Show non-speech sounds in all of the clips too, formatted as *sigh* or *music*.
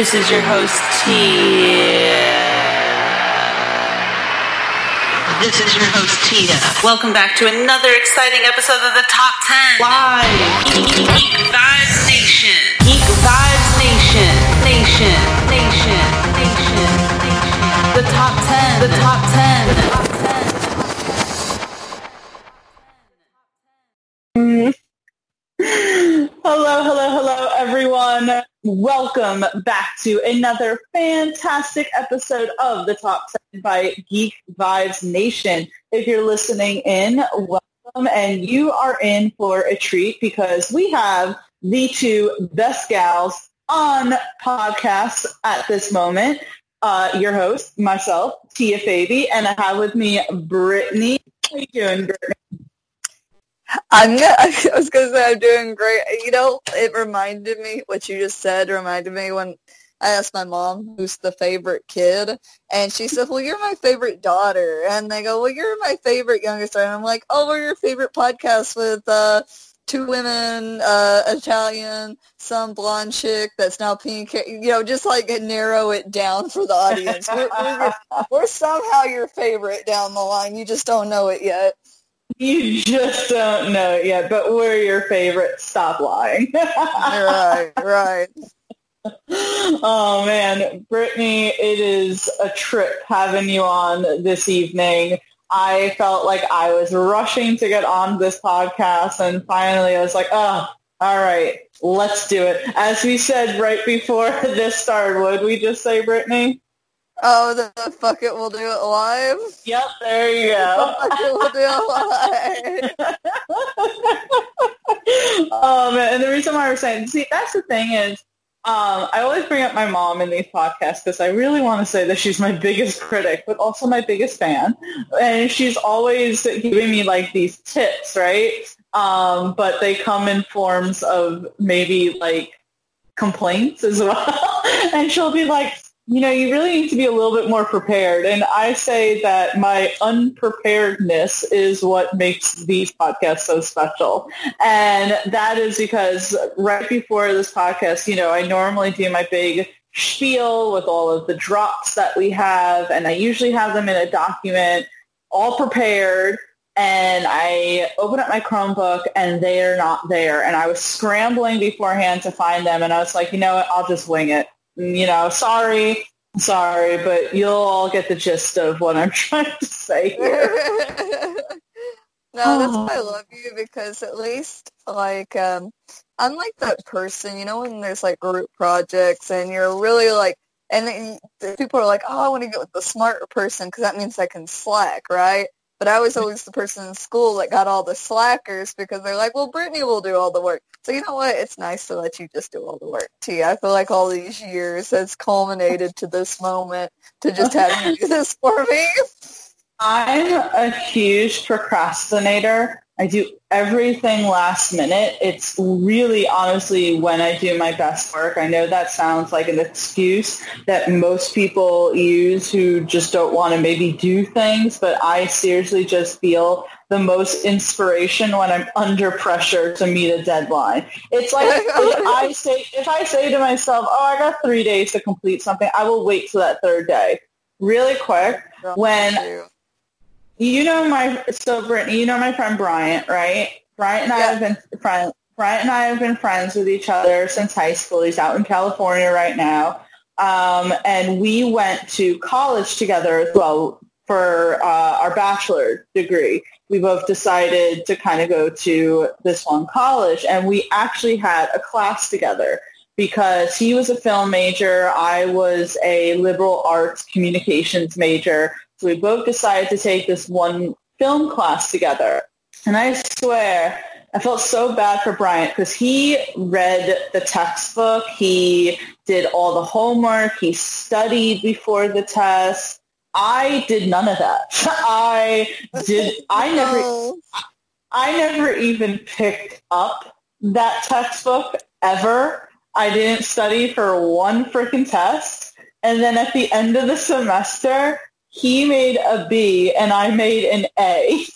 This is your host, Tia. This is your host, Tia. Welcome back to another exciting episode of the Top 10 Live Geek Vibes Nation. Geek Vibes Nation. Nation. Nation. Nation. Nation. The Top 10. The Top 10. The Top 10. Hello, hello, hello, everyone. Welcome back to another fantastic episode of the Top 10 by Geek Vibes Nation. If you're listening in, welcome, and you are in for a treat because we have the two best gals on podcasts at this moment. Uh, your host, myself, Tia Fabi, and I have with me Brittany. How you doing, Brittany? I'm gonna, *laughs* I was gonna say I'm doing great. You know, it reminded me what you just said reminded me when I asked my mom who's the favorite kid, and she said, "Well, you're my favorite daughter," and they go, "Well, you're my favorite youngest," and I'm like, "Oh, we're your favorite podcast with uh, two women, uh, Italian, some blonde chick that's now pink. You know, just like narrow it down for the audience. we're, we're, *laughs* we're somehow your favorite down the line. You just don't know it yet." You just don't know it yet, but we're your favorite. Stop lying. right, right. *laughs* Oh man, Brittany, it is a trip having you on this evening. I felt like I was rushing to get on this podcast and finally I was like, oh, all right, let's do it. As we said right before *laughs* this started, would we just say, Brittany? Oh, the, fuck it, we'll do it live. Yep, there you go. Fuck it, we'll do it live. *laughs* um, and the reason why we're saying, see, that's the thing is, um, I always bring up my mom in these podcasts because I really want to say that she's my biggest critic, but also my biggest fan. And she's always giving me like these tips, right? Um, but they come in forms of maybe like complaints as well. *laughs* and she'll be like, you know, you really need to be a little bit more prepared. And I say that my unpreparedness is what makes these podcasts so special. And that is because right before this podcast, you know, I normally do my big spiel with all of the drops that we have. And I usually have them in a document all prepared. And I open up my Chromebook and they are not there. And I was scrambling beforehand to find them. And I was like, you know what? I'll just wing it you know, sorry, sorry, but you'll all get the gist of what I'm *laughs* trying to say here. *laughs* no, that's why I love you because at least like um I'm like that person, you know, when there's like group projects and you're really like and then people are like, oh, I want to get with the smarter person because that means I can slack, right? But I was always the person in school that got all the slackers because they're like, well, Brittany will do all the work. So you know what? It's nice to let you just do all the work, T. I feel like all these years has culminated to this moment to just have you do this for me. *laughs* I'm a huge procrastinator. I do everything last minute. It's really honestly when I do my best work. I know that sounds like an excuse that most people use who just don't want to maybe do things, but I seriously just feel the most inspiration when I'm under pressure to meet a deadline. It's like if *laughs* I say if I say to myself, "Oh, I got 3 days to complete something," I will wait till that third day. Really quick when you know my so Brittany, you know my friend Bryant, right? Bryant and I have been friends. Bryant and I have been friends with each other since high school. He's out in California right now, um, and we went to college together as well for uh, our bachelor degree. We both decided to kind of go to this one college, and we actually had a class together because he was a film major. I was a liberal arts communications major. So we both decided to take this one film class together. And I swear, I felt so bad for Bryant because he read the textbook. He did all the homework. He studied before the test. I did none of that. *laughs* I did. I *laughs* never. I never even picked up that textbook ever. I didn't study for one freaking test. And then at the end of the semester, he made a B and I made an A.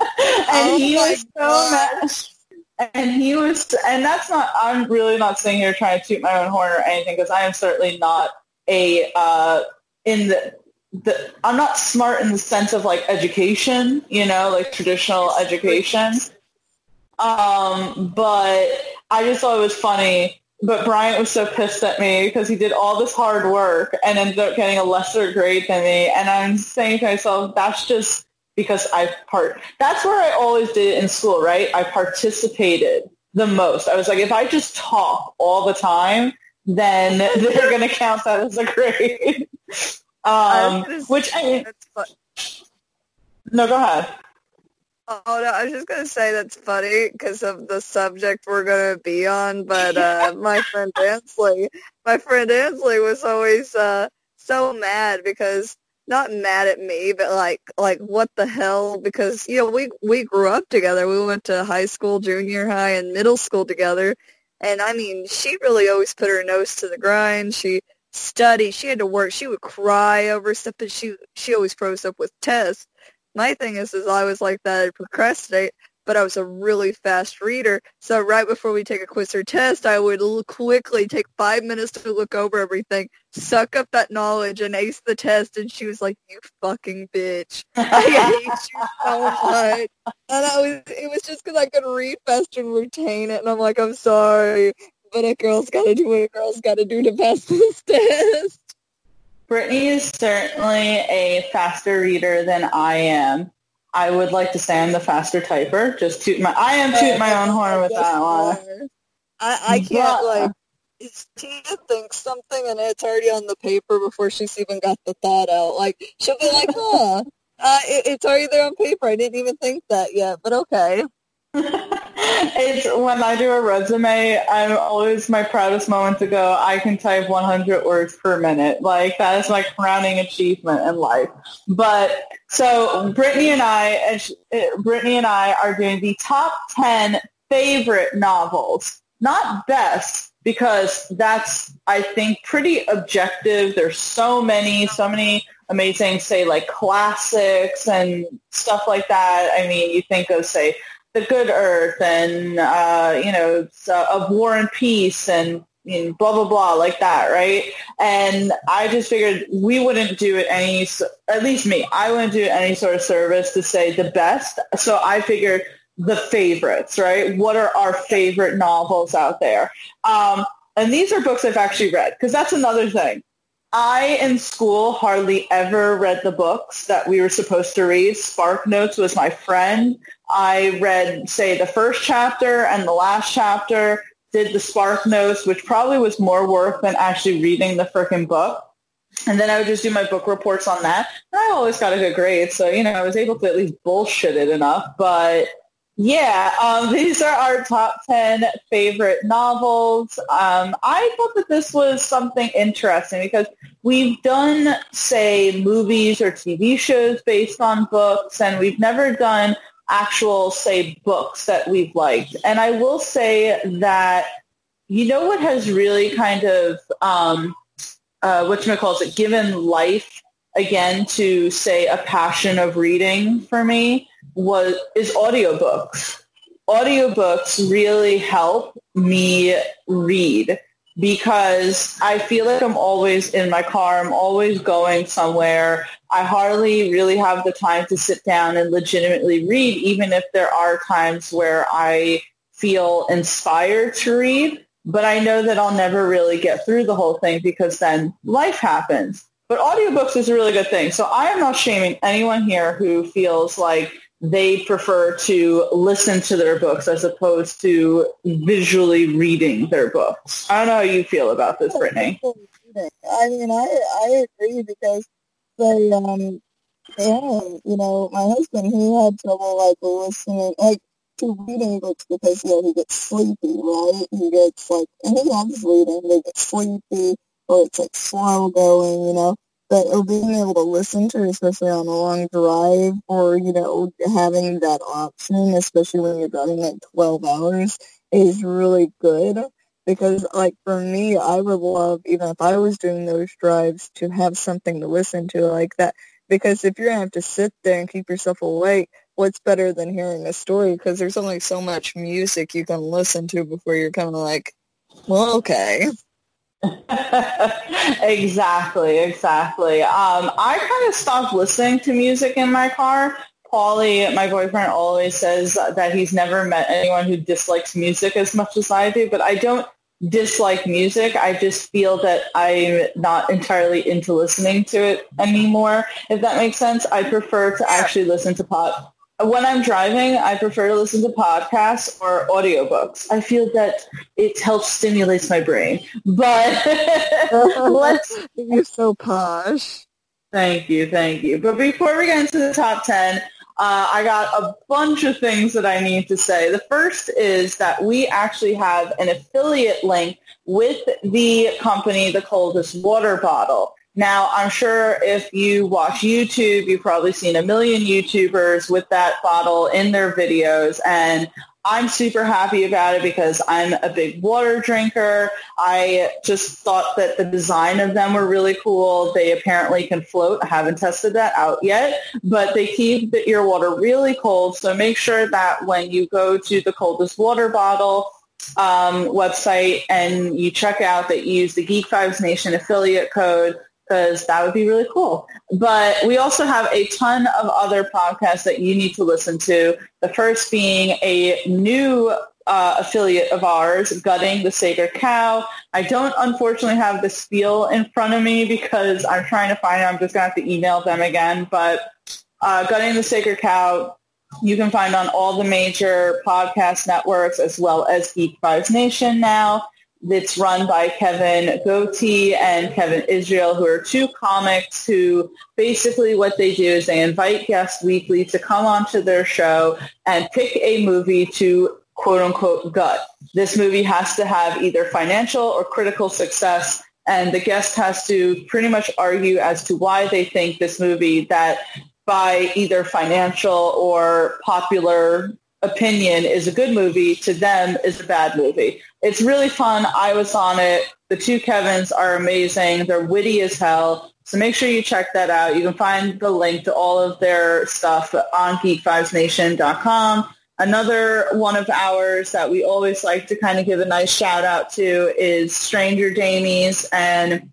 *laughs* and oh he was so God. mad. and he was, and that's not. I'm really not sitting here trying to toot my own horn or anything because I am certainly not a uh, in the. The, I'm not smart in the sense of like education, you know, like traditional education. Um, but I just thought it was funny. But Bryant was so pissed at me because he did all this hard work and ended up getting a lesser grade than me. And I'm saying to myself, that's just because I part. That's where I always did it in school, right? I participated the most. I was like, if I just talk all the time, then *laughs* they're going to count that as a grade. um, which I mean, no, go ahead. Oh no, I was just gonna say that's funny because of the subject we're gonna be on. But uh, *laughs* my friend Ansley, my friend Ansley was always uh, so mad because not mad at me, but like like what the hell? Because you know we we grew up together. We went to high school, junior high, and middle school together. And I mean, she really always put her nose to the grind. She studied. She had to work. She would cry over stuff, but she she always froze up with tests my thing is, is I was like that. I procrastinate, but I was a really fast reader. So right before we take a quiz or test, I would l- quickly take five minutes to look over everything, suck up that knowledge, and ace the test. And she was like, "You fucking bitch! I hate you so much." And I was, it was just because I could read fast and retain it. And I'm like, "I'm sorry." But a girl's got to do what a girl's got to do to pass this test. Brittany is certainly a faster reader than I am. I would like to say I'm the faster typer. Just toot my I am toot my own horn with that one. I, I can't but, like Tia thinks something and it's already on the paper before she's even got the thought out. Like she'll be like, "Huh, uh, it, it's already there on paper. I didn't even think that yet." But okay. *laughs* it's when I do a resume, I'm always my proudest moment to go, I can type 100 words per minute. Like that is my crowning achievement in life. But so Brittany and I, eh, Brittany and I are doing the top 10 favorite novels, not best because that's, I think, pretty objective. There's so many, so many amazing, say, like classics and stuff like that. I mean, you think of, say, the Good Earth and uh, you know uh, of War and Peace and you know, blah blah blah like that, right? And I just figured we wouldn't do it any, at least me, I wouldn't do any sort of service to say the best. So I figured the favorites, right? What are our favorite novels out there? Um, and these are books I've actually read because that's another thing. I in school hardly ever read the books that we were supposed to read. Spark Notes was my friend. I read, say, the first chapter and the last chapter, did the Spark Notes, which probably was more work than actually reading the freaking book. And then I would just do my book reports on that. And I always got a good grade. So, you know, I was able to at least bullshit it enough. But yeah, um, *laughs* these are our top 10 favorite novels. Um, I thought that this was something interesting because we've done, say, movies or TV shows based on books, and we've never done actual, say, books that we've liked. And I will say that, you know what has really kind of, um, uh, what you call it, given life again to, say, a passion of reading for me was is audiobooks. Audiobooks really help me read because I feel like I'm always in my car. I'm always going somewhere. I hardly really have the time to sit down and legitimately read, even if there are times where I feel inspired to read. But I know that I'll never really get through the whole thing because then life happens. But audiobooks is a really good thing. So I am not shaming anyone here who feels like they prefer to listen to their books as opposed to visually reading their books. I don't know how you feel about this, Brittany. I mean, I I agree because they um yeah, you know, my husband he had trouble like listening like to reading books because you know he gets sleepy, right? He gets like and he loves reading, they get sleepy or it's like slow going, you know but uh, being able to listen to, especially on a long drive, or you know, having that option, especially when you're driving like 12 hours, is really good. Because, like for me, I would love, even if I was doing those drives, to have something to listen to like that. Because if you're gonna have to sit there and keep yourself awake, what's better than hearing a story because there's only so much music you can listen to before you're kind of like, well, okay. *laughs* exactly, exactly. Um, I kind of stopped listening to music in my car. Paulie, my boyfriend, always says that he's never met anyone who dislikes music as much as I do, but I don't dislike music. I just feel that I'm not entirely into listening to it anymore, if that makes sense. I prefer to actually listen to pop when I'm driving, I prefer to listen to podcasts or audiobooks. I feel that it helps stimulates my brain. But *laughs* let's *laughs* You're so posh. Thank you, thank you. But before we get into the top 10, uh, I got a bunch of things that I need to say. The first is that we actually have an affiliate link with the company, the coldest water bottle. Now, I'm sure if you watch YouTube, you've probably seen a million YouTubers with that bottle in their videos. And I'm super happy about it because I'm a big water drinker. I just thought that the design of them were really cool. They apparently can float. I haven't tested that out yet, but they keep your water really cold. So make sure that when you go to the coldest water bottle, um, website and you check out that you use the Geek Vibes Nation affiliate code because that would be really cool. But we also have a ton of other podcasts that you need to listen to. The first being a new uh, affiliate of ours, Gutting the Sacred Cow. I don't unfortunately have the spiel in front of me because I'm trying to find it. I'm just going to have to email them again. But uh, Gutting the Sacred Cow, you can find on all the major podcast networks as well as Geek Vibes Nation now. It's run by Kevin Goatee and Kevin Israel, who are two comics who basically what they do is they invite guests weekly to come onto their show and pick a movie to quote unquote gut. This movie has to have either financial or critical success and the guest has to pretty much argue as to why they think this movie that by either financial or popular opinion is a good movie to them is a bad movie. It's really fun. I was on it. The two Kevins are amazing. They're witty as hell. So make sure you check that out. You can find the link to all of their stuff on geekvibesnation.com. Another one of ours that we always like to kind of give a nice shout out to is Stranger Damies and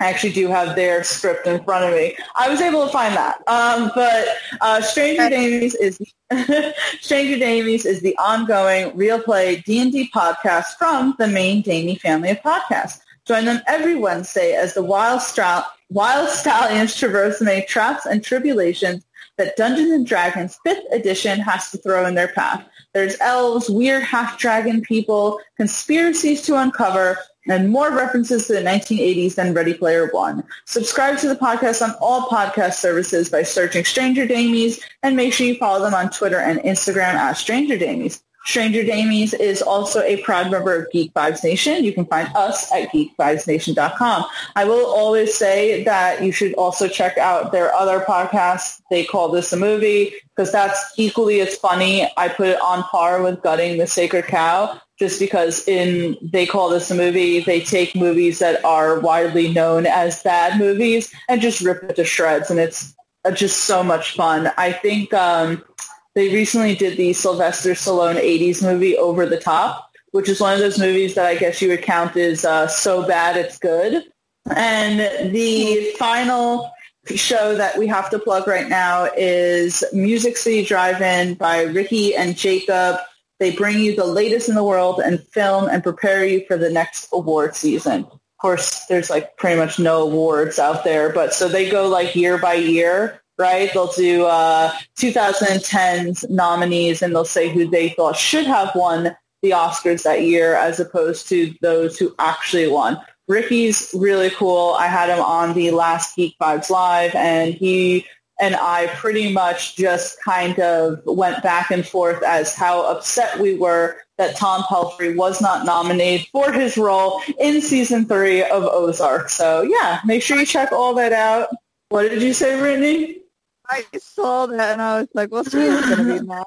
I actually do have their script in front of me. I was able to find that. Um, but uh, Stranger Damies is *laughs* Stranger Damies is the ongoing real play D&D podcast from the main Damie family of podcasts. Join them every Wednesday as the wild, stra- wild stallions traverse many traps and tribulations that Dungeons and Dragons 5th edition has to throw in their path. There's elves, weird half-dragon people, conspiracies to uncover, and more references to the 1980s than Ready Player One. Subscribe to the podcast on all podcast services by searching Stranger Damies, and make sure you follow them on Twitter and Instagram at Stranger Damies. Stranger Damies is also a proud member of Geek Vibes Nation. You can find us at geekvibesnation.com. I will always say that you should also check out their other podcast. They call this a movie because that's equally as funny. I put it on par with Gutting the Sacred Cow just because in they call this a movie, they take movies that are widely known as bad movies and just rip it to shreds, and it's uh, just so much fun. I think um, they recently did the Sylvester Stallone 80s movie Over the Top, which is one of those movies that I guess you would count as uh, so bad it's good. And the final show that we have to plug right now is Music City Drive-In by Ricky and Jacob. They bring you the latest in the world and film and prepare you for the next award season. Of course, there's like pretty much no awards out there, but so they go like year by year right? They'll do uh, 2010's nominees and they'll say who they thought should have won the Oscars that year as opposed to those who actually won. Ricky's really cool. I had him on the last Geek Vibes Live and he and I pretty much just kind of went back and forth as how upset we were that Tom Pelphrey was not nominated for his role in season three of Ozark. So yeah, make sure you check all that out. What did you say, Brittany? I saw that and I was like, well, she's going to be *laughs* mad.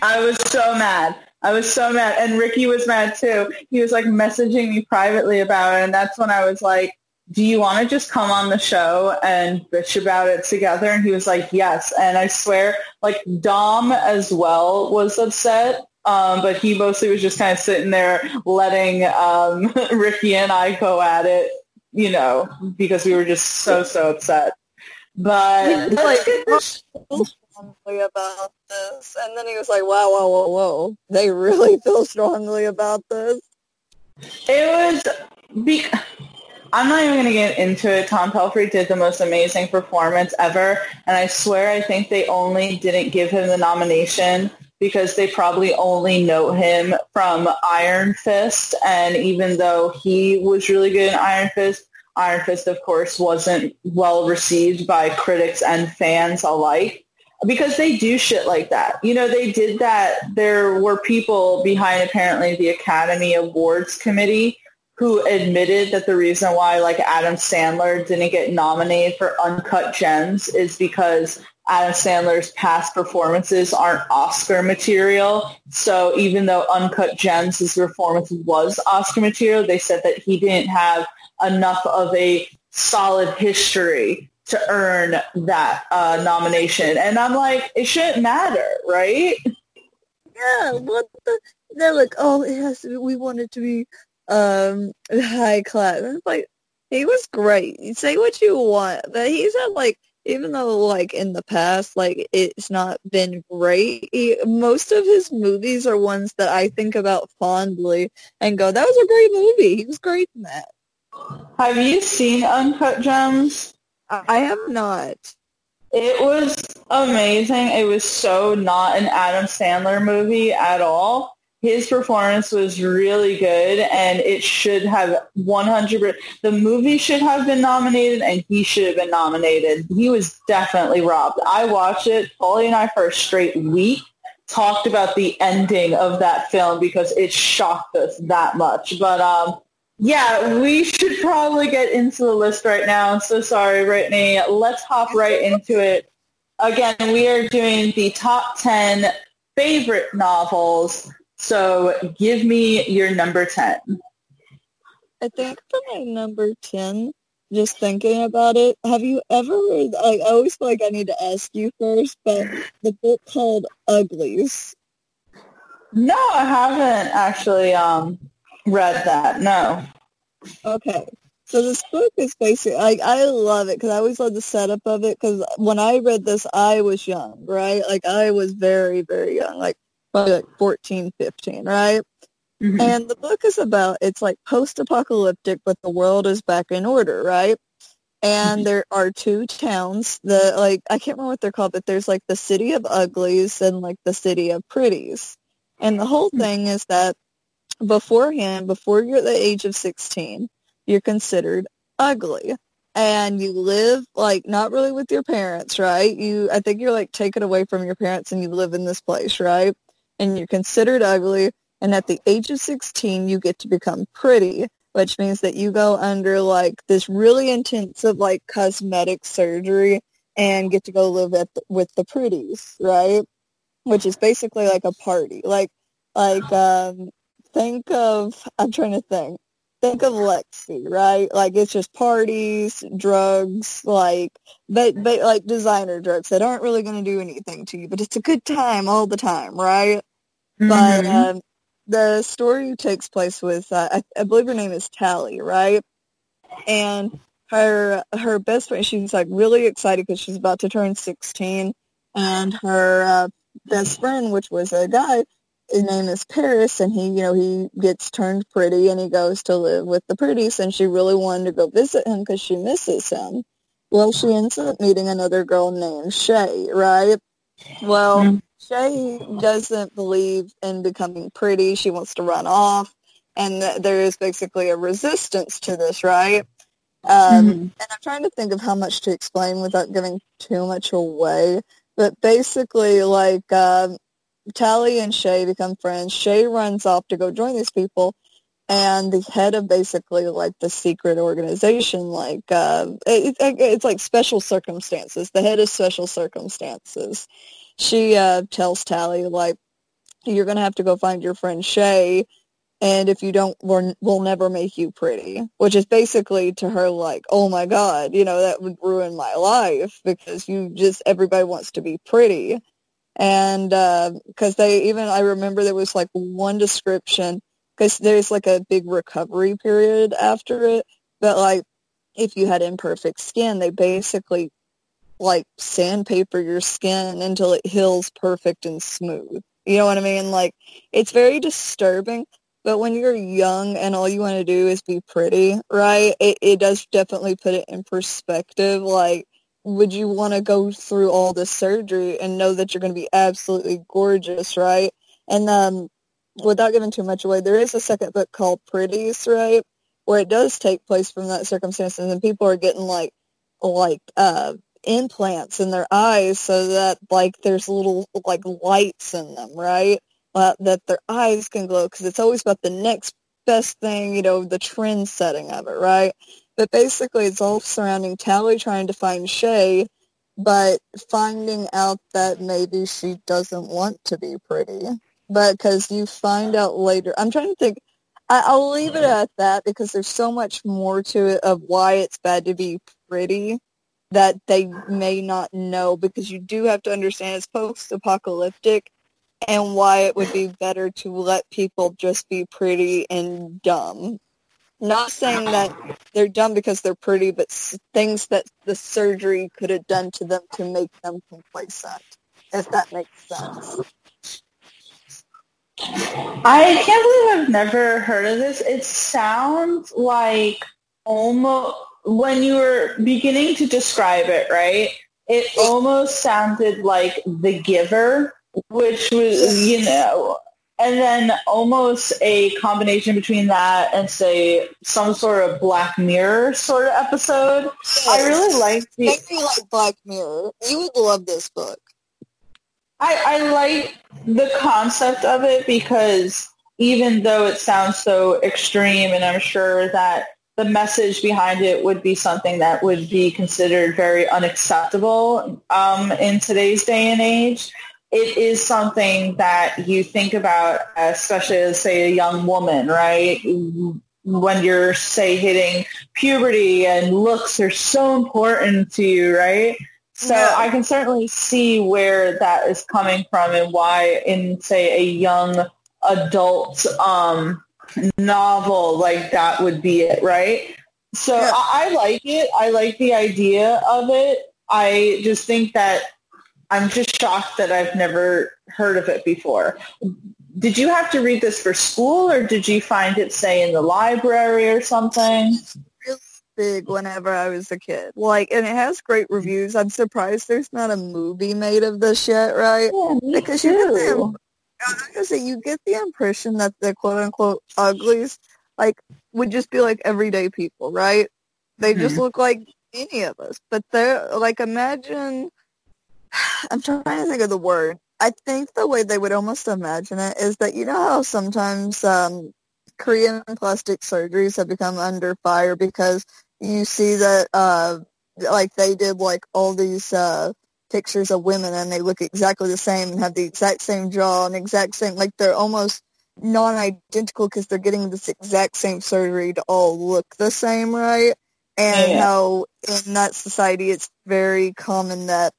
I was so mad. I was so mad. And Ricky was mad too. He was like messaging me privately about it. And that's when I was like, do you want to just come on the show and bitch about it together? And he was like, yes. And I swear, like Dom as well was upset. Um, but he mostly was just kind of sitting there letting um, *laughs* Ricky and I go at it, you know, because we were just so, so upset. But *laughs* like, oh, strongly about this. And then he was like, wow, whoa, whoa, whoa. They really *laughs* feel strongly about this. It was... Be- I'm not even going to get into it. Tom Pelphrey did the most amazing performance ever. And I swear I think they only didn't give him the nomination because they probably only know him from Iron Fist. And even though he was really good in Iron Fist, Iron Fist, of course, wasn't well received by critics and fans alike because they do shit like that. You know, they did that. There were people behind apparently the Academy Awards Committee who admitted that the reason why like Adam Sandler didn't get nominated for Uncut Gems is because Adam Sandler's past performances aren't Oscar material. So even though Uncut Gems, performance was Oscar material, they said that he didn't have enough of a solid history to earn that uh, nomination. And I'm like, it shouldn't matter, right? Yeah, what the? They're like, oh, it has to be, we want it to be um high class. And it's like, he was great. You say what you want, but he's had like, even though like in the past, like it's not been great, he, most of his movies are ones that I think about fondly and go, that was a great movie. He was great in that. Have you seen Uncut Gems? I have not. It was amazing. It was so not an Adam Sandler movie at all. His performance was really good and it should have 100 the movie should have been nominated and he should have been nominated. He was definitely robbed. I watched it. Polly and I for a straight week talked about the ending of that film because it shocked us that much. But um yeah, we should probably get into the list right now. So sorry, Brittany. Let's hop right into it. Again, we are doing the top 10 favorite novels. So give me your number 10. I think for my number 10, just thinking about it, have you ever read, I always feel like I need to ask you first, but the book called Uglies. No, I haven't actually. Um, read that. No. Okay. So this book is basically, I, I love it because I always love the setup of it because when I read this, I was young, right? Like I was very, very young, like probably like 14, 15, right? Mm-hmm. And the book is about, it's like post-apocalyptic, but the world is back in order, right? And mm-hmm. there are two towns, that, like, I can't remember what they're called, but there's like the city of uglies and like the city of pretties. And the whole mm-hmm. thing is that beforehand, before you're at the age of 16, you're considered ugly. And you live like not really with your parents, right? You, I think you're like taken away from your parents and you live in this place, right? And you're considered ugly. And at the age of 16, you get to become pretty, which means that you go under like this really intensive like cosmetic surgery and get to go live at the, with the pretties, right? Which is basically like a party. Like like um think of I'm trying to think. Think of Lexi, right? Like it's just parties, drugs, like but but like designer drugs that aren't really going to do anything to you, but it's a good time all the time, right? Mm-hmm. But um, the story takes place with uh, I, I believe her name is Tally, right? And her her best friend, she's like really excited because she's about to turn 16, and her uh, best friend, which was a guy, his name is Paris, and he, you know, he gets turned pretty, and he goes to live with the pretties, and she really wanted to go visit him because she misses him. Well, she ends up meeting another girl named Shay, right? Well, mm-hmm. Shay doesn't believe in becoming pretty. She wants to run off, and th- there is basically a resistance to this, right? Um, mm-hmm. And I'm trying to think of how much to explain without giving too much away. But basically, like, um, Tally and Shay become friends. Shay runs off to go join these people, and the head of basically like the secret organization, like uh, it, it, it's like special circumstances. The head of special circumstances. She uh, tells Tally like, "You're gonna have to go find your friend Shay." and if you don't, we're, we'll never make you pretty, which is basically to her like, oh my god, you know, that would ruin my life because you just everybody wants to be pretty, and because uh, they even I remember there was like one description because there's like a big recovery period after it, but like if you had imperfect skin, they basically like sandpaper your skin until it heals perfect and smooth. You know what I mean? Like it's very disturbing. But when you're young and all you want to do is be pretty, right? It, it does definitely put it in perspective. Like, would you want to go through all this surgery and know that you're going to be absolutely gorgeous, right? And um, without giving too much away, there is a second book called Pretties, right? Where it does take place from that circumstances and people are getting like, like, uh, implants in their eyes so that like there's little like lights in them, right? Uh, that their eyes can glow because it's always about the next best thing, you know, the trend setting of it, right? But basically it's all surrounding Tally trying to find Shay, but finding out that maybe she doesn't want to be pretty. But because you find out later, I'm trying to think, I, I'll leave it at that because there's so much more to it of why it's bad to be pretty that they may not know because you do have to understand it's post-apocalyptic and why it would be better to let people just be pretty and dumb. Not saying that they're dumb because they're pretty, but things that the surgery could have done to them to make them complacent, if that makes sense. I can't believe I've never heard of this. It sounds like almost when you were beginning to describe it, right? It almost sounded like The Giver, which was, you know, and then almost a combination between that and say some sort of Black Mirror sort of episode. Yes. I really like the. Make me like Black Mirror. You would love this book. I, I like the concept of it because even though it sounds so extreme, and I'm sure that the message behind it would be something that would be considered very unacceptable um, in today's day and age. It is something that you think about, especially as, say, a young woman, right? When you're, say, hitting puberty and looks are so important to you, right? So yeah. I can certainly see where that is coming from and why in, say, a young adult um, novel like that would be it, right? So yeah. I, I like it. I like the idea of it. I just think that I'm just shocked that I've never heard of it before. Did you have to read this for school or did you find it, say, in the library or something? Really big whenever I was a kid. Like, and it has great reviews. I'm surprised there's not a movie made of this yet, right? Yeah, because too. you I was gonna say you get the impression that the quote unquote uglies like would just be like everyday people, right? They mm-hmm. just look like any of us. But they're like imagine I'm trying to think of the word. I think the way they would almost imagine it is that you know how sometimes um Korean plastic surgeries have become under fire because you see that uh like they did like all these uh pictures of women and they look exactly the same and have the exact same jaw and exact same, like they're almost non-identical because they're getting this exact same surgery to all look the same, right? And yeah. how in that society it's very common that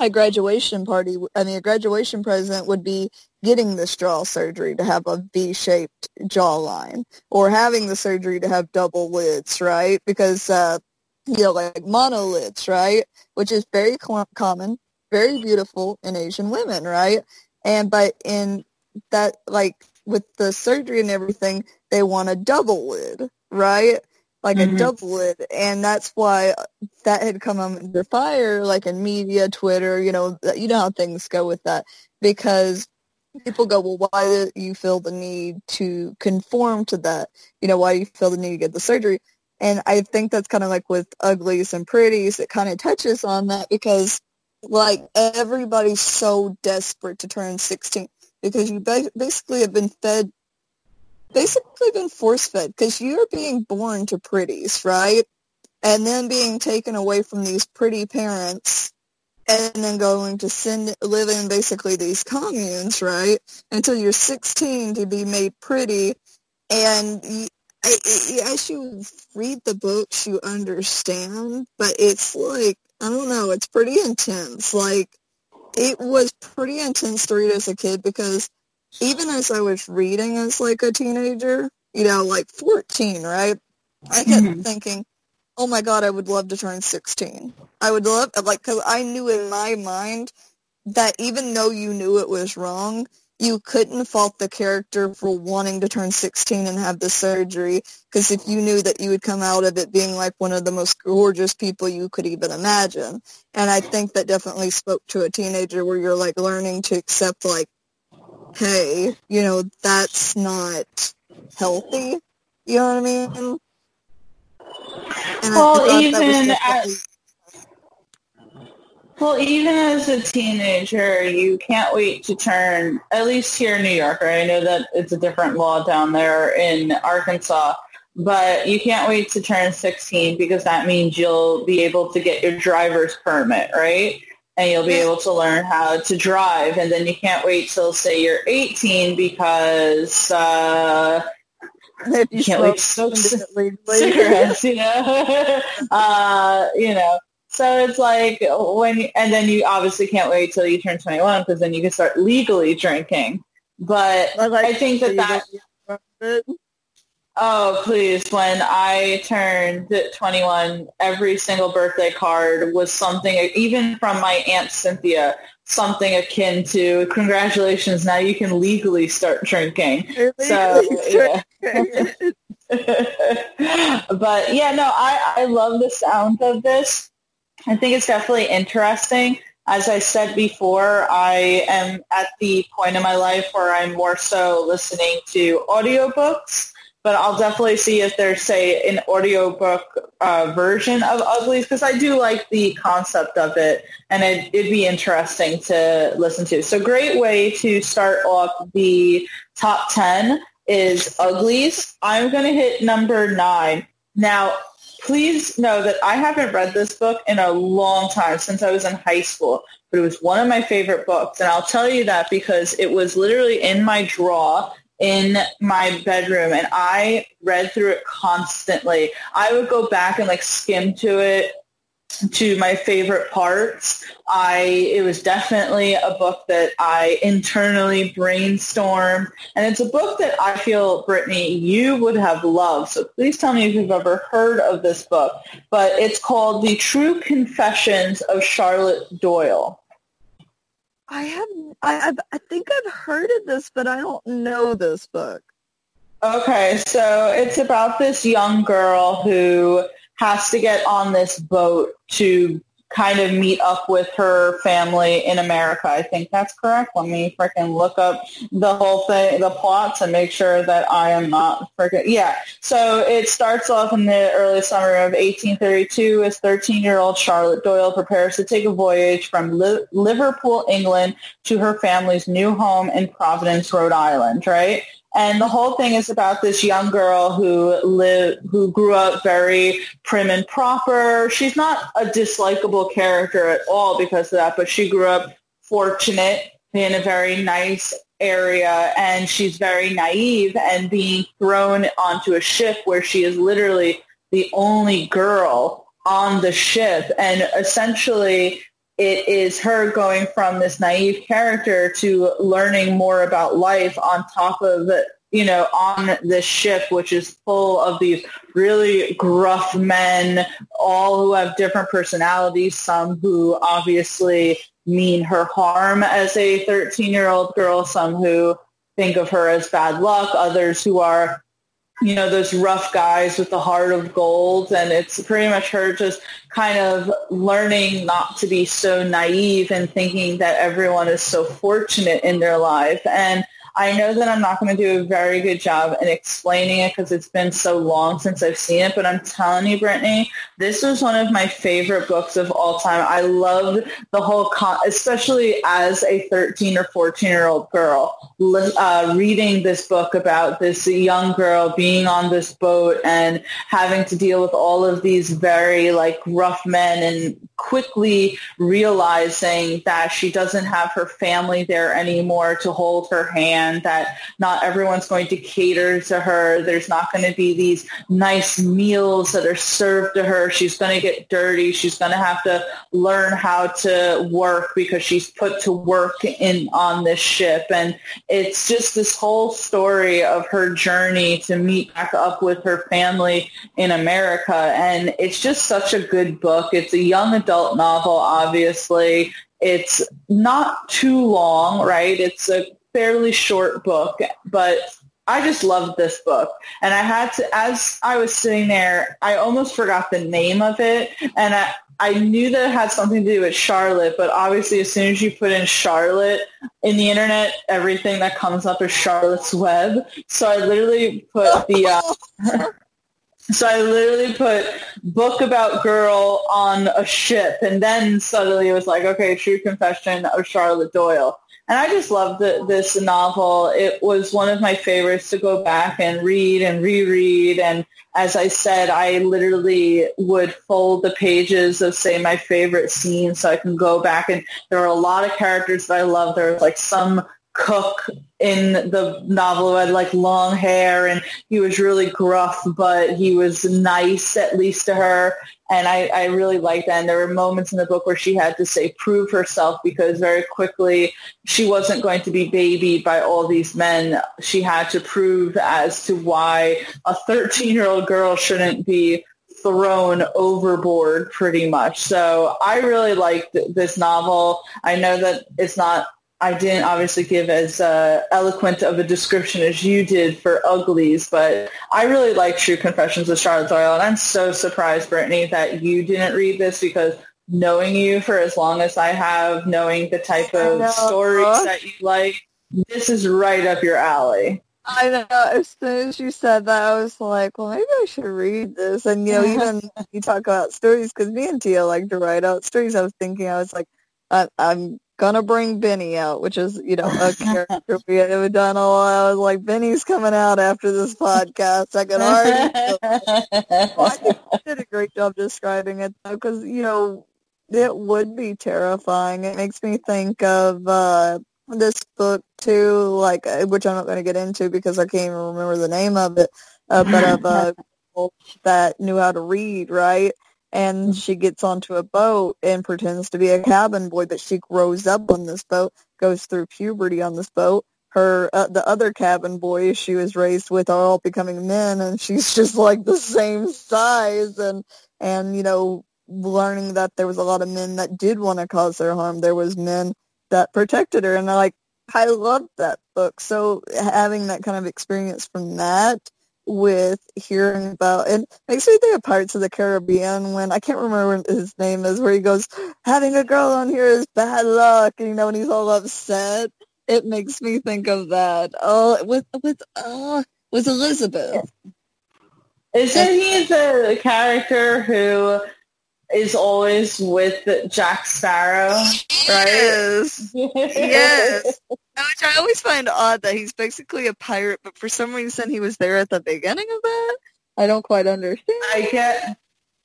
a graduation party, I mean, a graduation present would be getting this jaw surgery to have a V-shaped jawline or having the surgery to have double lids, right? Because uh, you know, like monolids, right? Which is very cl- common, very beautiful in Asian women, right? And but in that, like with the surgery and everything, they want a double lid, right? Like mm-hmm. a double lid, and that's why that had come under fire, like in media, Twitter, you know, you know how things go with that, because people go, well, why do you feel the need to conform to that? You know, why do you feel the need to get the surgery? And I think that's kind of like with uglies and pretties, it kind of touches on that because like everybody's so desperate to turn 16 because you basically have been fed, basically been force fed because you're being born to pretties, right? And then being taken away from these pretty parents and then going to send, live in basically these communes, right? Until you're 16 to be made pretty and as you read the books, you understand, but it's like I don't know, it's pretty intense. Like it was pretty intense to read as a kid because even as I was reading as like a teenager, you know, like 14, right? I kept mm-hmm. thinking, oh my God, I would love to turn 16. I would love, like, because I knew in my mind that even though you knew it was wrong, you couldn't fault the character for wanting to turn 16 and have the surgery because if you knew that you would come out of it being like one of the most gorgeous people you could even imagine. And I think that definitely spoke to a teenager where you're like learning to accept like, hey, you know, that's not healthy. You know what I mean? And well, even as, well, even as a teenager, you can't wait to turn, at least here in New York, right? I know that it's a different law down there in Arkansas, but you can't wait to turn 16 because that means you'll be able to get your driver's permit, right? And you'll be able to learn how to drive. And then you can't wait till, say, you're 18 because uh, you can't wait to smoke cigarettes, *laughs* *laughs* you know? *laughs* uh, you know, so it's like when, you, and then you obviously can't wait till you turn 21 because then you can start legally drinking. But I, like I think that that, oh please, when I turned 21, every single birthday card was something, even from my Aunt Cynthia, something akin to congratulations, now you can legally start drinking. so, yeah. *laughs* but yeah, no, I, I love the sound of this. I think it's definitely interesting. As I said before, I am at the point in my life where I'm more so listening to audiobooks, but I'll definitely see if there's, say, an audiobook uh, version of Uglies because I do like the concept of it and it, it'd be interesting to listen to. So great way to start off the top 10 is Uglies. I'm going to hit number nine. Now, please know that I haven't read this book in a long time since I was in high school, but it was one of my favorite books. And I'll tell you that because it was literally in my drawer in my bedroom and I read through it constantly. I would go back and like skim to it to my favorite parts. I it was definitely a book that I internally brainstormed, and it's a book that I feel, Brittany, you would have loved. So please tell me if you've ever heard of this book. But it's called The True Confessions of Charlotte Doyle. I have I I've, I think I've heard of this, but I don't know this book. Okay, so it's about this young girl who has to get on this boat to kind of meet up with her family in America. I think that's correct. Let me freaking look up the whole thing, the plots, and make sure that I am not freaking. Yeah. So it starts off in the early summer of 1832 as 13-year-old Charlotte Doyle prepares to take a voyage from Li- Liverpool, England, to her family's new home in Providence, Rhode Island. Right. And the whole thing is about this young girl who lived, who grew up very prim and proper. She's not a dislikable character at all because of that, but she grew up fortunate in a very nice area and she's very naive and being thrown onto a ship where she is literally the only girl on the ship and essentially it is her going from this naive character to learning more about life on top of you know, on this ship, which is full of these really gruff men, all who have different personalities, some who obviously mean her harm as a 13-year-old girl, some who think of her as bad luck, others who are you know, those rough guys with the heart of gold. And it's pretty much her just kind of learning not to be so naive and thinking that everyone is so fortunate in their life. And I know that I'm not going to do a very good job in explaining it because it's been so long since I've seen it, but I'm telling you, Brittany, this was one of my favorite books of all time. I loved the whole, con- especially as a 13 or 14 year old girl, uh, reading this book about this young girl being on this boat and having to deal with all of these very like rough men and quickly realizing that she doesn't have her family there anymore to hold her hand, that not everyone's going to cater to her. There's not going to be these nice meals that are served to her. She's going to get dirty. She's going to have to learn how to work because she's put to work in on this ship. And it's just this whole story of her journey to meet back up with her family in America. And it's just such a good book. It's a young adult novel, obviously. It's not too long, right? It's a fairly short book, but I just loved this book. And I had to, as I was sitting there, I almost forgot the name of it. And I, I knew that it had something to do with Charlotte, but obviously as soon as you put in Charlotte in the internet, everything that comes up is Charlotte's Web. So I literally put the, uh, *laughs* so I literally put book about girl on a ship. And then suddenly it was like, okay, true confession of Charlotte Doyle. And I just loved the, this novel. It was one of my favorites to go back and read and reread. And as I said, I literally would fold the pages of, say, my favorite scene so I can go back. And there were a lot of characters that I love. There was like some cook in the novel who had like long hair and he was really gruff, but he was nice at least to her. And I, I really liked that. And there were moments in the book where she had to say prove herself because very quickly she wasn't going to be babied by all these men. She had to prove as to why a 13-year-old girl shouldn't be thrown overboard pretty much. So I really liked this novel. I know that it's not I didn't obviously give as uh, eloquent of a description as you did for Uglies, but I really like True Confessions of Charlotte Doyle, and I'm so surprised, Brittany, that you didn't read this because knowing you for as long as I have, knowing the type of stories that you like, this is right up your alley. I know. As soon as you said that, I was like, well, maybe I should read this. And, you know, *laughs* even you talk about stories, because me and Tia like to write out stories. I was thinking, I was like, I, I'm gonna bring Benny out, which is, you know, a character we have done a lot. I was like, Benny's coming out after this podcast. I can already. *laughs* well, I did a great job describing it though, because you know, it would be terrifying. It makes me think of uh this book too, like uh, which I'm not going to get into because I can't even remember the name of it, uh, but of uh, *laughs* that knew how to read, right? And she gets onto a boat and pretends to be a cabin boy, but she grows up on this boat, goes through puberty on this boat. Her uh, the other cabin boys she was raised with are all becoming men, and *laughs* she's just like the same size, and and you know learning that there was a lot of men that did want to cause her harm. There was men that protected her, and I like I loved that book. So having that kind of experience from that with hearing about it makes me think of Pirates of the Caribbean when I can't remember what his name is where he goes, having a girl on here is bad luck, you know, when he's all upset. It makes me think of that. Oh, with with uh with Elizabeth. Isn't he the character who is always with Jack Sparrow, right? Yes. yes. *laughs* Which I always find odd that he's basically a pirate, but for some reason he was there at the beginning of that. I don't quite understand. I get.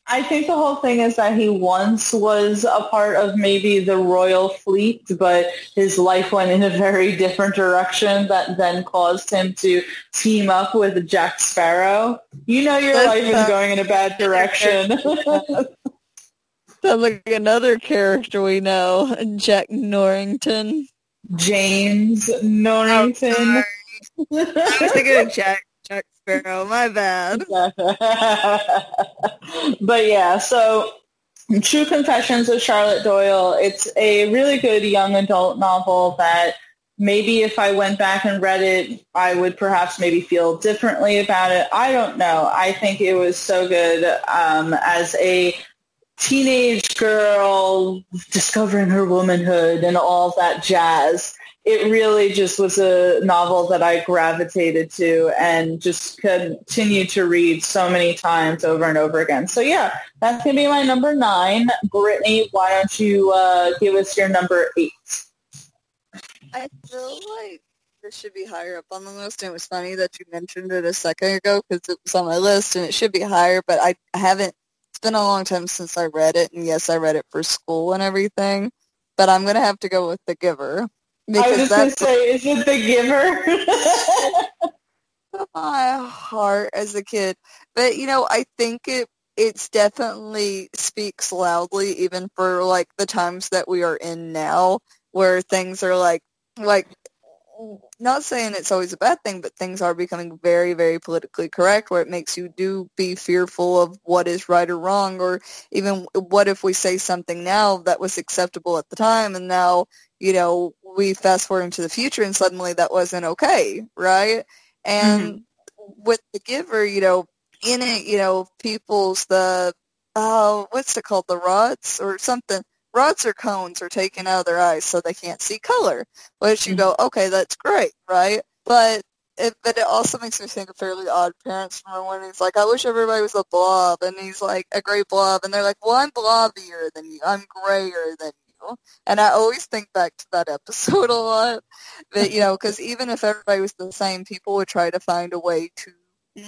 I think the whole thing is that he once was a part of maybe the royal fleet, but his life went in a very different direction that then caused him to team up with Jack Sparrow. You know your That's life is going in a bad direction. *laughs* Sounds like another character we know, Jack Norrington. James Norrington. Oh, I was thinking of *laughs* Jack Jack Sparrow. My bad. *laughs* but yeah, so True Confessions of Charlotte Doyle. It's a really good young adult novel that maybe if I went back and read it, I would perhaps maybe feel differently about it. I don't know. I think it was so good um, as a teenage girl discovering her womanhood and all that jazz. It really just was a novel that I gravitated to and just continued to read so many times over and over again. So yeah, that's going to be my number nine. Brittany, why don't you uh, give us your number eight? I feel like this should be higher up on the list. And it was funny that you mentioned it a second ago because it was on my list and it should be higher, but I haven't it's been a long time since I read it, and yes, I read it for school and everything, but I'm gonna have to go with The Giver. I was just gonna say, is it The Giver? *laughs* my heart as a kid, but you know, I think it it's definitely speaks loudly even for like the times that we are in now where things are like like not saying it's always a bad thing, but things are becoming very, very politically correct where it makes you do be fearful of what is right or wrong or even what if we say something now that was acceptable at the time and now, you know, we fast forward into the future and suddenly that wasn't okay, right? And mm-hmm. with the giver, you know, in it, you know, people's the, oh, what's it called, the rods or something rods or cones are taken out of their eyes so they can't see color. Which you mm-hmm. go, okay, that's great, right? But it, but it also makes me think of Fairly Odd Parents. Remember when he's like, I wish everybody was a blob, and he's like a gray blob, and they're like, well, I'm blobbier than you, I'm grayer than you, and I always think back to that *laughs* episode a lot. that, you know, because even if everybody was the same, people would try to find a way to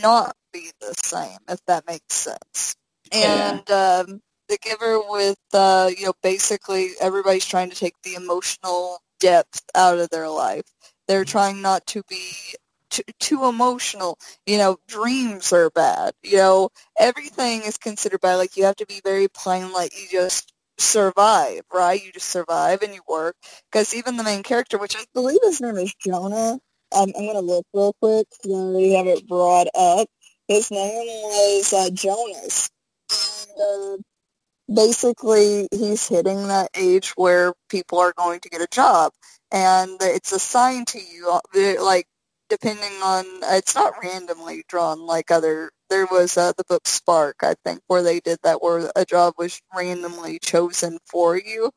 not be the same, if that makes sense. And yeah. um, the giver with uh, you know basically everybody's trying to take the emotional depth out of their life. They're trying not to be too, too emotional. You know, dreams are bad. You know, everything is considered bad. Like you have to be very plain. Like you just survive, right? You just survive and you work. Because even the main character, which I believe his name is Jonah. Um, I'm gonna look real quick. I already have it brought up. His name was uh, Jonas. And, uh, basically he's hitting that age where people are going to get a job and it's assigned to you uh, like depending on it's not randomly drawn like other there was uh, the book spark i think where they did that where a job was randomly chosen for you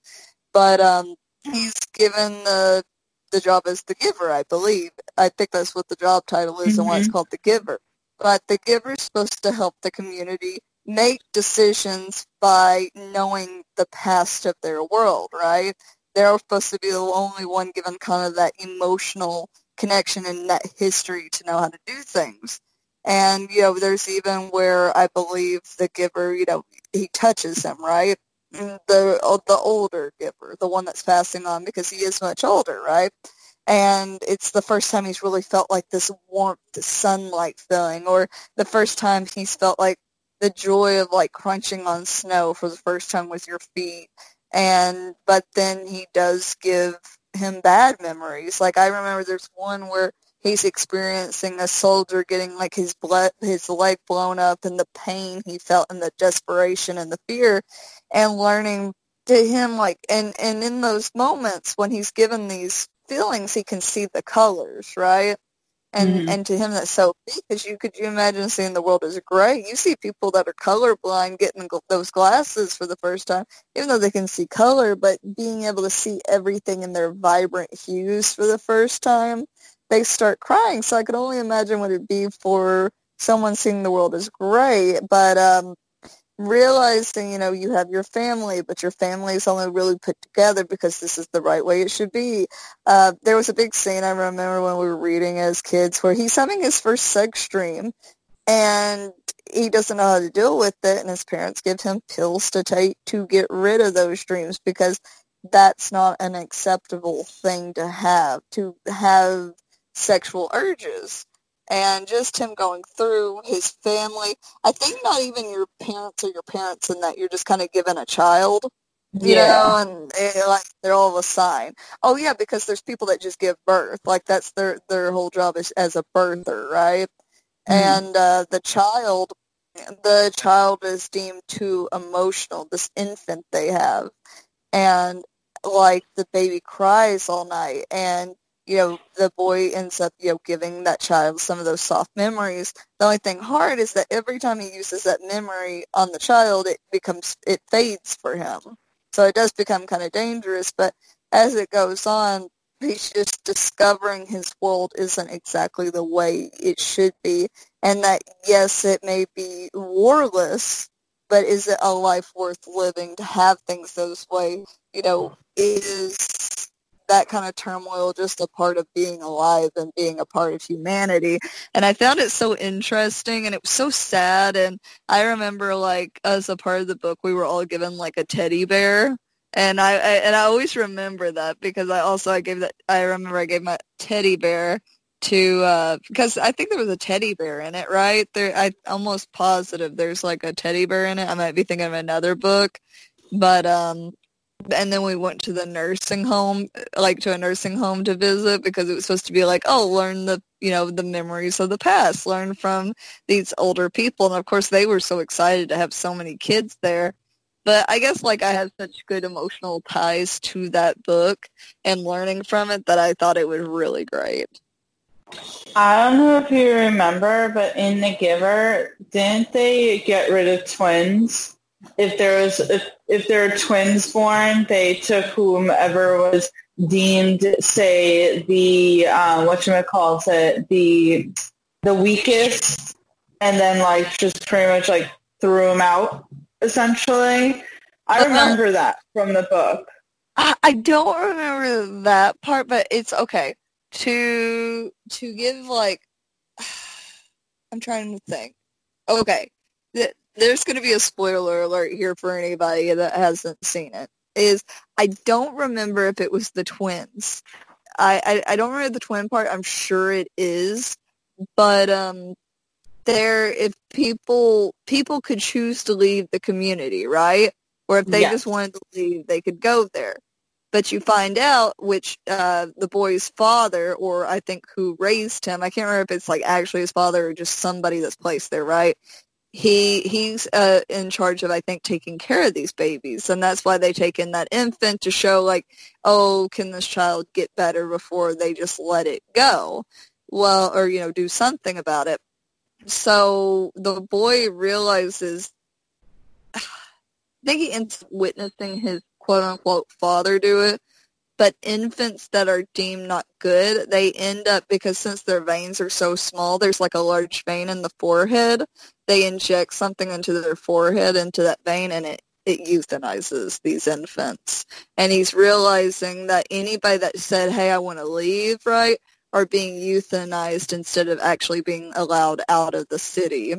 but um he's given the the job as the giver i believe i think that's what the job title is mm-hmm. and why it's mm-hmm. called the giver but the giver is supposed to help the community make decisions by knowing the past of their world, right? They're supposed to be the only one given kind of that emotional connection and that history to know how to do things. And, you know, there's even where I believe the giver, you know, he touches him, right? Mm, the uh, the older giver, the one that's passing on because he is much older, right? And it's the first time he's really felt like this warmth, sunlight feeling, or the first time he's felt like the joy of like crunching on snow for the first time with your feet. And but then he does give him bad memories. Like i remember there's one where he's experiencing a soldier getting like his blood his leg blown up and the pain he felt and the desperation and the fear and learning to him like and and in those moments when he's given these feelings he can see the colors right and mm-hmm. and to him that's so because you could you imagine seeing the world as gray. You see people that are colorblind getting those glasses for the first time even though they can see color but being able to see everything in their vibrant hues for the first time they start crying. So i could only imagine what it'd be for someone seeing the world as gray. But um realizing, you know, you have your family, but your family is only really put together because this is the right way it should be. Uh, there was a big scene I remember when we were reading as kids where he's having his first sex dream and he doesn't know how to deal with it and his parents give him pills to take to get rid of those dreams because that's not an acceptable thing to have, to have sexual urges and just him going through his family. I think not even your parents or your parents in that you're just kind of given a child, you yeah. know, and it, like they're all a sign. Oh yeah, because there's people that just give birth, like that's their their whole job is as a birther, right? Mm. And uh, the child, the child is deemed too emotional. This infant they have, and like the baby cries all night and you know, the boy ends up, you know, giving that child some of those soft memories. The only thing hard is that every time he uses that memory on the child, it becomes, it fades for him. So it does become kind of dangerous, but as it goes on, he's just discovering his world isn't exactly the way it should be. And that, yes, it may be warless, but is it a life worth living to have things those way? You know, mm-hmm. is that kind of turmoil just a part of being alive and being a part of humanity. And I found it so interesting and it was so sad. And I remember like as a part of the book, we were all given like a teddy bear. And I, I and I always remember that because I also I gave that I remember I gave my teddy bear to uh because I think there was a teddy bear in it, right? There I almost positive there's like a teddy bear in it. I might be thinking of another book. But um and then we went to the nursing home like to a nursing home to visit because it was supposed to be like oh learn the you know the memories of the past learn from these older people. And of course they were so excited to have so many kids there. But i guess like i had such good emotional ties to that book and learning from it that i thought it was really great. I don't know if you remember, but in The Giver, didn't they get rid of twins? If there was, if, if there are twins born, they took whomever was deemed, say, the um, what you might call it, the the weakest, and then like just pretty much like threw them out. Essentially, I remember that from the book. I, I don't remember that part, but it's okay to to give like *sighs* I'm trying to think. Okay, there's going to be a spoiler alert here for anybody that hasn't seen it. Is I don't remember if it was the twins. I, I, I don't remember the twin part. I'm sure it is, but um, there if people people could choose to leave the community, right? Or if they yes. just wanted to leave, they could go there. But you find out which uh, the boy's father, or I think who raised him, I can't remember if it's like actually his father or just somebody that's placed there, right? He he's uh, in charge of I think taking care of these babies, and that's why they take in that infant to show like, oh, can this child get better before they just let it go? Well, or you know, do something about it. So the boy realizes *sighs* I think he ends up witnessing his quote unquote father do it. But infants that are deemed not good, they end up, because since their veins are so small, there's like a large vein in the forehead. They inject something into their forehead, into that vein, and it, it euthanizes these infants. And he's realizing that anybody that said, hey, I want to leave, right, are being euthanized instead of actually being allowed out of the city.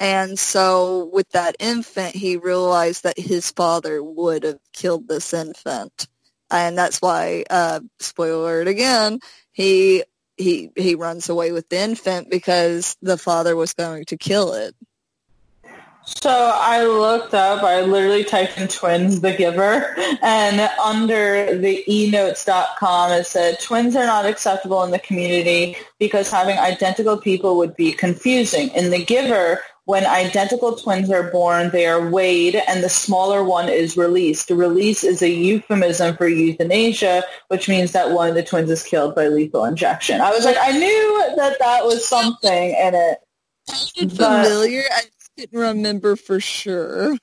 And so with that infant, he realized that his father would have killed this infant. And that's why, uh, spoiler alert again, he, he, he runs away with the infant because the father was going to kill it. So I looked up, I literally typed in twins, the giver, and under the enotes.com it said twins are not acceptable in the community because having identical people would be confusing. In the giver, when identical twins are born, they are weighed and the smaller one is released. Release is a euphemism for euthanasia, which means that one of the twins is killed by lethal injection. I was like, I knew that that was something in it. Sounded familiar. I didn't remember for sure.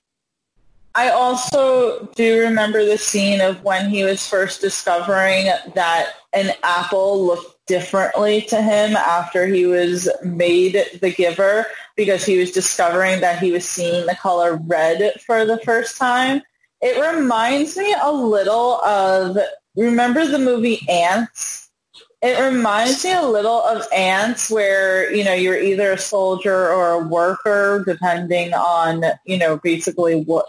I also do remember the scene of when he was first discovering that an apple looked differently to him after he was made the giver because he was discovering that he was seeing the color red for the first time. It reminds me a little of, remember the movie Ants? It reminds me a little of Ants where, you know, you're either a soldier or a worker depending on, you know, basically what,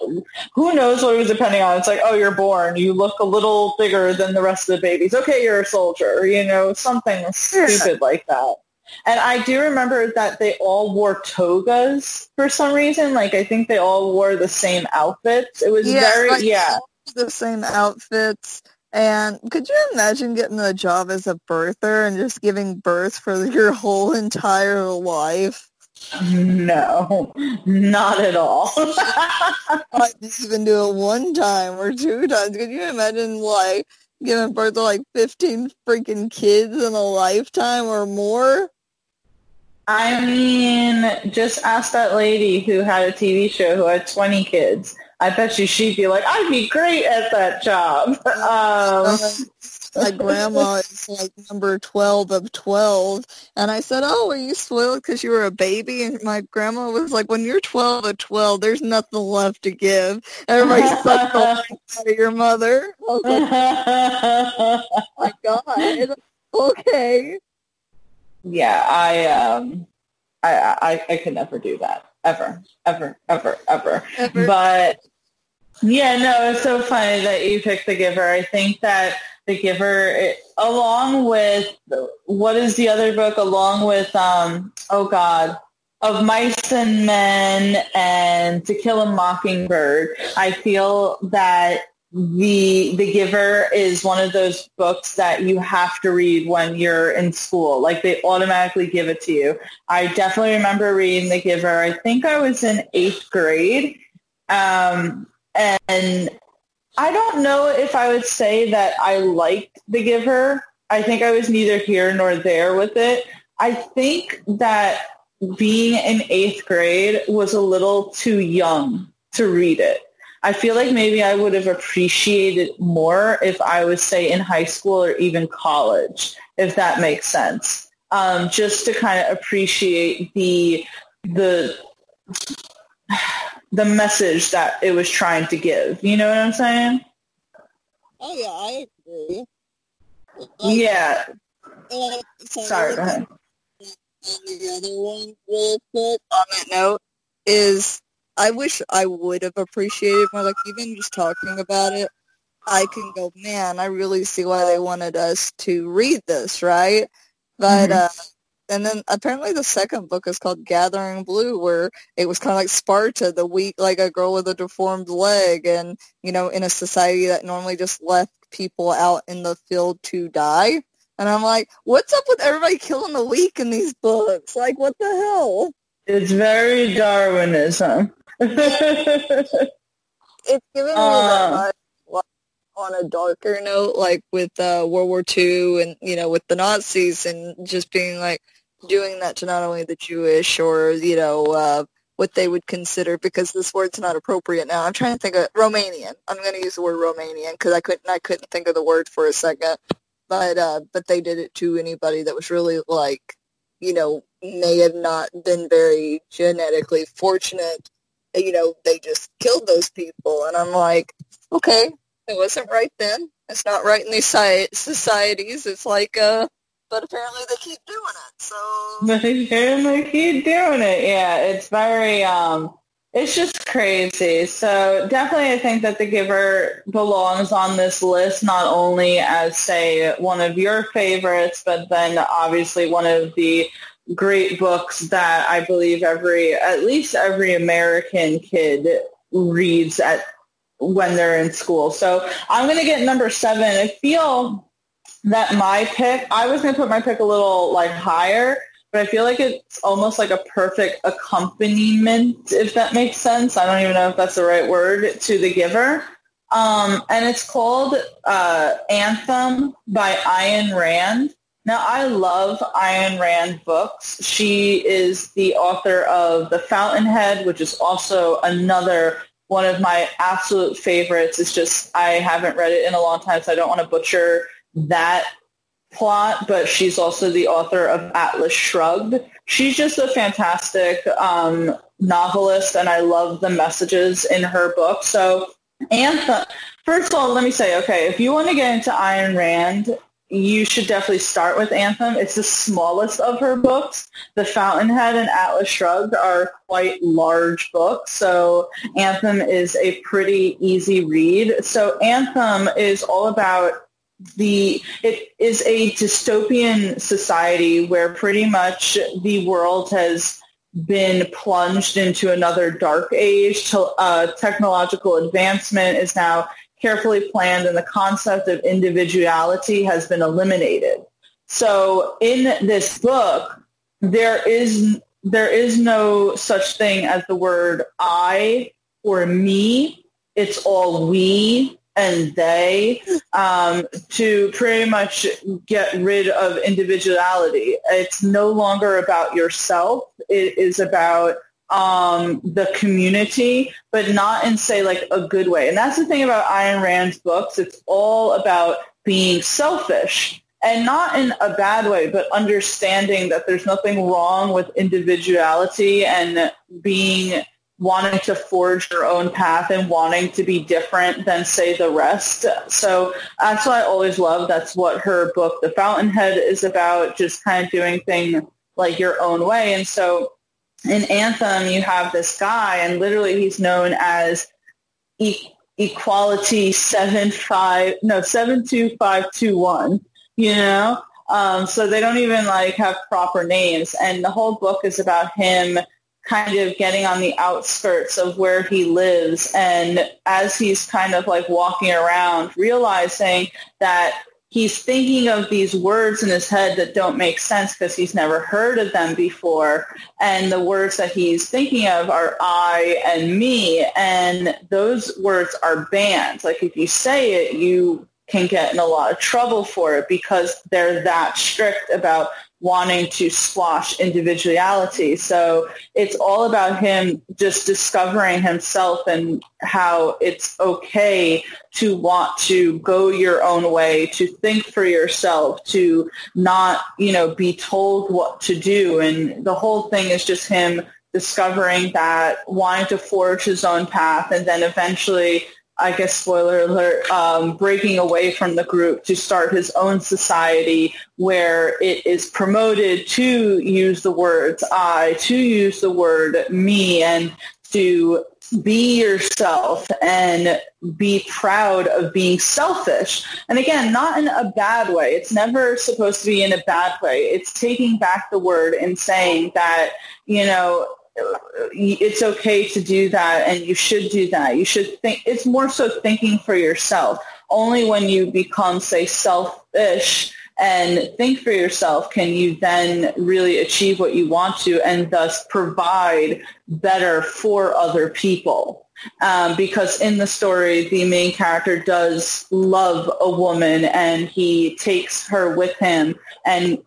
who knows what it was depending on. It's like, oh, you're born. You look a little bigger than the rest of the babies. Okay, you're a soldier, you know, something stupid like that. And I do remember that they all wore togas for some reason. Like I think they all wore the same outfits. It was very like yeah. The same outfits. And could you imagine getting a job as a birther and just giving birth for *laughs* your whole entire life? No, not at all. *laughs* I even do it one time or two times. Could you imagine like giving birth to like 15 freaking kids in a lifetime or more? I mean, just ask that lady who had a TV show who had 20 kids. I bet you she'd be like, I'd be great at that job. *laughs* Um, my grandma is like number 12 of 12. And I said, oh, are you spoiled because you were a baby? And my grandma was like, when you're 12 of 12, there's nothing left to give. Everybody sucked the life out of your mother. I was like, oh my God. Okay. Yeah, I um I, I I could never do that. Ever. Ever, ever, ever. Ever. But yeah, no, it's so funny that you picked The Giver. I think that The Giver, it, along with, what is the other book? Along with, um, oh God, Of Mice and Men and To Kill a Mockingbird, I feel that the the giver is one of those books that you have to read when you're in school like they automatically give it to you i definitely remember reading the giver i think i was in eighth grade um, and i don't know if i would say that i liked the giver. I think i was neither here nor there with it. I think that being in eighth grade was a little too young to read it. I feel like maybe I would have appreciated more if I was, say, in high school or even college, if that makes sense. Um, just to kind of appreciate the the the message that it was trying to give. You know what I'm saying? Oh, yeah, I agree. Yeah. Uh, Sorry, go ahead. And the other one, real quick, on that note, is I wish I would have appreciated more. Like even just talking about it, I can go, man, I really see why they wanted us to read this, right? But Mhm. uh, and then apparently the second book is called Gathering Blue, where it was kind of like Sparta, the weak, like a girl with a deformed leg, and you know, in a society that normally just left people out in the field to die. And I'm like, what's up with everybody killing the weak in these books? Like, what the hell? It's very Darwinism. *laughs* it's giving me Uh. that vibe on a darker note, like with uh, World War II and you know with the Nazis and just being like doing that to not only the Jewish or you know uh, what they would consider because this word's not appropriate now. I'm trying to think of Romanian. I'm going to use the word Romanian because I couldn't I couldn't think of the word for a second. But uh, but they did it to anybody that was really like you know may have not been very genetically fortunate you know, they just killed those people. And I'm like, okay, it wasn't right then. It's not right in these societies. It's like, uh, but apparently they keep doing it. So, *laughs* They certainly keep doing it. Yeah, it's very, um, it's just crazy. So definitely I think that The Giver belongs on this list, not only as, say, one of your favorites, but then obviously one of the great books that I believe every, at least every American kid reads at when they're in school. So I'm going to get number seven. I feel that my pick, I was going to put my pick a little like higher, but I feel like it's almost like a perfect accompaniment, if that makes sense. I don't even know if that's the right word, to The Giver. Um, and it's called uh, Anthem by Ayn Rand. Now, I love Ayn Rand books. She is the author of The Fountainhead, which is also another one of my absolute favorites. It's just I haven't read it in a long time, so I don't want to butcher that plot, but she's also the author of Atlas Shrugged. She's just a fantastic um, novelist, and I love the messages in her book. So, Anthem, first of all, let me say, okay, if you want to get into Ayn Rand, you should definitely start with Anthem. It's the smallest of her books. The Fountainhead and Atlas Shrugged are quite large books, so Anthem is a pretty easy read. So Anthem is all about the it is a dystopian society where pretty much the world has been plunged into another dark age. Uh, technological advancement is now carefully planned and the concept of individuality has been eliminated. So in this book, there is there is no such thing as the word I or me. It's all we and they um, to pretty much get rid of individuality. It's no longer about yourself. It is about um, the community, but not in say like a good way. And that's the thing about Ayn Rand's books. It's all about being selfish and not in a bad way, but understanding that there's nothing wrong with individuality and being wanting to forge your own path and wanting to be different than say the rest. So that's what I always love. That's what her book, The Fountainhead, is about, just kind of doing things like your own way. And so in Anthem, you have this guy and literally he's known as e- equality seven five, no, 72521 you know? Um, so they don't even like have proper names. And the whole book is about him kind of getting on the outskirts of where he lives. And as he's kind of like walking around, realizing that he's thinking of these words in his head that don't make sense because he's never heard of them before. And the words that he's thinking of are I and me. And those words are banned. Like if you say it, you can get in a lot of trouble for it because they're that strict about wanting to squash individuality. So it's all about him just discovering himself and how it's okay to want to go your own way, to think for yourself, to not, you know, be told what to do. And the whole thing is just him discovering that, wanting to forge his own path, and then eventually I guess spoiler alert, um, breaking away from the group to start his own society where it is promoted to use the words I, to use the word me, and to be yourself and be proud of being selfish. And again, not in a bad way. It's never supposed to be in a bad way. It's taking back the word and saying that, you know, it's okay to do that and you should do that. You should think, it's more so thinking for yourself. Only when you become, say, selfish and think for yourself can you then really achieve what you want to and thus provide better for other people. Um, because in the story, the main character does love a woman and he takes her with him and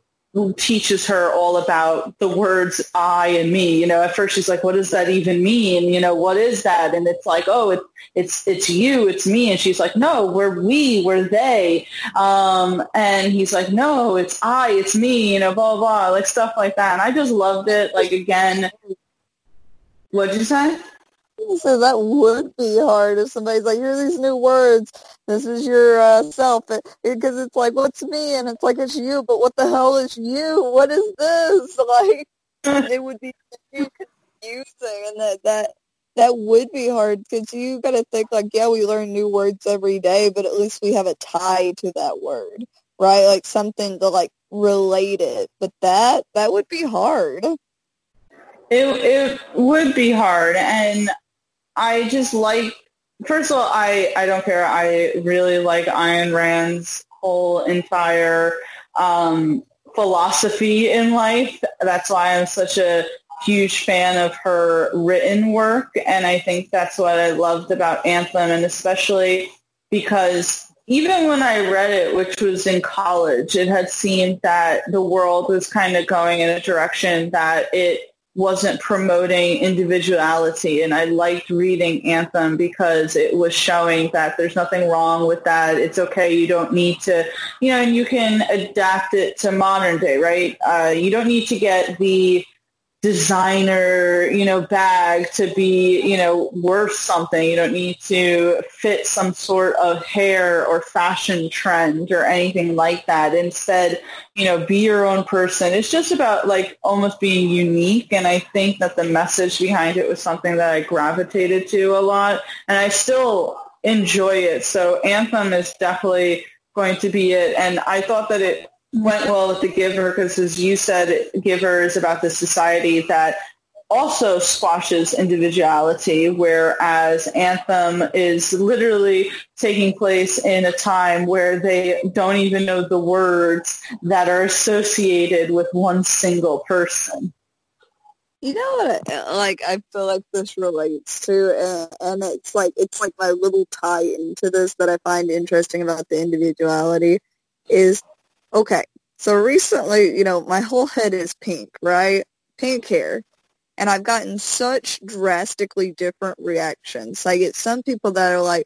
teaches her all about the words I and me. You know, at first she's like, what does that even mean? You know, what is that? And it's like, oh, it, it's, it's you, it's me. And she's like, no, we're we, we're they. Um, and he's like, no, it's I, it's me, you know, blah, blah, blah, like stuff like that. And I just loved it. Like, again, what'd you say? So that would be hard if somebody's like, here are these new words. This is your uh, self. Because it's like, what's me? And it's like, it's you. But what the hell is you? What is this? *laughs* Like, *laughs* it would be confusing. And that, that, that would be hard because you got to think like, yeah, we learn new words every day, but at least we have a tie to that word, right? Like something to like relate it. But that, that would be hard. It, it would be hard. And I just like, first of all, I, I don't care. I really like Ayn Rand's whole entire um, philosophy in life. That's why I'm such a huge fan of her written work. And I think that's what I loved about Anthem, and especially because even when I read it, which was in college, it had seemed that the world was kind of going in a direction that it wasn't promoting individuality and I liked reading Anthem because it was showing that there's nothing wrong with that. It's okay. You don't need to, you know, and you can adapt it to modern day, right? Uh, you don't need to get the designer, you know, bag to be, you know, worth something. You don't need to fit some sort of hair or fashion trend or anything like that. Instead, you know, be your own person. It's just about like almost being unique. And I think that the message behind it was something that I gravitated to a lot. And I still enjoy it. So Anthem is definitely going to be it. And I thought that it went well with the giver because as you said giver is about the society that also squashes individuality whereas anthem is literally taking place in a time where they don't even know the words that are associated with one single person. You know what I, like i feel like this relates to and, and it's like it's like my little tie into this that i find interesting about the individuality is Okay, so recently, you know, my whole head is pink, right? Pink hair. And I've gotten such drastically different reactions. I get some people that are like,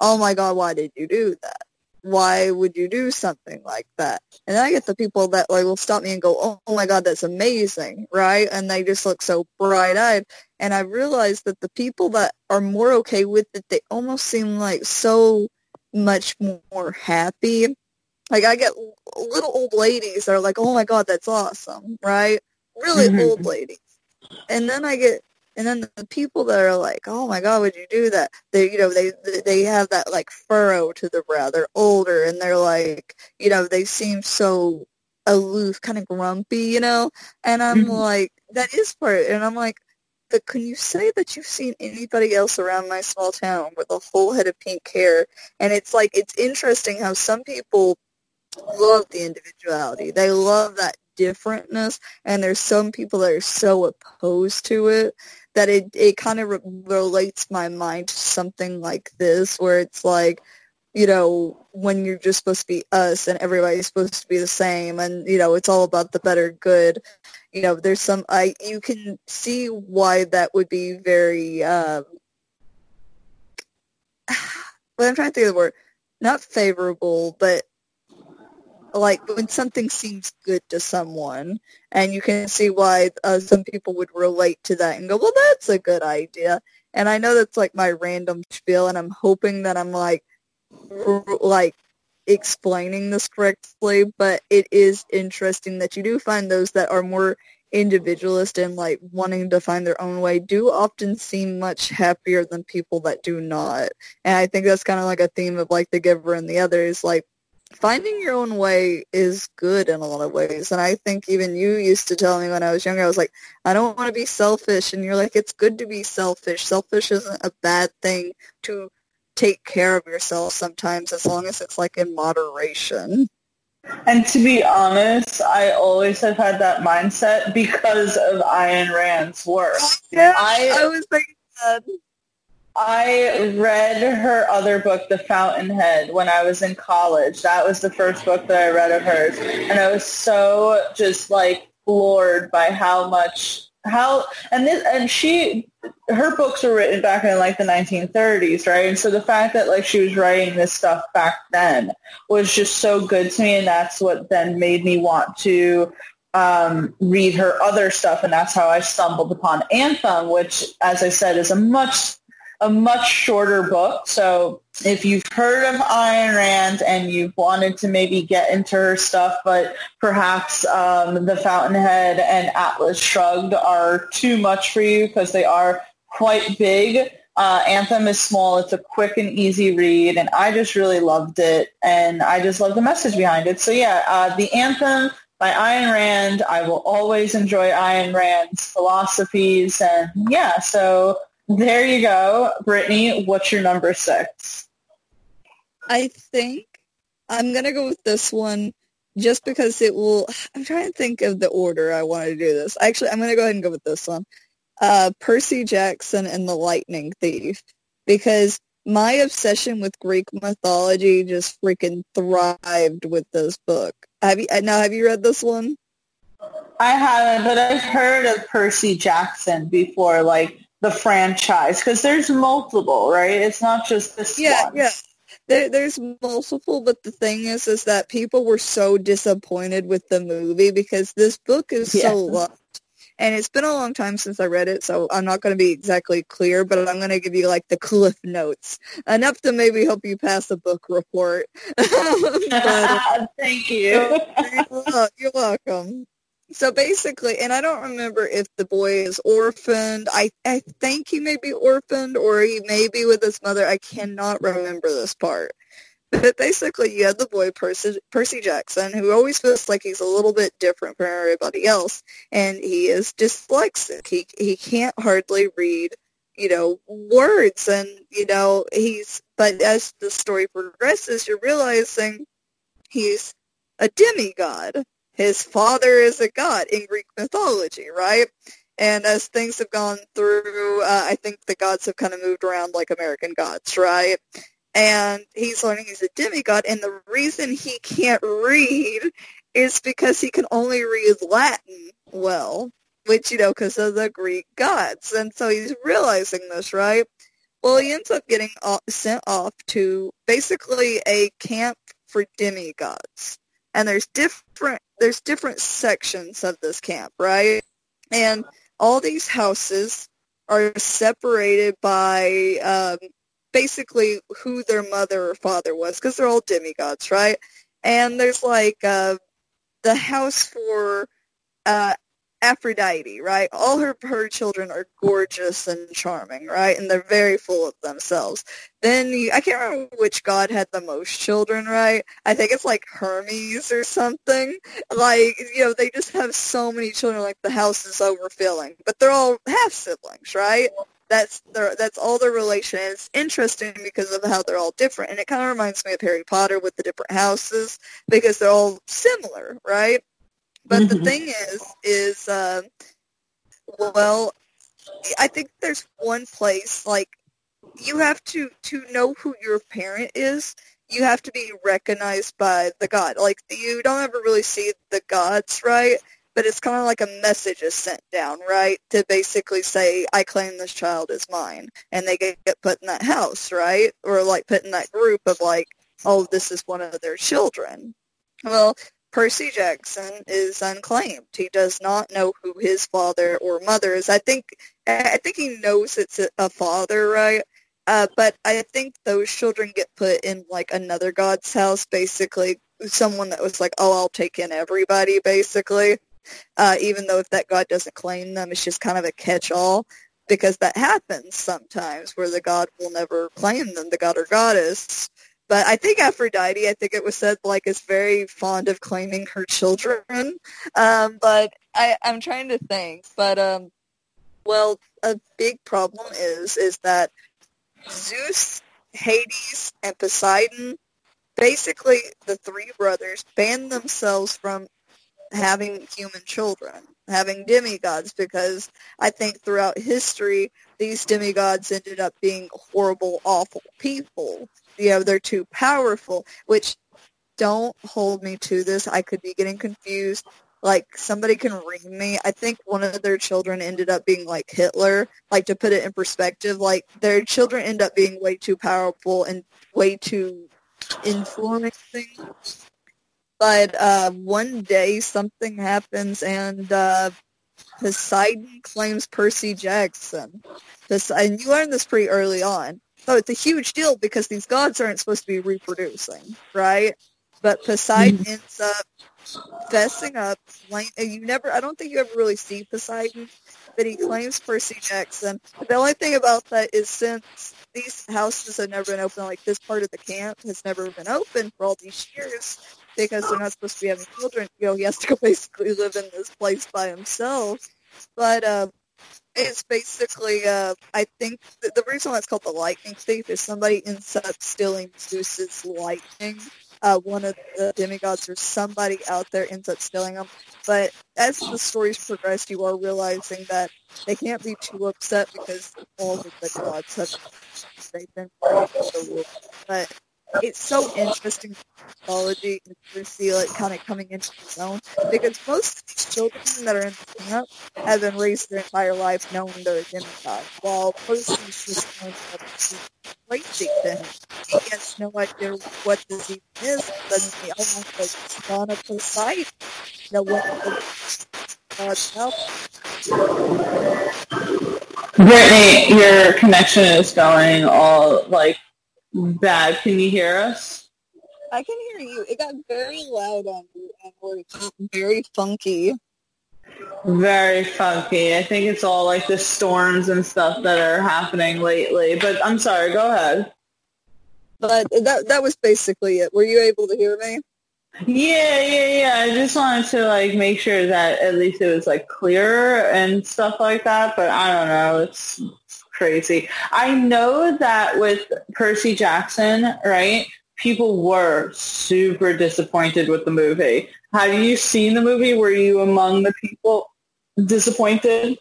oh my God, why did you do that? why would you do something like that? And then I get the people that like will stop me and go, oh, oh my God, that's amazing, right? And they just look so bright-eyed. And I realize that the people that are more okay with it, they almost seem like so much more happy. Like I get little old ladies that are like, oh my God, that's awesome, right? Really mm-hmm. old ladies. And then I get and then the people that are like, "Oh my God, would you do that?" They, you know, they they have that like furrow to the brow. They're older, and they're like, you know, they seem so aloof, kind of grumpy, you know. And I'm mm-hmm. like, that is part. And I'm like, but can you say that you've seen anybody else around my small town with a whole head of pink hair? And it's like it's interesting how some people love the individuality. They love that differentness, and there's some people that are so opposed to it that it it kind of re- relates my mind to something like this, where it's like, you know, when you're just supposed to be us and everybody's supposed to be the same, and you know, it's all about the better good. You know, there's some I you can see why that would be very. Um, *sighs* but I'm trying to think of the word, not favorable, but like when something seems good to someone and you can see why uh, some people would relate to that and go well that's a good idea. And i know that's like my random spiel and i'm hoping that i'm like r- like explaining this correctly but it is interesting that you do find those that are more individualist and like wanting to find their own way do often seem much happier than people that do not. And i think that's kind of like a theme of like the giver and the others like finding your own way is good in a lot of ways. And I think even you used to tell me when I was younger, I was like, I don't want to be selfish. And you're like, it's good to be selfish. Selfish isn't a bad thing to take care of yourself sometimes as long as it's like in moderation. And to be honest, I always have had that mindset because of Ayn Rand's work. Yeah, I, I was thinking that. I read her other book, The Fountainhead, when I was in college. That was the first book that I read of hers. And I was so just like floored by how much how and this and she her books were written back in like the 1930s right and so the fact that like she was writing this stuff back then was just so good to me and that's what then made me want to um, read her other stuff and that's how i stumbled upon anthem which as i said is a much a much shorter book. So if you've heard of Ayn Rand and you've wanted to maybe get into her stuff, but perhaps um, The Fountainhead and Atlas Shrugged are too much for you because they are quite big. Uh, Anthem is small. It's a quick and easy read, and I just really loved it, and I just love the message behind it. So yeah, uh, the Anthem by Ayn Rand. I will always enjoy Ayn Rand's philosophies, and yeah, so there you go. Brittany, what's your number six? I think I'm going to go with this one just because it will, I'm trying to think of the order I want to do this. Actually, I'm going to go ahead and go with this one. Uh, Percy Jackson and the Lightning Thief. Because my obsession with Greek mythology just freaking thrived with this book. Have you, now, have you read this one? I haven't, but I've heard of Percy Jackson before. Like, the franchise because there's multiple, right? It's not just this yeah, one. Yeah, there, there's multiple, but the thing is, is that people were so disappointed with the movie because this book is yeah. so loved. And it's been a long time since I read it, so I'm not going to be exactly clear, but I'm going to give you like the cliff notes, enough to maybe help you pass a book report. *laughs* but, uh, *laughs* Thank you. you're welcome. So basically, and I don't remember if the boy is orphaned. I, I think he may be orphaned or he may be with his mother. I cannot remember this part. But basically, you have the boy Percy, Percy Jackson, who always feels like he's a little bit different from everybody else, and he is dyslexic. He he can't hardly read, you know, words, and you know he's. But as the story progresses, you're realizing he's a demigod his father is a god in Greek mythology, right? And as things have gone through, uh, I think the gods have kind of moved around like American gods, right? And he's learning he's a demigod, and the reason he can't read is because he can only read Latin well, which, you know, because of the Greek gods. And so he's realizing this, right? Well, he ends up getting off, sent off to basically a camp for demigods, and there's different there's different sections of this camp, right? And all these houses are separated by um, basically who their mother or father was, because they're all demigods, right? And there's like uh, the house for uh, Aphrodite, right? All her her children are gorgeous and charming, right? And they're very full of themselves. Then you, I can't remember which god had the most children, right? I think it's like Hermes or something. Like you know, they just have so many children, like the house is overfilling. But they're all half siblings, right? That's their that's all their relation. And it's interesting because of how they're all different, and it kind of reminds me of Harry Potter with the different houses because they're all similar, right? But mm-hmm. the thing is, is uh, well, I think there's one place like you have to to know who your parent is. You have to be recognized by the god. Like you don't ever really see the gods, right? But it's kind of like a message is sent down, right? To basically say, I claim this child as mine. And they get put in that house, right? Or like put in that group of like, oh, this is one of their children. Well, Percy Jackson is unclaimed. He does not know who his father or mother is. I think I think he knows it's a, father, right? Uh, but I think those children get put in like another god's house, basically someone that was like, "Oh, I'll take in everybody," basically. Uh, even though if that god doesn't claim them, it's just kind of a catch-all because that happens sometimes where the god will never claim them, the god or goddess. But I think Aphrodite, I think it was said, like, is very fond of claiming her children. Um, but I, I'm trying to think. But, um, well, a big problem is, is that Zeus, Hades, and Poseidon, basically the three brothers, banned themselves from having human children, having demigods, because I think throughout history, these demigods ended up being horrible, awful people you know, they're too powerful, which don't hold me to this. I could be getting confused. Like somebody can read me. I think one of their children ended up being like Hitler. Like to put it in perspective, like their children end up being way too powerful and way too influencing. But uh, one day something happens and uh, Poseidon claims Percy Jackson. And you learned this pretty early on. So it's a huge deal because these gods aren't supposed to be reproducing, right? But Poseidon mm-hmm. ends up fessing up. You never, I don't think you ever really see Poseidon, but he claims Percy Jackson. The only thing about that is since these houses have never been open, like this part of the camp has never been open for all these years because they're not supposed to be having children. You know, he has to go *laughs* basically live in this place by himself. But uh, it's basically, uh, I think the, the reason why it's called the lightning thief is somebody ends up stealing Zeus's lightning. Uh, one of the demigods or somebody out there ends up stealing them. But as the stories progress, you are realizing that they can't be too upset because all of the gods have they've been But it's so interesting mythology and to see it kind of coming into its own because most of these children that are in the camp have been raised their entire life knowing they're demigod, while Percy's just going to crazy to him. He has no idea what this even is, but he almost like spawn of Poseidon. You know what God's help. Brittany, your connection is going all like bad. Can you hear us? I can hear you. It got very loud on you and we're very funky. Very funky. I think it's all like the storms and stuff that are happening lately. But I'm sorry, go ahead. But that that was basically it. Were you able to hear me? Yeah, yeah, yeah. I just wanted to like make sure that at least it was like clear and stuff like that. But I don't know. It's crazy. I know that with Percy Jackson, right? People were super disappointed with the movie. Have you seen the movie? Were you among the people disappointed?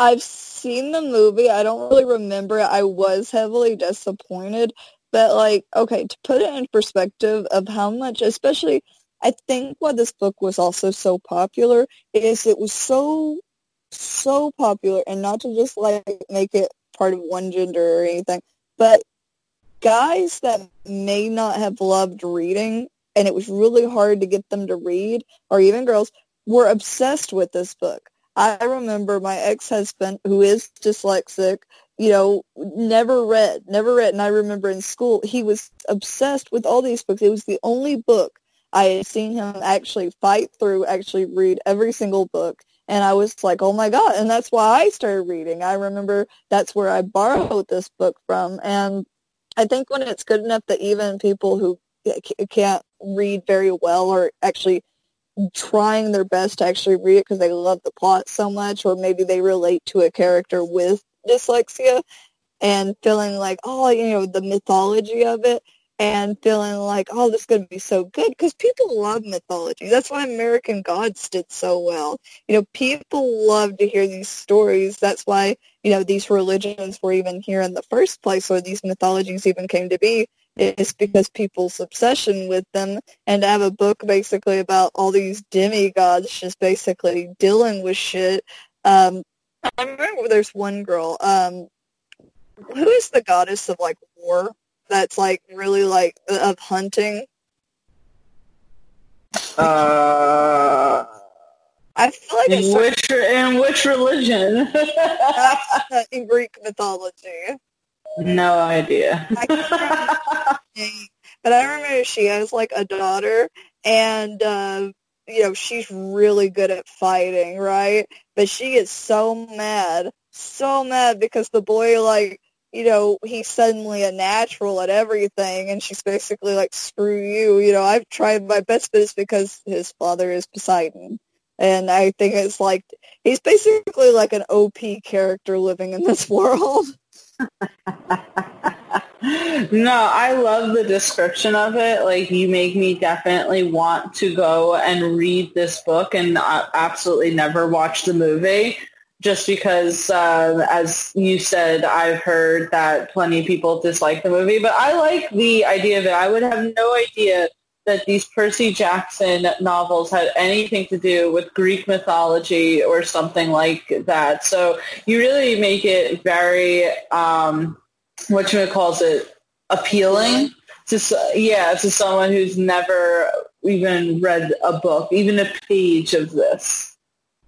I've seen the movie. I don't really remember it. I was heavily disappointed. But like, okay, to put it in perspective of how much, especially, I think why this book was also so popular is it was so so popular and not to just like make it part of one gender or anything, but guys that may not have loved reading and it was really hard to get them to read, or even girls, were obsessed with this book. I remember my ex-husband, who is dyslexic, you know, never read, never read. And I remember in school, he was obsessed with all these books. It was the only book I had seen him actually fight through, actually read every single book. And I was like, oh my God. And that's why I started reading. I remember that's where I borrowed this book from. And I think when it's good enough that even people who can't read very well are actually trying their best to actually read it because they love the plot so much or maybe they relate to a character with dyslexia and feeling like, oh, you know, the mythology of it and feeling like, oh, this is going to be so good because people love mythology. That's why American Gods did so well. You know, people love to hear these stories. That's why, you know, these religions were even here in the first place or these mythologies even came to be is because people's obsession with them and to have a book basically about all these demigods just basically dealing with shit. Um, I remember there's one girl, um, who is the goddess of like war that's like really like of hunting? Uh, I feel like in which in which religion? *laughs* in Greek mythology. No idea. I but I remember she has like a daughter, and uh, you know she's really good at fighting, right? But she is so mad, so mad because the boy like you know he's suddenly a natural at everything, and she's basically like screw you. You know I've tried my best, but it's because his father is Poseidon. And I think it's like he's basically like an OP character living in this *laughs* world no, I love the description of it. Like you make me definitely want to go and read this book and uh, absolutely never watch the movie just because, uh, as you said, I've heard that plenty of people dislike the movie, but I like the idea of it. I would have no idea that these Percy Jackson novels had anything to do with Greek mythology or something like that. So you really make it very, um, what you calls it, appealing to yeah to someone who's never even read a book, even a page of this.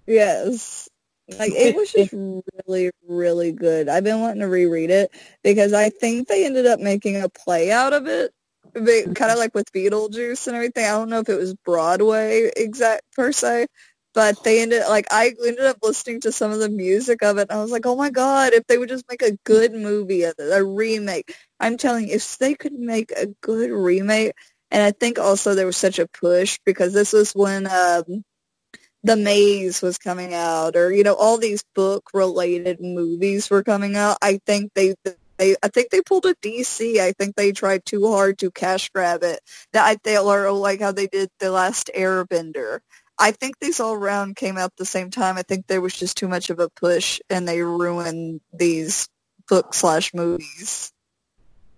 Yes. Like it was just really, really good. I've been wanting to reread it because I think they ended up making a play out of it kind of like with Beetlejuice and everything. I don't know if it was Broadway exact per se, but they ended like I ended up listening to some of the music of it. and I was like, oh my god, if they would just make a good movie of it, a remake. I'm telling you, if they could make a good remake, and I think also there was such a push because this was when um, the Maze was coming out, or you know, all these book related movies were coming out. I think they they, I think they pulled a DC. I think they tried too hard to cash grab it. That I they are oh, like how they did the last Airbender. I think these all around came out the same time. I think there was just too much of a push, and they ruined these book slash movies.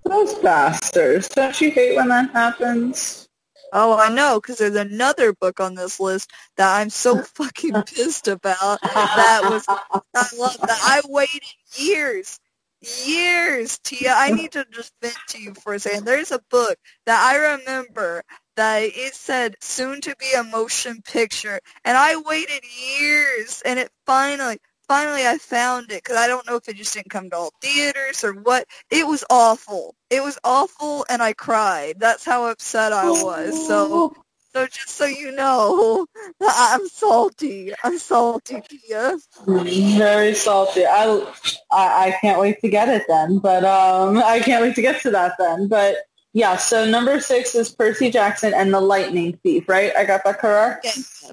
Those bastards! Don't you hate when that happens? Oh, I know, because there's another book on this list that I'm so *laughs* fucking pissed about. That was I love that I waited years years, Tia. I need to just vent to you for a second. There's a book that I remember that it said soon to be a motion picture, and I waited years, and it finally, finally I found it because I don't know if it just didn't come to all theaters or what. It was awful. It was awful, and I cried. That's how upset I was. So *laughs* so just so you know, *laughs* I'm salty. I'm salty, Tia. Very salty. I, I, I can't wait to get it then. But um, I can't wait to get to that then. But yeah, so number six is Percy Jackson and the Lightning Thief, right? I got that correct? Yes.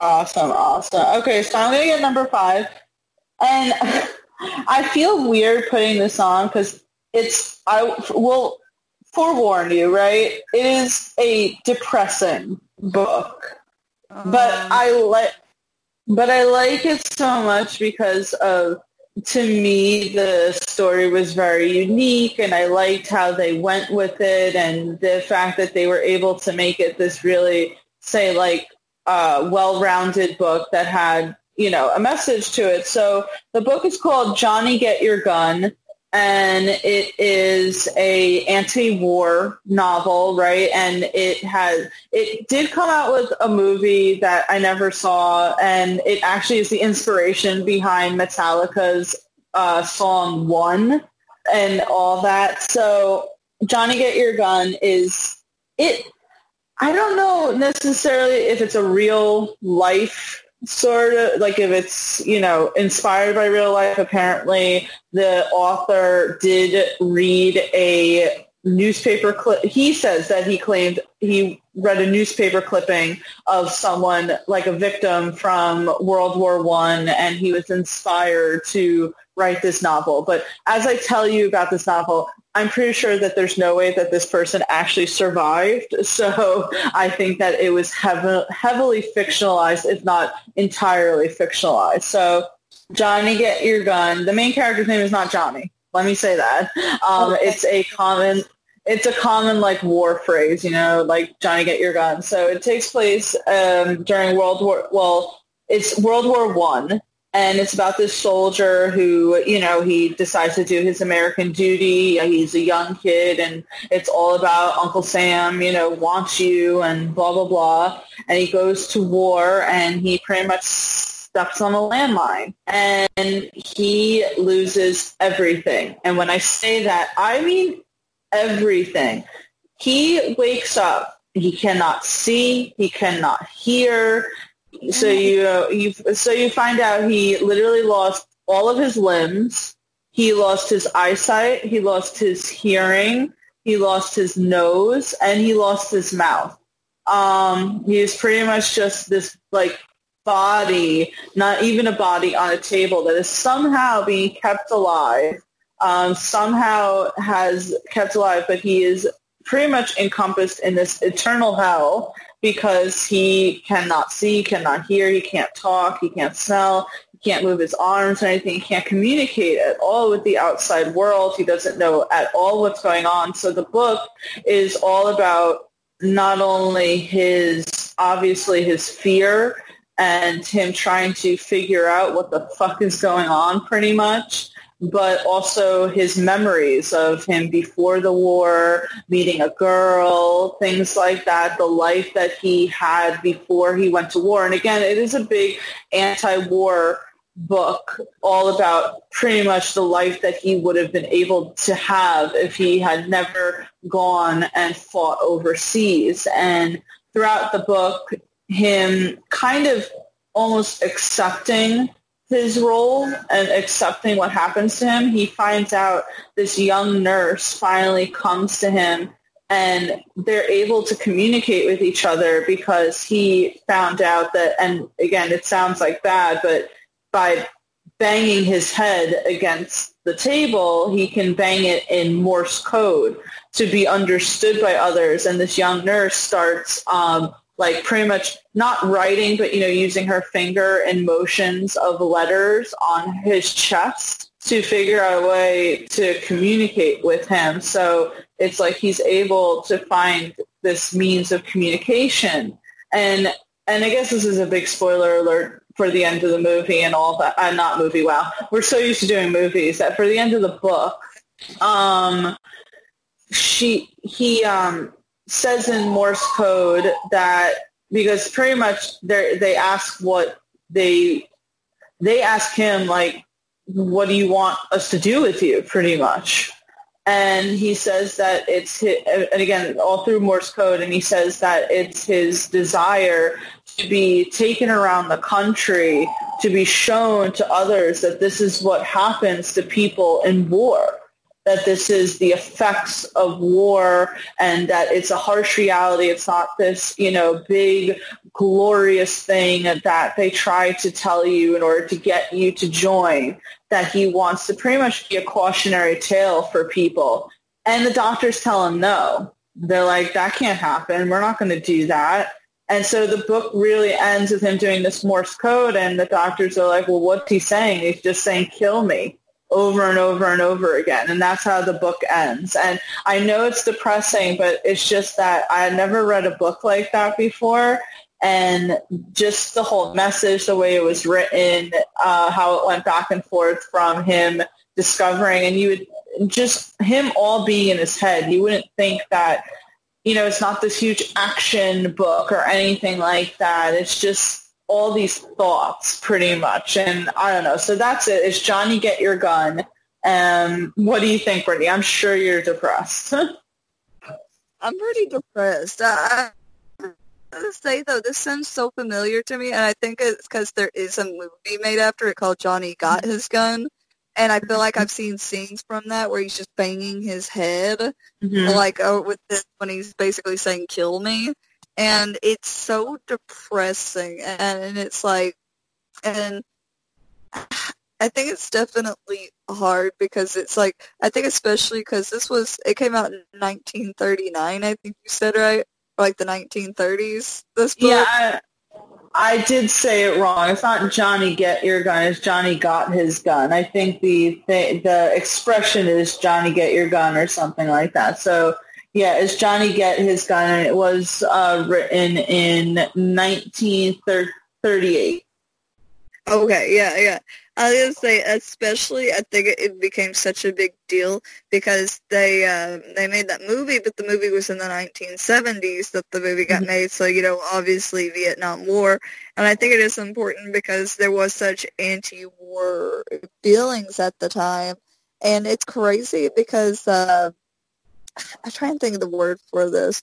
Awesome, awesome. Okay, so I'm going to get number five. And *laughs* I feel weird putting this on because it's, I will forewarn you, right? It is a depressing book, uh-huh. but I like, but I like it so much because of, to me, the story was very unique, and I liked how they went with it, and the fact that they were able to make it this really, say, like, uh, well-rounded book that had you know, a message to it. So the book is called Johnny Get Your Gun and it is a anti-war novel, right? And it has it did come out with a movie that I never saw, and it actually is the inspiration behind Metallica's uh, song "One" and all that. So Johnny Get Your Gun is it. I don't know necessarily if it's a real life sort of like if it's you know inspired by real life. Apparently the author did read a newspaper clip. He says that he claimed he read a newspaper clipping of someone like a victim from world war one and he was inspired to write this novel but as i tell you about this novel I'm pretty sure that there's no way that this person actually survived. *laughs* So I think that it was heavily fictionalized, if not entirely fictionalized. So Johnny, get your gun. The main character's name is not Johnny. Let me say that. Um, okay. It's a common, it's a common like war phrase, you know, like Johnny, get your gun. So it takes place um, during World War. Well, it's World War One, and it's about this soldier who, you know, he decides to do his American duty. He's a young kid, and it's all about Uncle Sam, you know, wants you and blah, blah, blah. And he goes to war, and he pretty much steps on a landmine, and he loses everything. And when I say that, I mean everything. He wakes up. He cannot see. He cannot hear so you uh, you so you find out he literally lost all of his limbs. He lost his eyesight. He lost his hearing. He lost his nose, and he lost his mouth. Um, he is pretty much just this like body, not even a body on a table that is somehow being kept alive. Um, somehow has kept alive, but he is pretty much encompassed in this eternal hell because he cannot see, cannot hear, he can't talk, he can't smell, he can't move his arms or anything, he can't communicate at all with the outside world. He doesn't know at all what's going on. So the book is all about not only his, obviously his fear and him trying to figure out what the fuck is going on pretty much, but also his memories of him before the war, meeting a girl, things like that, the life that he had before he went to war. And again, it is a big anti-war book all about pretty much the life that he would have been able to have if he had never gone and fought overseas. And throughout the book, him kind of almost accepting his role and accepting what happens to him, he finds out this young nurse finally comes to him and they're able to communicate with each other because he found out that, and again, it sounds like bad, but by banging his head against the table, he can bang it in Morse code to be understood by others. And this young nurse starts um, like pretty much not writing, but you know, using her finger and motions of letters on his chest to figure out a way to communicate with him. So it's like he's able to find this means of communication. And and I guess this is a big spoiler alert for the end of the movie and all that. Uh, not movie. Wow, we're so used to doing movies that for the end of the book, um, she he um says in Morse code that because pretty much they they ask what they they ask him like what do you want us to do with you pretty much. And he says that it's his, and again all through Morse code and he says that it's his desire to be taken around the country to be shown to others that this is what happens to people in war that this is the effects of war and that it's a harsh reality. It's not this, you know, big, glorious thing that they try to tell you in order to get you to join, that he wants to pretty much be a cautionary tale for people. And the doctors tell him no. They're like, that can't happen. We're not going to do that. And so the book really ends with him doing this Morse code and the doctors are like, well, what's he saying? He's just saying, kill me over and over and over again. And that's how the book ends. And I know it's depressing, but it's just that I had never read a book like that before. and just the whole message, the way it was written, uh, how it went back and forth from him discovering, and you would just him all being in his head. You wouldn't think that, you know, it's not this huge action book or anything like that. It's just all these thoughts pretty much. And I don't know. So that's it. Is Johnny Get Your Gun? Um, what do you think, Brittany? I'm sure you're depressed. *laughs* I'm pretty depressed. I, to say though, this sounds so familiar to me, and I think it's because there is a movie made after it called Johnny Got His Gun, and I feel like I've seen scenes from that where he's just banging his head, mm-hmm. like oh, with this when he's basically saying "kill me," and it's so depressing, and, it's like, and *sighs* I think it's definitely hard because it's like I think especially because this was it came out in 1939. I think you said right like the 1930s. This book. Yeah, I, I, did say it wrong. It's not Johnny get your gun. It's Johnny got his gun. I think the the, the expression is Johnny get your gun or something like that. So yeah, it's Johnny get his gun, and it was uh, written in 1938. Okay, yeah, yeah. I was gonna say, especially, I think it became such a big deal because they uh, they made that movie, but the movie was in the 1970s that the movie got mm-hmm. made. So you know, obviously Vietnam War, and I think it is important because there was such anti-war feelings at the time, and it's crazy because uh, I try and think of the word for this.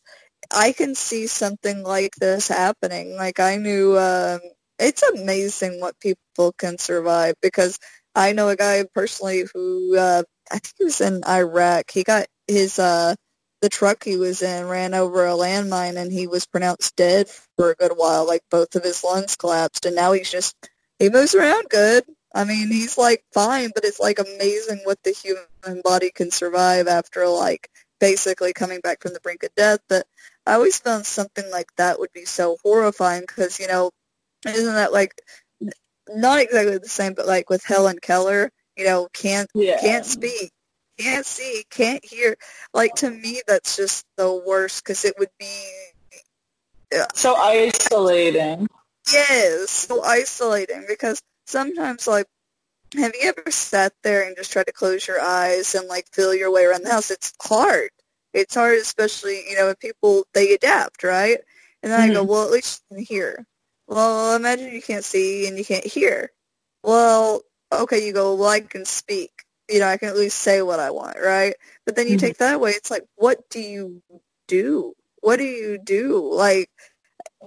I can see something like this happening. Like I knew. Um, it's amazing what people can survive because I know a guy personally who uh, I think he was in Iraq. He got his uh, the truck he was in ran over a landmine and he was pronounced dead for a good while. Like both of his lungs collapsed, and now he's just he moves around good. I mean, he's like fine, but it's like amazing what the human body can survive after like basically coming back from the brink of death. But I always found something like that would be so horrifying because you know isn't that like not exactly the same, but like with Helen Keller, you know, can't yeah. can't speak, can't see, can't hear. Like to me, that's just the worst because it would be yeah. so isolating. Yes, so isolating because sometimes like have you ever sat there and just tried to close your eyes and like feel your way around the house? It's hard. It's hard, especially you know when people they adapt, right? And then mm-hmm. I go, mm-hmm. well, at least you can hear. Well, imagine you can't see and you can't hear. Well, okay, you go, well, I can speak. You know, I can at least say what I want, right? But then you mm-hmm. take that away. It's like, what do you do? What do you do? Like,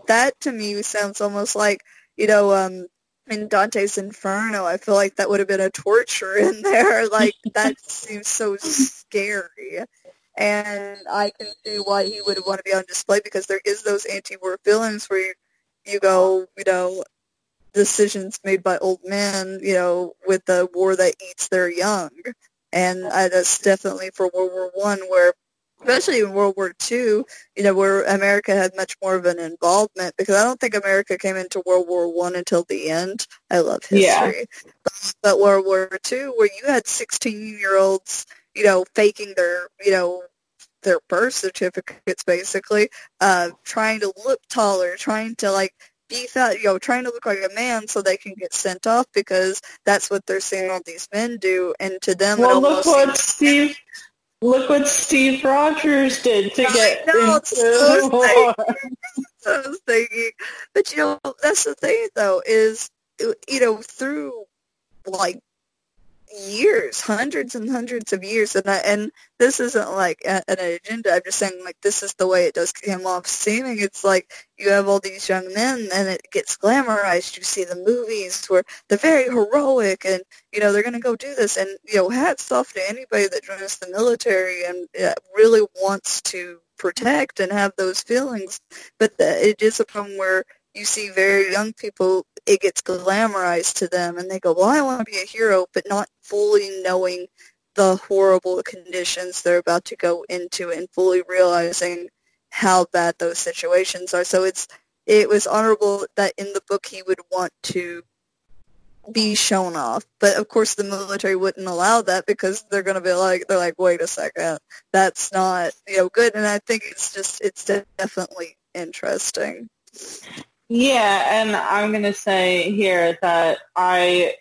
that to me sounds almost like, you know, um, in Dante's Inferno, I feel like that would have been a torture *laughs* in there. Like, that *laughs* seems so scary. And I can see why he would want to be on display because there is those anti-war feelings where you you go, you know, decisions made by old men, you know, with the war that eats their young. And uh, that's definitely for World War One, where especially in World War Two, you know, where America had much more of an involvement because I don't think America came into World War One until the end. I love history, yeah. but, but World War Two, where you had sixteen-year-olds, you know, faking their, you know, their birth certificates basically, uh, trying to look taller, trying to like be fat, you know, trying to look like a man so they can get sent off because that's what they're seeing all these men do, and to them, well, look what Steve, look what Steve Rogers did to get know, into war. I was *laughs* thinking, but you know, that's the thing though is you know through like years, hundreds and hundreds of years, and I, and this isn't like a, an agenda. I'm just saying like this is the way it does come off seeming. It's like you have all these young men, and it gets glamorized. You see the movies where they're very heroic, and you know they're going to go do this, and you know hats off to anybody that joins the military and uh, really wants to protect and have those feelings. But the, it is a problem where you see very young people, it gets glamorized to them, and they go, well, I want to be a hero, but not fully knowing the horrible conditions they're about to go into and fully realizing how bad those situations are. So it's it was honorable that in the book he would want to be shown off. But of course the military wouldn't allow that because they're going to be like, they're like, wait a second, that's not, you know, good. And I think it's just, it's definitely interesting. Yeah, and I'm going to say here that I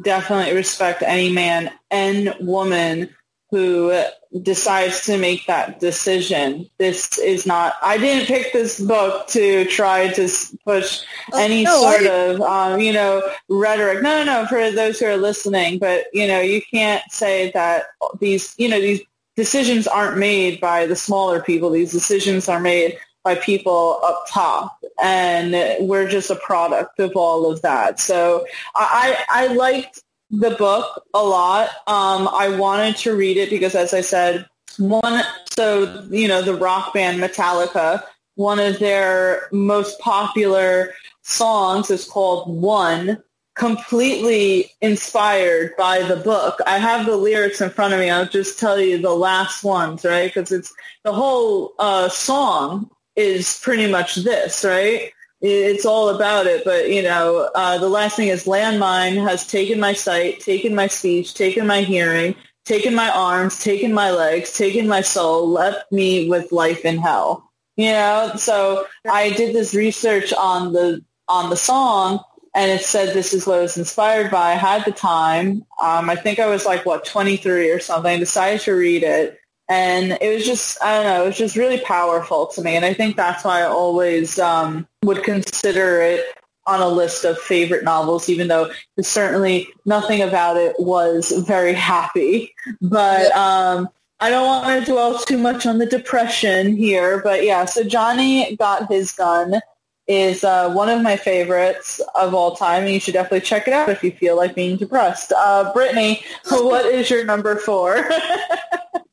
definitely respect any man and woman who decides to make that decision. This is not, I didn't pick this book to try to push oh, any no, sort I, of, um, you know, rhetoric. No, no, no, for those who are listening, but, you know, you can't say that these, you know, these decisions aren't made by the smaller people. These decisions are made by people up top and we're just a product of all of that. So I, I liked the book a lot. Um, I wanted to read it because, as I said, one, so, you know, the rock band Metallica, one of their most popular songs is called One, completely inspired by the book. I have the lyrics in front of me. I'll just tell you the last ones, right? Because it's the whole uh, song is pretty much this, right? it's all about it. But you know, uh, the last thing is landmine has taken my sight, taken my speech, taken my hearing, taken my arms, taken my legs, taken my soul, left me with life in hell. You know, so I did this research on the on the song, and it said this is what it was inspired by. I had the time. Um, I think I was like what 23 or something. I decided to read it, and it was just, I don't know, it was just really powerful to me. And I think that's why I always um, would consider it on a list of favorite novels, even though certainly nothing about it was very happy. But um, I don't want to dwell too much on the depression here. But yeah, so Johnny Got His Gun is uh, one of my favorites of all time, and you should definitely check it out if you feel like being depressed. Uh, Brittany, *laughs* what is your number four? *laughs*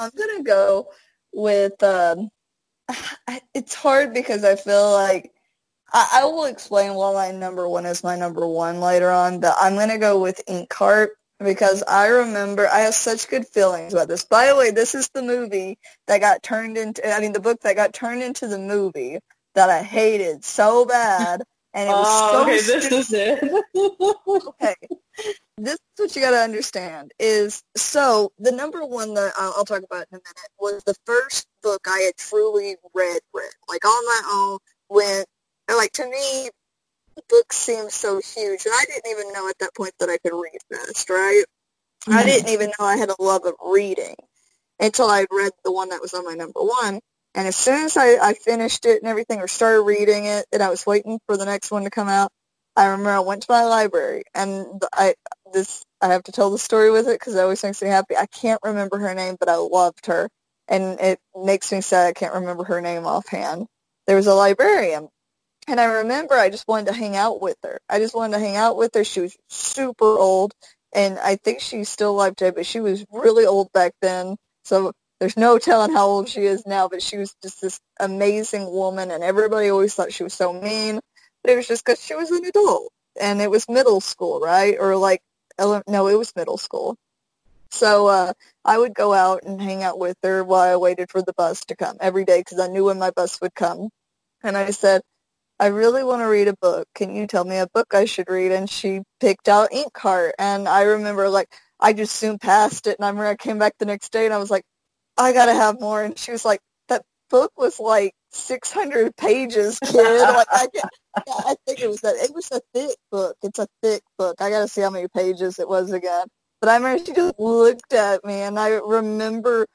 I'm gonna go with. Um, *sighs* it's hard because I feel like I, I, will explain why my number one is my number one later on, but I'm gonna go with Inkheart because I remember I have such good feelings about this. By the way, this is the movie that got turned into. I mean, the book that got turned into the movie that I hated so bad. And it was oh, so okay, stupid. this is it. *laughs* okay this is what you got to understand is so the number one that I'll, I'll, talk about in a minute was the first book I had truly read, read like on my own. When like to me, books seemed so huge, and I didn't even know at that point that I could read fast. Right? Mm-hmm. I didn't even know I had a love of reading until I read the one that was on my number one. And as soon as I, I finished it and everything, or started reading it, and I was waiting for the next one to come out, I remember I went to my library and I this I have to tell the story with it because it always makes me happy. I can't remember her name, but I loved her, and it makes me sad I can't remember her name offhand. There was a librarian, and I remember I just wanted to hang out with her. I just wanted to hang out with her. She was super old, and I think she's still alive today, but she was really old back then. So there's no telling how old she is now, but she was just this amazing woman, and everybody always thought she was so mean. But it was just because she was an adult, and it was middle school, right? Or like, no, it was middle school. So uh, I would go out and hang out with her while I waited for the bus to come every day because I knew when my bus would come. And I said, I really want to read a book. Can you tell me a book I should read? And she picked out Inkheart. And I remember, like, I just soon passed it. And I remember I came back the next day and I was like, I got to have more. And she was like, that book was like 600 pages, *laughs* kid. like, I, I think it was that. It was a thick book. It's a thick book. I got to see how many pages it was again. But I remember she just looked at me, and I remember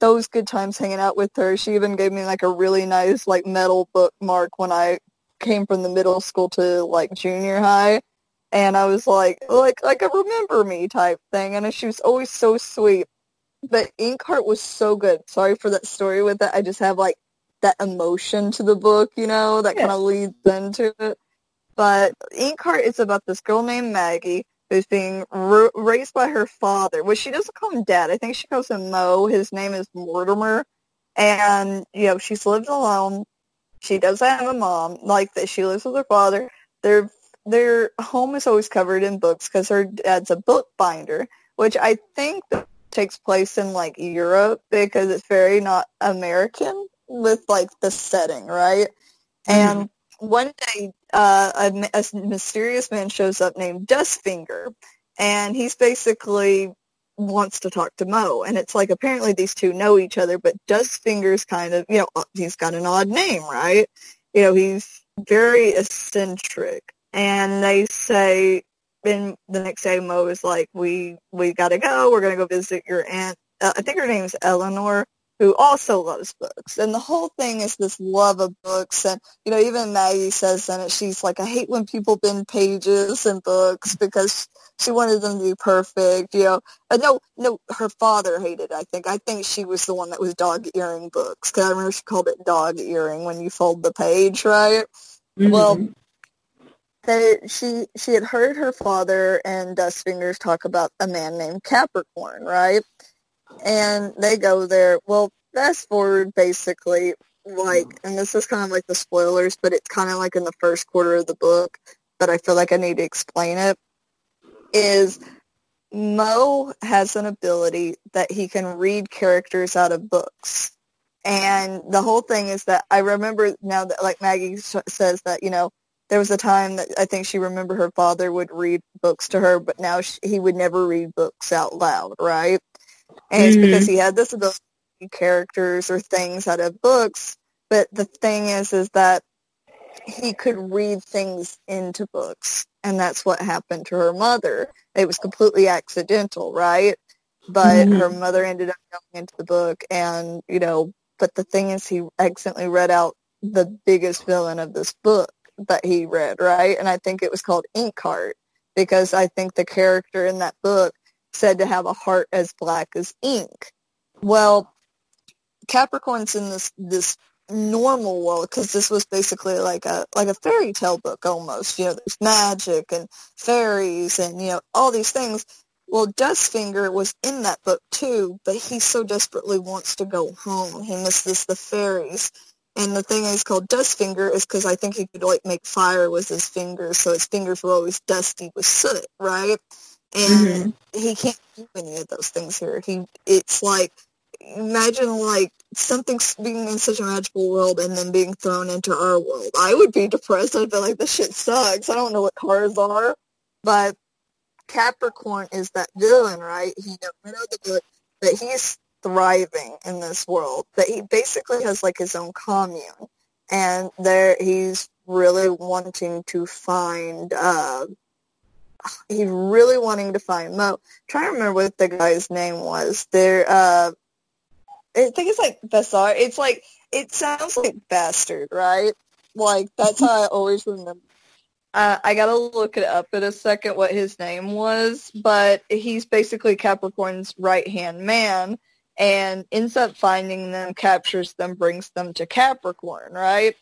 those good times hanging out with her. She even gave me like a really nice like metal bookmark when I came from the middle school to like junior high. And I was like, like, like a remember me type thing. And she was always so sweet. But Inkheart was so good. Sorry for that story with that. I just have like that emotion to the book, you know, that yeah. kind of leads into it. But Inkheart is about this girl named Maggie who's being r- raised by her father, which she doesn't call him dad. I think she calls him Mo. His name is Mortimer. And, you know, she's lived alone. She doesn't have a mom like that. She lives with her father. Their their home is always covered in books because her dad's a bookbinder, which I think takes place in like Europe because it's very not American with like the setting, right? Mm-hmm. And one day, uh, a, a, mysterious man shows up named Dustfinger, and he's basically wants to talk to Mo, and it's like apparently these two know each other, but Dustfinger's kind of, you know, uh, he's got an odd name, right? You know, he's very eccentric. And they say, and the next day Mo is like, we, we gotta go. We're gonna go visit your aunt. Uh, I think her name's Elinor who also loves books. And the whole thing is this love of books. And, you know, even Maggie says in it, she's like, I hate when people bend pages in books because she wanted them to be perfect, you know. But no, no, her father hated it, I think. I think she was the one that was dog earing books because I remember she called it dog earing when you fold the page, right? Mm-hmm. Well, they, she she had heard her father and Dustfinger's talk about a man named Capricorn, right? And they go there. Well, fast forward basically, like, and this is kind of like the spoilers, but it's kind of like in the first quarter of the book, but I feel like I need to explain it, is Mo has an ability that he can read characters out of books. And the whole thing is that I remember now that, like Maggie says that, you know, there was a time that I think she remembered her father would read books to her, but now she, he would never read books out loud, right? And it's mm-hmm. because he had this ability characters or things out of books. But the thing is, is that he could read things into books. And that's what happened to her mother. It was completely accidental, right? But mm-hmm. her mother ended up going into the book and, you know, but the thing is he accidentally read out the biggest villain of this book that he read, right? And I think it was called Inkheart because I think the character in that book said to have a heart as black as ink. Well, Capricorn's in this this normal world because this was basically like a like a fairy tale book almost. You know, there's magic and fairies and you know all these things. Well, Dustfinger was in that book too, but he so desperately wants to go home. He misses the fairies. And the thing is called Dustfinger is because I think he could like make fire with his fingers, so his fingers were always dusty with soot, right? And mm-hmm. he can't do any of those things here. He, it's like imagine like something being in such a magical world and then being thrown into our world. I would be depressed. I'd be like, this shit sucks. I don't know what cars are, but Capricorn is that villain, right? He never know the good, but he's thriving in this world. That he basically has like his own commune, and there he's really wanting to find uh, *sighs* he's really wanting to find Mo. I'm trying to remember what the guy's name was. There, uh, I think it's like Basta. It's like it sounds like bastard, right? Like that's how I always remember. Uh, I gotta look it up in a second what his name was, but he's basically Capricorn's right hand man, and ends up finding them, captures them, brings them to Capricorn, right?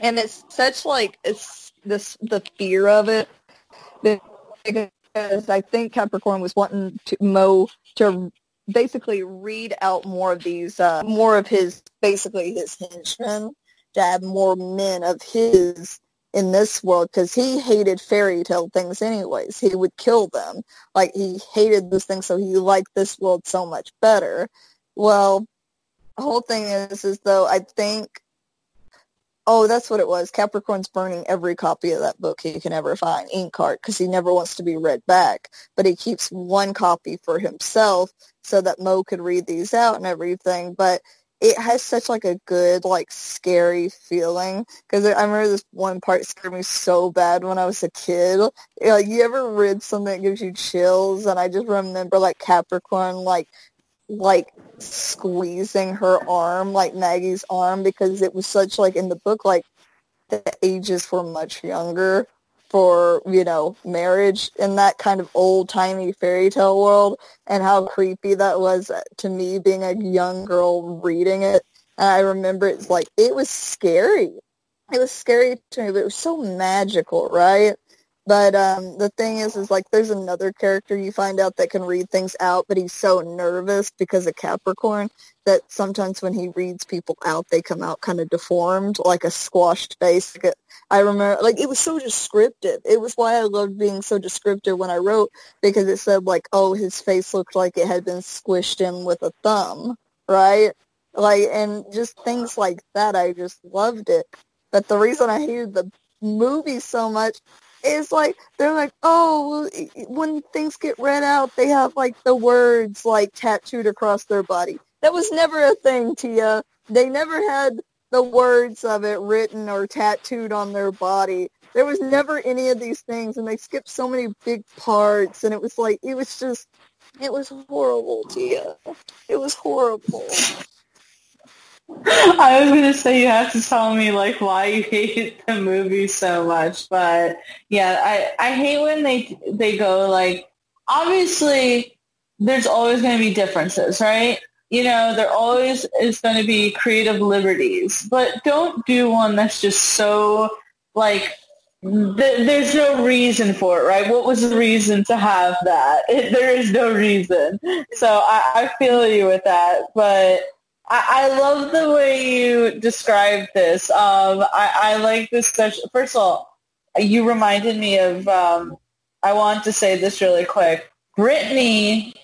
And it's such like it's this the fear of it because I think Capricorn was wanting to Mo to basically read out more of these, uh, more of his, basically his henchmen, to have more men of his in this world because he hated fairy tale things anyways. He would kill them. Like he hated those things, so he liked this world so much better. Well, the whole thing is, is though I think Oh, that's what it was. Capricorn's burning every copy of that book he can ever find, Inkheart, because he never wants to be read back. But he keeps one copy for himself so that Mo could read these out and everything. But it has such like a good, like scary feeling. Because I remember this one part scared me so bad when I was a kid. Like, you ever read something that gives you chills? And I just remember like Capricorn, like like squeezing her arm, like Maggie's arm, because it was such like in the book, like the ages were much younger for, you know, marriage in that kind of old timey fairy tale world and how creepy that was uh, to me being a young girl reading it. And I remember it's like it was scary. It was scary to me, but it was so magical, right? But um, the thing is, is like there's another character you find out that can read things out, but he's so nervous because of Capricorn that sometimes when he reads people out, they come out kind of deformed, like a squashed face. I remember, like it was so descriptive. It was why I loved being so descriptive when I wrote because it said like, oh, his face looked like it had been squished in with a thumb, right? Like, and just things like that. I just loved it. But the reason I hated the movie so much it's like they're like, oh, when things get read out, they have like the words like tattooed across their body. That was never a thing, Tia. They never had the words of it written or tattooed on their body. There was never any of these things, and they skipped so many big parts, and it was like it was just it was horrible, Tia. It was horrible. I was gonna say you have to tell me like why you hate the movie so much, but yeah, I I hate when they they go like obviously there's always to be differences, right? You know, there always is to be creative liberties, but don't do one that's just so like th- there's no reason for it, right? What was the reason to have that? It, *laughs* there is no reason. So I, I feel you with that, but I, I love the way you described this. Um, I, I like this session. First of all, you reminded me of. Um, I want to say this really quick. Brittany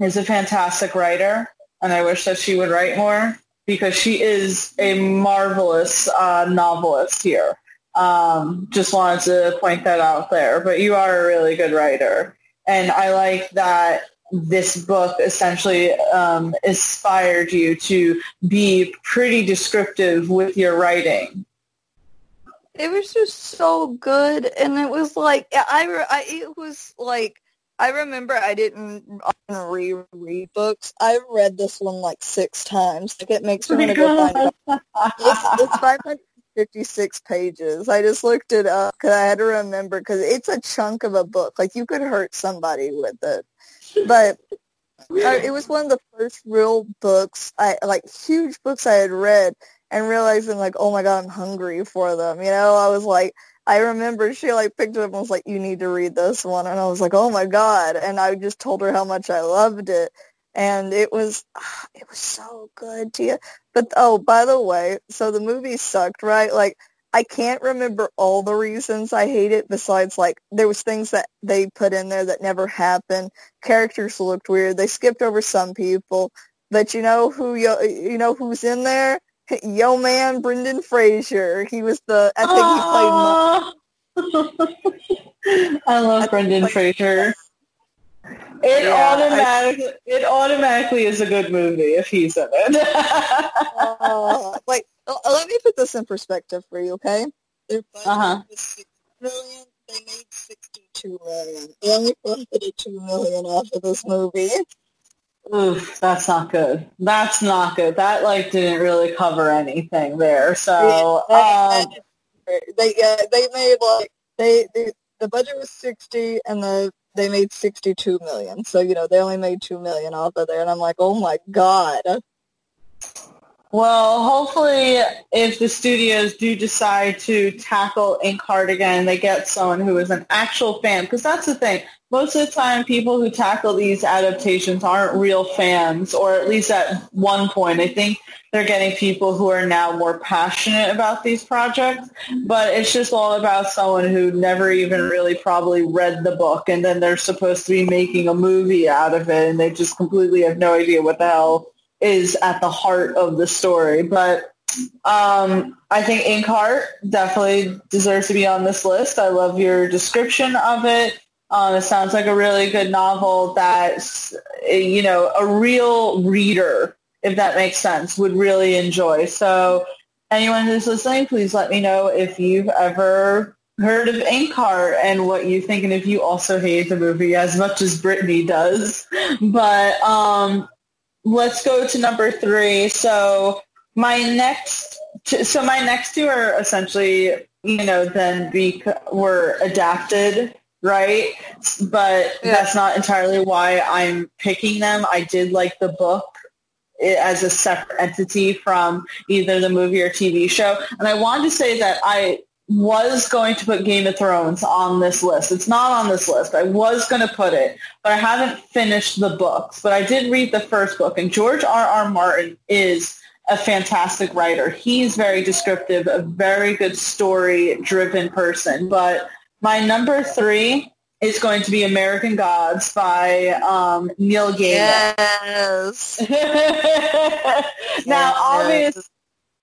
is a fantastic writer, and I wish that she would write more because she is a marvelous uh, novelist here. Um, just wanted to point that out there. But you are a really good writer, and I like that this book essentially um, inspired you to be pretty descriptive with your writing. It was just so good, and it was like I, I it was like I remember I didn't reread books. I read this one like six times. Like it makes me want to go find it. It's, it's 556 pages. I just looked it up because I had to remember because it's a chunk of a book. Like you could hurt somebody with it but uh, it was one of the first real books I like huge books I had read and realizing like oh my god I'm hungry for them you know? I was like I remember she like picked it up and was like you need to read this one and I was like oh my god and I just told her how much I loved it and it was it was so good to you but oh by the way so the movie sucked right? Like I can't remember all the reasons I hate it besides like there was things that they put in there that never happened. Characters looked weird. They skipped over some people. But you know who you, you know who's in there? Yo man, Brendan Fraser. He was the I think he played *laughs* I love I Brendan Fraser. It yeah, automatically I, it automatically is a good movie if he's in it. *laughs* uh, like let me put this in perspective for you, okay? Their budget uh-huh. was six million. They made sixty-two million. They only profited two million off of this movie. Oof, that's not good. That's not good. That like didn't really cover anything there. So yeah, um, they uh, they made like they, they the budget was sixty and the they made sixty two million. So you know they only made two million off of there, and I'm like, oh my god. Well, hopefully, if the studios do decide to tackle Inkheart again, they get someone who is an actual fan. Because that's the thing. Most of the time, people who tackle these adaptations aren't real fans, or at least at one point. I think they're getting people who are now more passionate about these projects. But it's just all about someone who never even really probably read the book, and then they're supposed to be making a movie out of it, and they just completely have no idea what the hell is at the heart of the story. But um, I think Inkheart definitely deserves to be on this list. I love your description of it. Um, it sounds like a really good novel that, you know, a real reader, if that makes sense, would really enjoy. So anyone who's listening, please let me know if you've ever heard of Inkheart and what you think and if you also hate the movie as much as Brittany does. *laughs* But um, let's go to number three. So my next, so my next two are essentially, you know, then be were adapted, right? But yeah. that's not entirely why I'm picking them. I did like the book eh, as a separate entity from either the movie or TV show. And I wanted to say that I was going to put Game of Thrones on this list. It's not on this list. I was going to put it, but I haven't finished the books. But I did read the first book, and George R. R. Martin is a fantastic writer. He's very descriptive, a very good story-driven person. But my number three is going to be American Gods by um, Neil Gaiman. Yes. *laughs* now, yes. obviously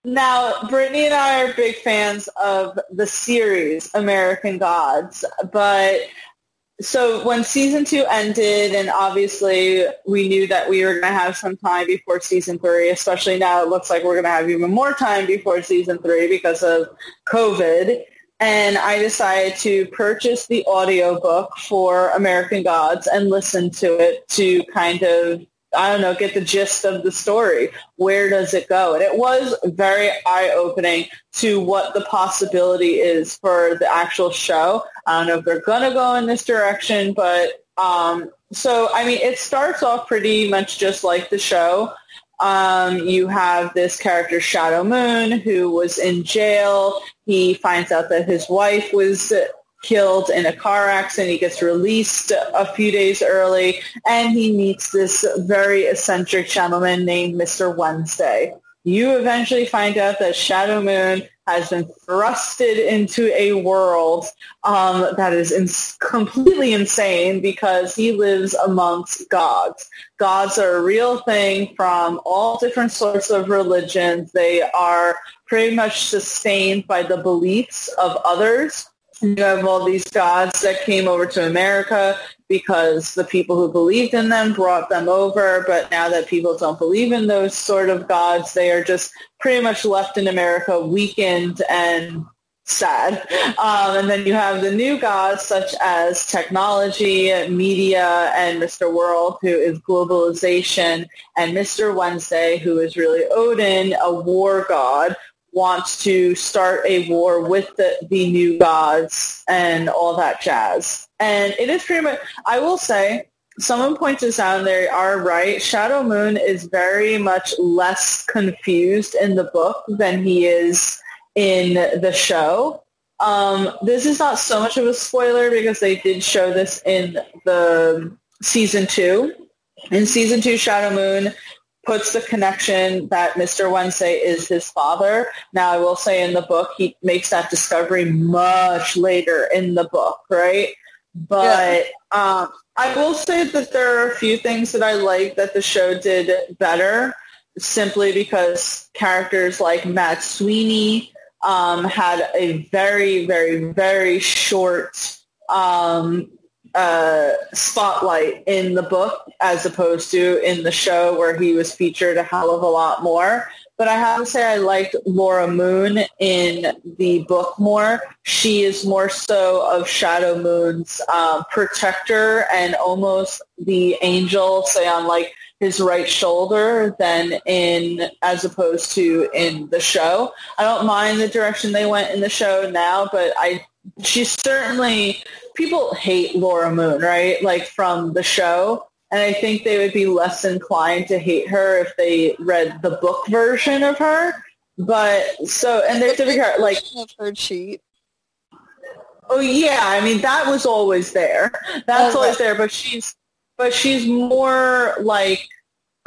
now, Brittany and I are big fans of the series American Gods, but so when season two ended, and obviously we knew that we were going to have some time before season three, especially now it looks like we're going to have even more time before season three because of COVID. And I decided to purchase the audiobook for American Gods and listen to it to kind of I don't know, get the gist of the story. Where does it go? And it was very eye-opening to what the possibility is for the actual show. I don't know if they're going to go in this direction, but um, so, I mean, it starts off pretty much just like the show. Um, you have this character, Shadow Moon, who was in jail. He finds out that his wife was killed in a car accident. He gets released a few days early, and he meets this very eccentric gentleman named Mr. Wednesday. You eventually find out that Shadow Moon has been thrusted into a world um, that is in- completely insane because he lives amongst gods. Gods are a real thing from all different sorts of religions. They are pretty much sustained by the beliefs of others you have all these gods that came over to America because the people who believed in them brought them over. But now that people don't believe in those sort of gods, they are just pretty much left in America weakened and sad. Um, and then you have the new gods such as technology, media, and Mr. World, who is globalization, and Mr. Wednesday, who is really Odin, a war god, wants to start a war with the, the new gods and all that jazz. And it is pretty much, I will say, someone points this out and they are right. Shadow Moon is very much less confused in the book than he is in the show. Um, this is not so much of a spoiler because they did show this in the season two. In season two, Shadow Moon puts the connection that Mr. Wednesday is his father. Now, I will say in the book, he makes that discovery much later in the book, right? But yeah. um, I will say that there are a few things that I like that the show did better simply because characters like Mad Sweeney um, had a very, very, very short um, uh, spotlight in the book as opposed to in the show where he was featured a hell of a lot more. But I have to say I liked Laura Moon in the book more. She is more so of Shadow Moon's um, protector and almost the angel, say on like his right shoulder than in as opposed to in the show. I don't mind the direction they went in the show now, but I she's certainly people hate Laura Moon, right? Like from the show. And I think they would be less inclined to hate her if they read the book version of her. But so, and there's different part, like of her cheat. Oh yeah, I mean that was always there. That's always there. But she's, but she's more like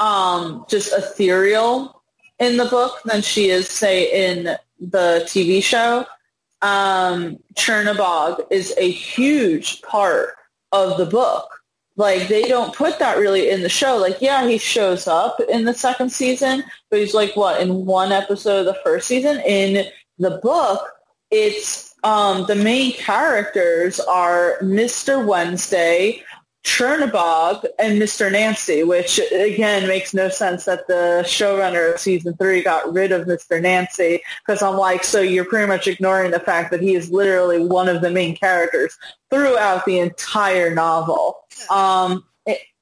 um just ethereal in the book than she is, say, in the TV show um, Czernobog is a huge part of the book. Like they don't put that really in the show. Like, yeah, he shows up in the second season, but he's like what in one episode of the first season. In the book, it's um, the main characters are Mr. Wednesday, Czernobog and Mr. Nancy, which again makes no sense that the showrunner of season three got rid of Mr. Nancy because I'm like, so you're pretty much ignoring the fact that he is literally one of the main characters throughout the entire novel. Um,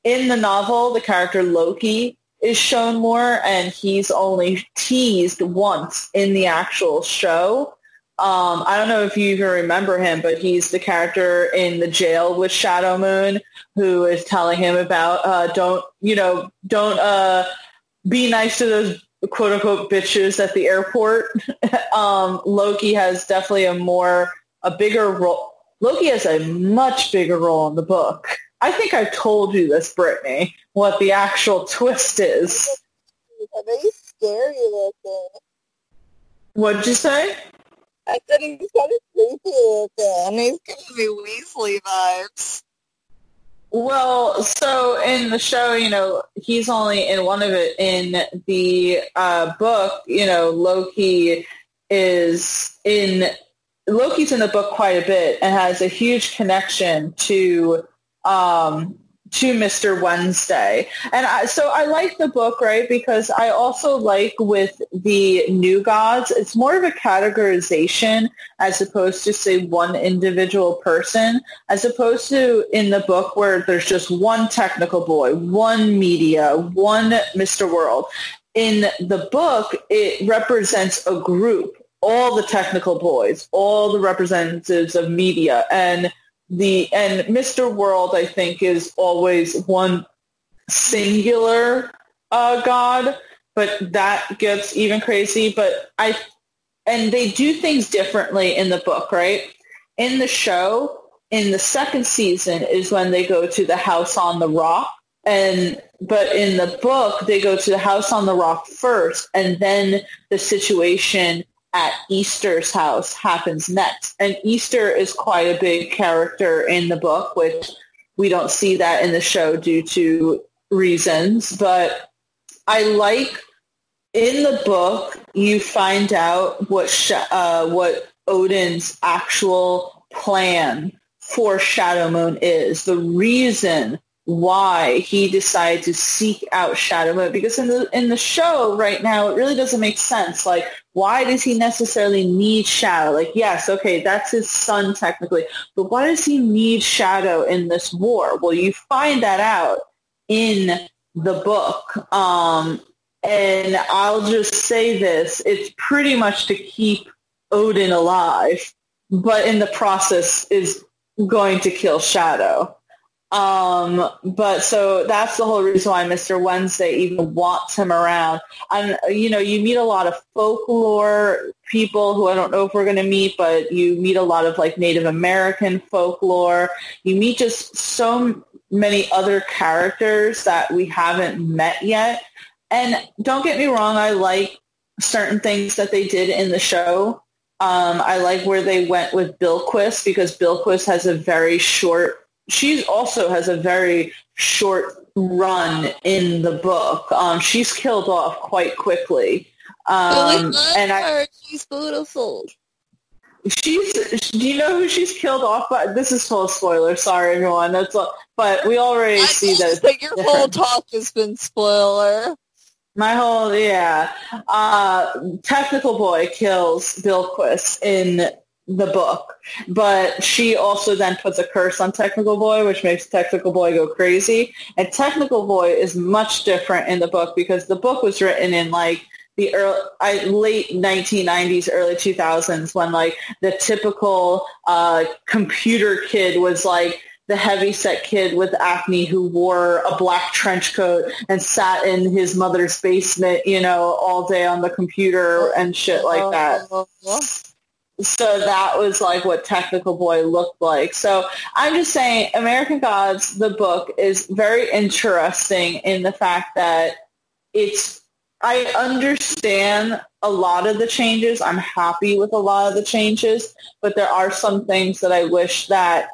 in the novel, the character Loki is shown more and he's only teased once in the actual show. Um, I don't know if you even remember him, but he's the character in the jail with Shadow Moon who is telling him about uh, don't you know don't uh, be nice to those quote unquote bitches at the airport. *laughs* um, Loki has definitely a more a bigger role. Loki has a much bigger role in the book. I think I told you this, Brittany, what the actual *laughs* twist is. Very scary looking. What'd you say? I said he's kind of creepy looking. He's giving me Weasley vibes. Well, so in the show, you know, he's only in one of it. In the uh, book, you know, Loki is in Loki's in the book quite a bit and has a huge connection to um, to Mr. Wednesday. And I, so I like the book, right? Because I also like with the new gods, it's more of a categorization as opposed to say one individual person, as opposed to in the book where there's just one technical boy, one media, one Mr. World. In the book, it represents a group, all the technical boys, all the representatives of media. And the and Mr. World I think is always one singular uh, god, but that gets even crazy. But I and they do things differently in the book, right? In the show, in the second season is when they go to the house on the rock and but in the book they go to the house on the rock first and then the situation at Easter's house happens next. And Easter is quite a big character in the book, which we don't see that in the show due to reasons. But I like in the book you find out what uh, what Odin's actual plan for Shadow Moon is. The reason why he decided to seek out Shadow Moon because in the in the show right now it really doesn't make sense. Like why does he necessarily need Shadow? Like yes, okay, that's his son technically, but why does he need Shadow in this war? Well, you find that out in the book. Um, and I'll just say this, it's pretty much to keep Odin alive, but in the process is going to kill Shadow. Um, but so that's the whole reason why Mr. Wednesday even wants him around. And, you know, you meet a lot of folklore people who I don't know if we're going to meet, but you meet a lot of like Native American folklore. You meet just so many other characters that we haven't met yet. And don't get me wrong, I like certain things that they did in the show. Um, I like where they went with Bilquis because Bilquis has a very short she also has a very short run in the book. Um, she's killed off quite quickly. Um, and I, she's beautiful. She's. Do you know who she's killed off by? This is full spoiler. Sorry, everyone. That's. But we already I see that. But your whole talk has been spoiler. My whole yeah. Uh, technical boy kills Bilquis in the book. But she also then puts a curse on Technical Boy, which makes Technical Boy go crazy. And Technical Boy is much different in the book because the book was written in like the early, I, late 1990s, early 2000s when like the typical uh, computer kid was like the heavy set kid with acne who wore a black trench coat and sat in his mother's basement, you know, all day on the computer and shit like that. So that was like what Technical Boy looked like. So I'm just saying American Gods, the book, is very interesting in the fact that it's, I understand a lot of the changes. I'm happy with a lot of the changes, but there are some things that I wish that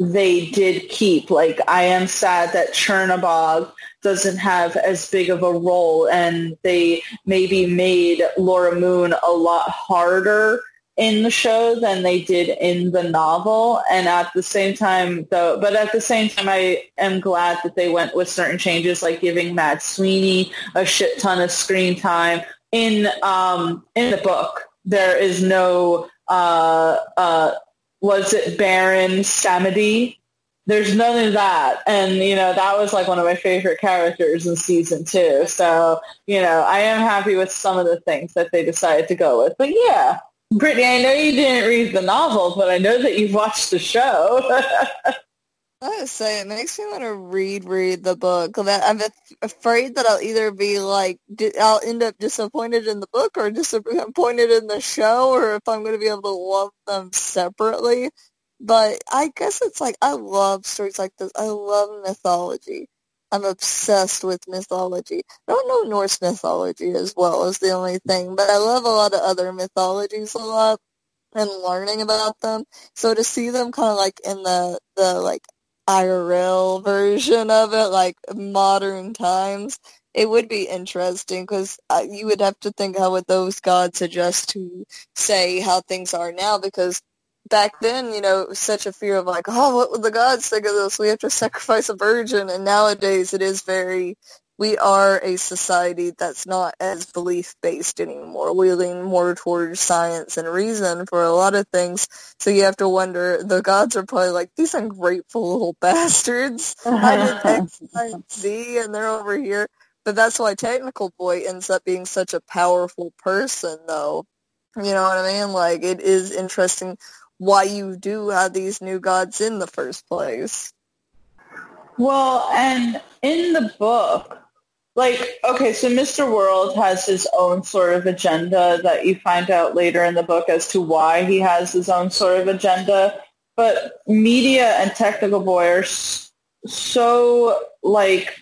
they did keep. Like I am sad that Czernobog doesn't have as big of a role and they maybe made Laura Moon a lot harder in the show than they did in the novel. And at the same time, though, but at the same time, I am glad that they went with certain changes, like giving Mad Sweeney a shit ton of screen time. In um, in the book, there is no uh, uh, was it Baron Samedi? There's none of that, and you know that was like one of my favorite characters in season two. So you know I am happy with some of the things that they decided to go with. But yeah, Brittany, I know you didn't read the novels, but I know that you've watched the show. *laughs* I say it makes me want to read read the book. I'm afraid that I'll either be like I'll end up disappointed in the book or disappointed in the show, or if I'm going to be able to love them separately. But I guess it's like I love stories like this. I love mythology. I'm obsessed with mythology. I don't know Norse mythology as well as the only thing, but I love a lot of other mythologies a lot and learning about them. So to see them kind of like in the the like IRL version of it, like modern times, it would be interesting because you would have to think how would those gods adjust to say how things are now because back then, you know, it was such a fear of like, oh, what would the gods think of this? We have to sacrifice a virgin. And nowadays it is very, we are a society that's not as belief-based anymore. We lean more towards science and reason for a lot of things. So you have to wonder, the gods are probably like, these ungrateful little *laughs* bastards. I did X, Y, and *laughs* Z, and they're over here. But that's why Technical Boy ends up being such a powerful person, though. You know what I mean? Like, it is interesting why you do have these new gods in the first place. Well, and in the book, like, okay, so Mr. World has his own sort of agenda that you find out later in the book as to why he has his own sort of agenda. But media and Technical Boy are so, like,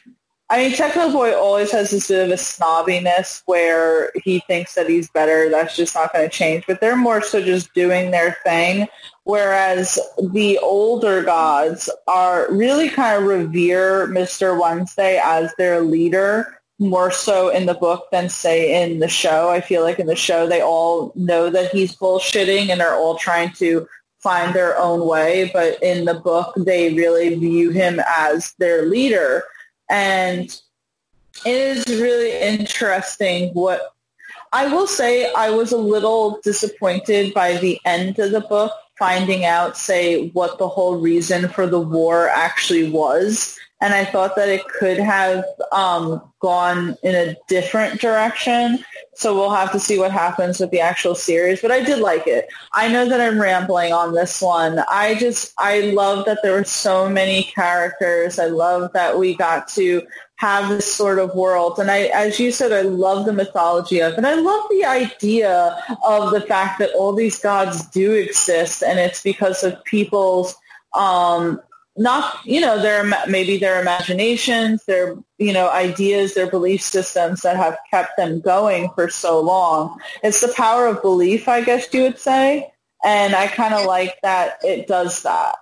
I mean, Techno Boy always has this bit of a snobbiness where he thinks that he's better. That's just not going to change. But they're more so just doing their thing. Whereas the older gods are really kind of revere Mr. Wednesday as their leader more so in the book than say in the show. I feel like in the show they all know that he's bullshitting and are all trying to find their own way. But in the book they really view him as their leader. And it is really interesting what I will say I was a little disappointed by the end of the book finding out, say, what the whole reason for the war actually was. And I thought that it could have um, gone in a different direction. So we'll have to see what happens with the actual series. But I did like it. I know that I'm rambling on this one. I just, I love that there were so many characters. I love that we got to have this sort of world. And I, as you said, I love the mythology of. And I love the idea of the fact that all these gods do exist and it's because of people's, um, not, you know, their, maybe their imaginations, their, you know, ideas, their belief systems that have kept them going for so long. It's the power of belief, I guess you would say. And I kind of like that it does that.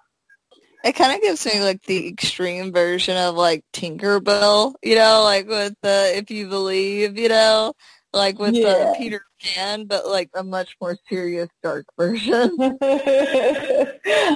It kind of gives me like the extreme version of like Tinkerbell, you know, like with the if you believe, you know, like with yeah. the Peter Pan, but like a much more serious, dark *laughs* version. *laughs*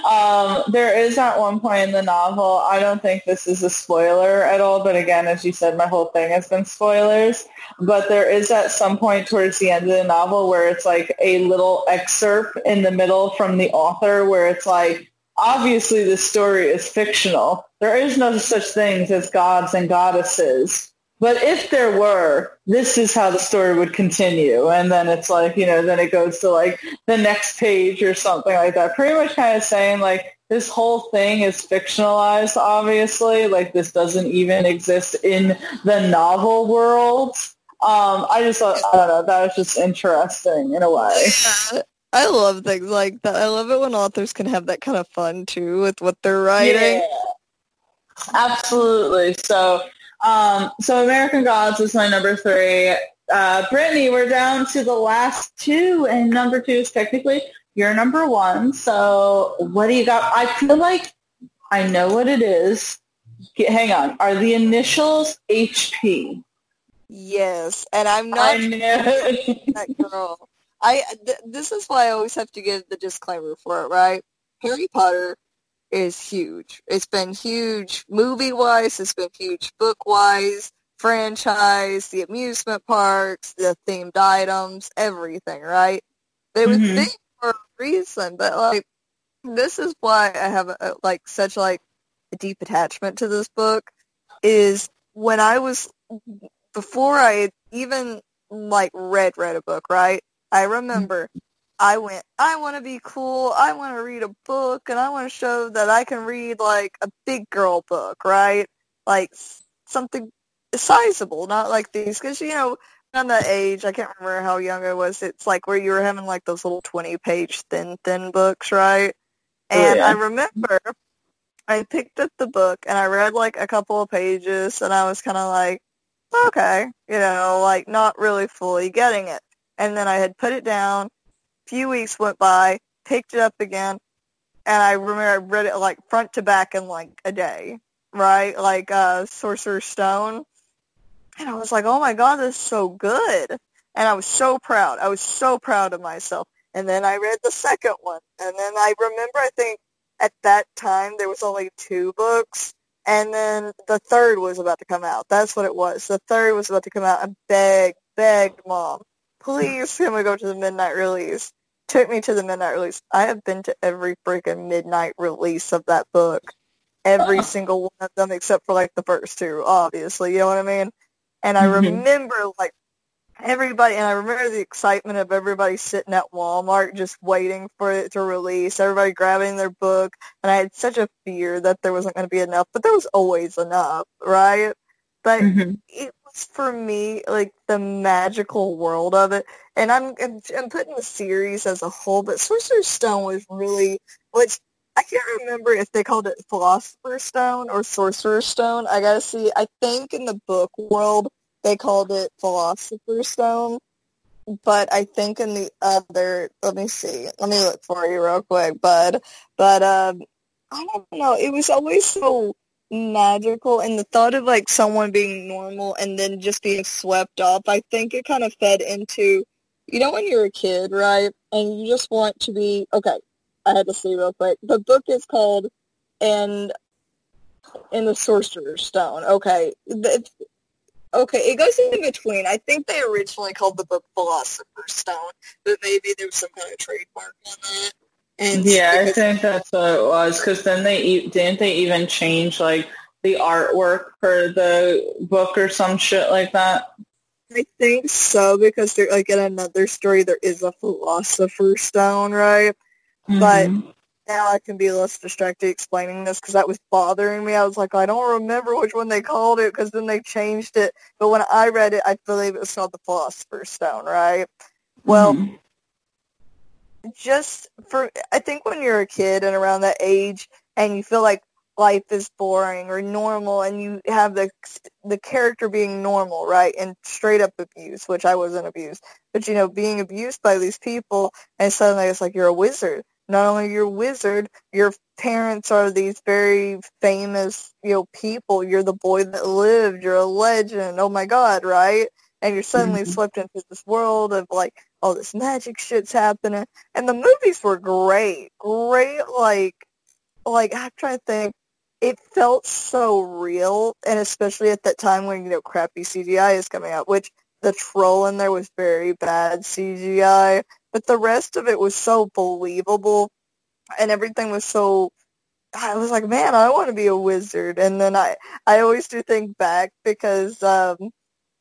um, there is at one point in the novel. I don't think this is a spoiler at all, but again, as you said, my whole thing has been spoilers. But there is at some point towards the end of the novel where it's like a little excerpt in the middle from the author where it's like obviously the story is fictional. There is no such things as gods and goddesses. But if there were, this is how the story would continue. And then it's like, you know, then it goes to like the next page or something like that. Pretty much kind of saying like this whole thing is fictionalized, obviously. Like this doesn't even exist in the novel world. Um, I just thought, I don't know, that was just interesting in a way. I love things like that. I love it when authors can have that kind of fun too with what they're writing. Yeah, absolutely. So, um, so American Gods is my number three. Uh, Brittany, we're down to the last two, and number two is technically your number one. So, what do you got? I feel like I know what it is. Get, hang on. Are the initials HP? Yes, and I'm not that girl. I th- this is why I always have to give the disclaimer for it, right? Harry Potter is huge. It's been huge movie wise. It's been huge book wise. Franchise, the amusement parks, the themed items, everything, right? They mm-hmm. were themed for a reason, but like this is why I have a, like such like a deep attachment to this book. Is when I was before I even like read read a book, right? I remember I went, I want to be cool. I want to read a book and I want to show that I can read like a big girl book, right? Like something sizable, not like these. Because, you know, on that age, I can't remember how young I was. It's like where you were having like those little 20 page thin, thin books, right? Oh, and yeah. I remember I picked up the book and I read like a couple of pages and I was kind of like, okay, you know, like not really fully getting it and then I had put it down. Few weeks went by, picked it up again, and I remember I read it like front to back in like a day, right? Like uh, Sorcerer's Stone. And I was like, oh my god, this is so good. And I was so proud. I was so proud of myself. and then I read the second one, and then I remember I think at that time there was only two books, and then the third was about to come out. That's what it was. The third was about to come out, I begged, begged mom, please can we go to the midnight release? Took me to the midnight release. I have been to every freaking midnight release of that book. Every single one of them except for like the first two, obviously. You know what I mean? And I Mhm. remember like everybody, and I remember the excitement of everybody sitting at Walmart just waiting for it to release, everybody grabbing their book, and I had such a fear that there wasn't going to be enough, but there was always enough, right? But Mhm. it for me like the magical world of it, and I'm I'm, I'm putting the series as a whole, but Sorcerer's Stone was really which I can't remember if they called it Philosopher's Stone or Sorcerer's Stone. I gotta see. I think in the book world they called it Philosopher's Stone, but I think in the other, let me see, let me look for you real quick, bud. But um, I don't know. It was always so magical, and the thought of like someone being normal and then just being swept up. I think it kind of fed into, you know, when you're a kid, right, and you just want to be okay. I had to see real quick. The book is called and in the Sorcerer's Stone. Okay, okay, it goes in between. I think they originally called the book Philosopher's Stone, but maybe there was some kind of trademark on that. And Yeah, I think that's what it was. Because then they e- didn't they even change like the artwork for the book or some shit like that. I think so because there, like in another story, there is a Philosopher's Stone, right? But- Mhm. now I can be less distracted explaining this because that was bothering me. I was like, I don't remember which one they called it because then they changed it. But when I read it, I believe it was called the Philosopher's Stone, right? Well, Mhm. Just for, I think when you're a kid and around that age and you feel like life is boring or normal and you have the the character being normal, right? And straight up abuse, which I wasn't abused. But you know, being abused by these people and suddenly it's like you're a wizard. Not only you're a wizard, your parents are these very famous, you know, people. You're the boy that lived. You're a legend. Oh my God, right? And you're suddenly Mhm. swept into this world of like all this magic shit's happening. And the movies were great, great. Like, like I'm trying to think. It felt so real, and especially at that time when you know crappy CGI is coming out, which the troll in there was very bad CGI but the rest of it was so believable and everything was so I was like, man, I want to be a wizard. And then I, I always do think back because, um,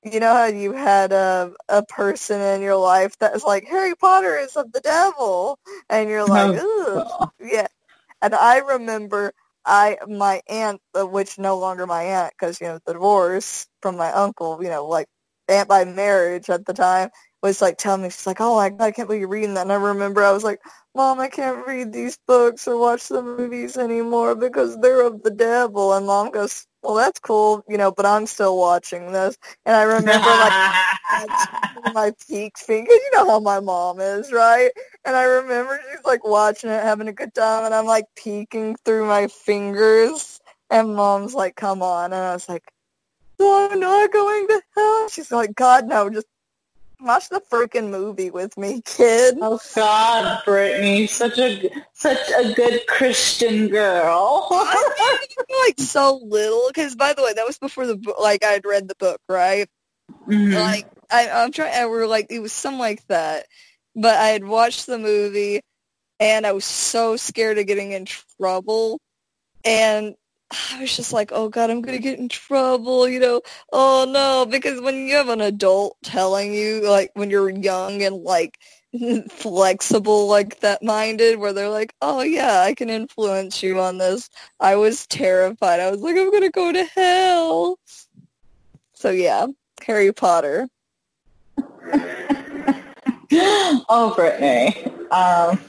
you know how you had a, a person in your life that was like, Harry Potter is of the devil. And you're *laughs* like, Ugh. yeah. And I remember I, my aunt, uh, which no longer my aunt because, you know, the divorce from my uncle, you know, like aunt by marriage at the time, was like telling me, she's like, oh my god, I can't believe you're reading that. And I remember I was like, Mom, I can't read these books or watch the movies anymore because they're of the devil. And Mom goes, well, that's cool, you know, but I'm still watching this. And I remember like *laughs* my peak finger. You know how my mom is, right? And I remember she's like watching it, having a good time, and I'm like peeking through my fingers. And mom's like, come on. And I was like, no, I'm not going to hell. She's like, God, no, just watch the freaking movie with me, kid. Oh God, Brittany, such a such a good Christian girl. *laughs* I like so little because by the way that was before the like i'd read the book right Mhm. like I, i'm trying i were like it was something like that but i had watched the movie and i was so scared of getting in trouble and *sighs* i was just like oh god i'm gonna get in trouble you know oh no because when you have an adult telling you like when you're young and like *laughs* flexible like that minded where they're like oh yeah i can influence you on this i was terrified i was like i'm gonna go to hell so yeah harry potter *laughs* oh, Brittany. Um,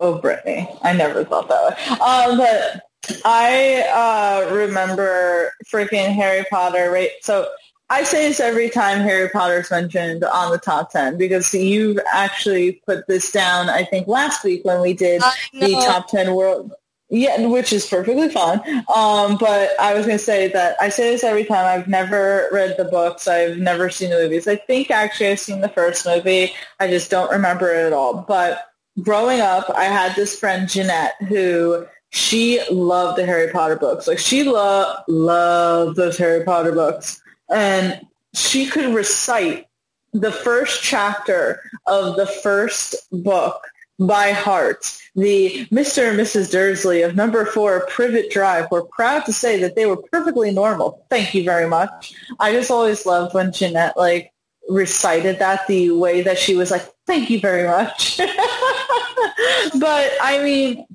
oh, Brittany. I never thought that way. Um, but I uh, remember freaking Harry Potter. Right. So I say this every time Harry Potter's mentioned on the top ten because you've actually put this down. I think last week when we did the top 10 world yeah which is perfectly fine um, but i was going to say that i say this every time i've never read the books i've never seen the movies i think actually i've seen the first movie i just don't remember it at all but growing up, I had this friend Jeanette who she loved the Harry Potter books. Like she loved loved those Harry Potter books, and she could recite the first chapter of the first book by heart. The Mr. and Mrs. Dursley of number four Privet Drive were proud to say that they were perfectly normal. Thank you very much. I just always loved when Jeanette like recited that the way that she was like, thank you very much. *laughs* but I mean,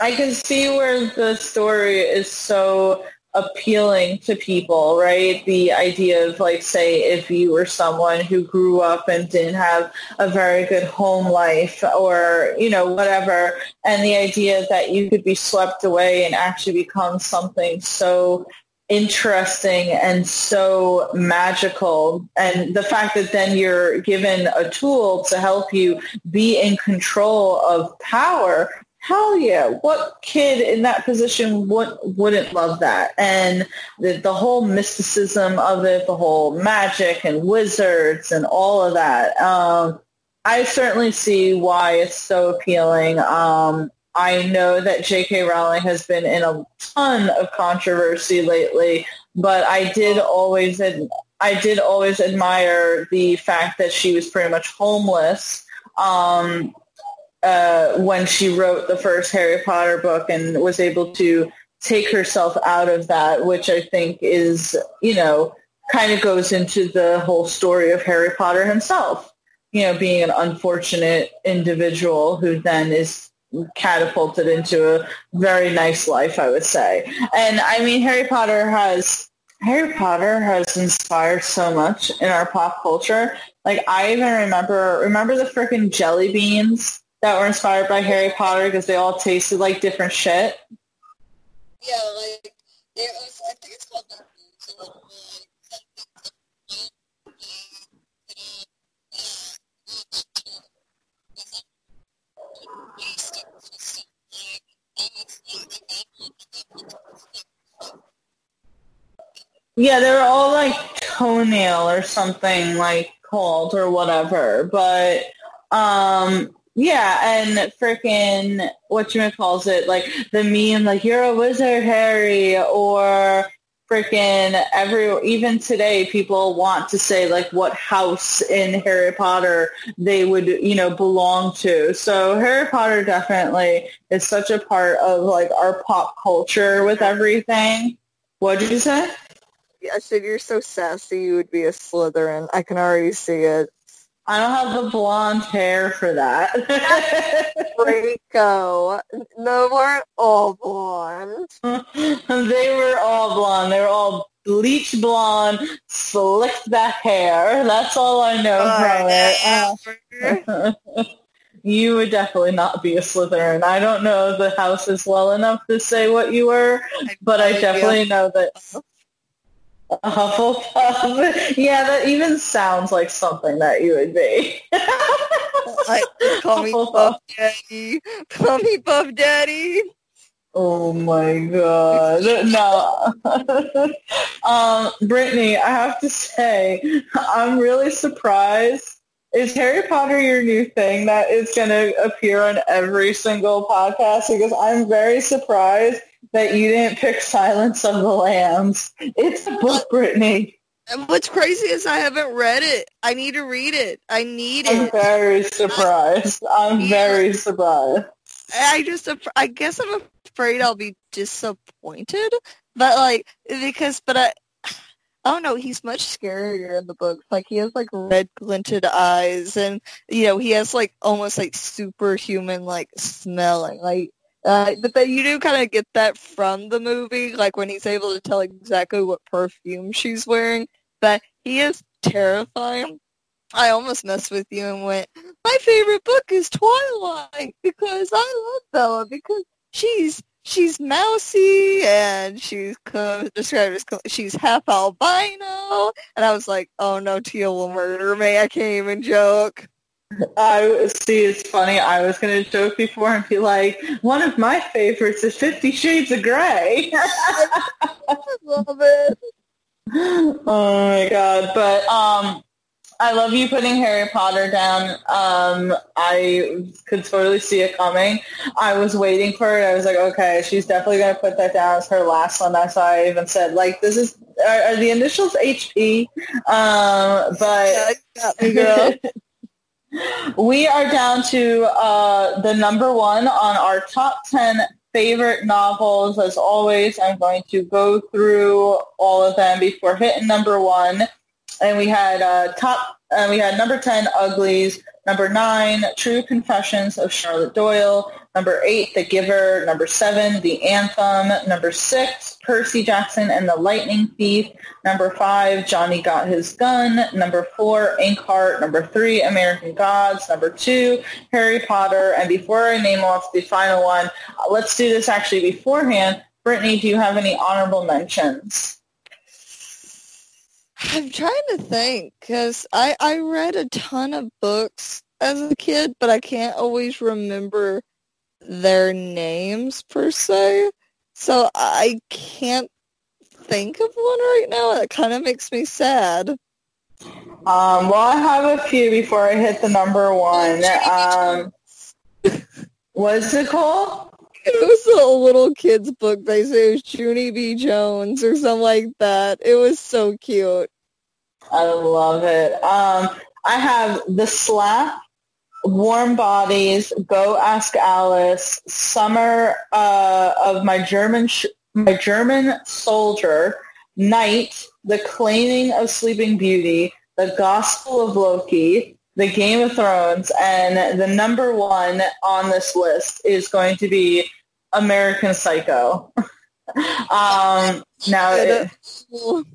I can see where the story is so appealing to people, right? The idea of like, say, if you were someone who grew up and didn't have a very good home life or, you know, whatever, and the idea that you could be swept away and actually become something so interesting and so magical and the fact that then you're given a tool to help you be in control of power hell yeah. What kid in that position would, wouldn't love that? And the, the whole mysticism of it the whole magic and wizards and all of that um, i certainly see why it's so appealing. Um, I know that J.K. Rowling has been in a ton of controversy lately, but I did always I did always admire the fact that she was pretty much homeless. Um, uh, when she wrote the first Harry Potter book and was able to take herself out of that, which I think is, you know, kind of goes into the whole story of Harry Potter himself. You know, being an unfortunate individual who then is catapulted into a very nice life, I would say. And I mean, Harry Potter has Harry Potter has inspired so much in our pop culture. Like I even remember remember the freaking jelly beans that were inspired by Harry Potter because they all tasted like different shit. Yeah, like it was, I think it's called Yeah, they were all like toenail or something like called or whatever. But um yeah, and freaking what you calls it, like the meme like you're a wizard, Harry, or freaking every even today people want to say like what house in Harry Potter they would you know belong to. So Harry Potter definitely is such a part of like our pop culture with everything. What did you say? I said you're so sassy you would be a Slytherin. I can already see it. I don't have the blonde hair for that. *laughs* Draco. No, weren't all blonde. *laughs* they were all blonde. They were all bleach blonde, slicked back hair. That's all I know oh, from it. *laughs* Uh, you would definitely not be a Slytherin. I don't know the houses well enough to say what you were, but I definitely know that oh. Hufflepuff. *laughs* Yeah, that even sounds like something that you would be. *laughs* like, call me Puff Daddy. Call me Puff Daddy. Oh my god. No. *laughs* um, Brittany, I have to say, I'm really surprised. Is Harry Potter your new thing that is going to appear on every single podcast? Because I'm very surprised that you didn't pick Silence of the Lambs. It's a book, Brittany. And what's crazy is I haven't read it. I need to read it. I need it. I'm very surprised. I'm very surprised. I just, I guess I'm afraid I'll be disappointed. But like, because, but I, *sighs* oh, I don't know, he's much scarier in the books. Like he has like red glinted eyes and, you know, he has like almost like superhuman like smelling. Like uh, but then you do kind of get that from the movie, like when he's able to tell exactly what perfume she's wearing. But he is terrifying. I almost messed with you and went, my favorite book is Twilight because I love Bella because she's she's mousy and she's described as she's half albino. And I was like, oh no, Tia will murder me. I can't even joke. I see. It's funny. I was going to joke before and be like, one of my favorites is Fifty Shades of Grey. I *laughs* love it. Oh my god! But um, I love you putting Harry Potter down. Um, I could totally see it coming. I was waiting for it. I was like, okay, she's definitely going to put that down as her last one. That's why I even said, like, this is, are, are the initials HP? Um, but Yeah, *laughs* we are down to uh, the number one on our top 10 favorite novels. As always, I'm going to go through all of them before hitting number one. And we had uh, top, uh, we had number 10, Uglies. Number nine, True Confessions of Charlotte Doyle. Number eight, The Giver. Number seven, The Anthem. Number six, Percy Jackson and the Lightning Thief. Number five, Johnny Got His Gun. Number four, Inkheart. Number three, American Gods. Number two, Harry Potter. And before I name off the final one, let's do this actually beforehand. Brittany, do you have any honorable mentions? I'm trying to think because I, I read a ton of books as a kid, but I can't always remember their names per se. So I can't think of one right now. That kind of makes me sad. Um, well, I have a few before I hit the number one. Um, what's it called? It was a little kid's book. They say it was Junie B. Jones or something like that. It was so cute. I love it. Um, I have The Slap, Warm Bodies, Go Ask Alice, Summer uh, of My German Sh- My German Soldier, Night, The Claiming of Sleeping Beauty, The Gospel of Loki, The Game of Thrones, and the number one on this list is going to be American Psycho. *laughs* um, now, it, *laughs*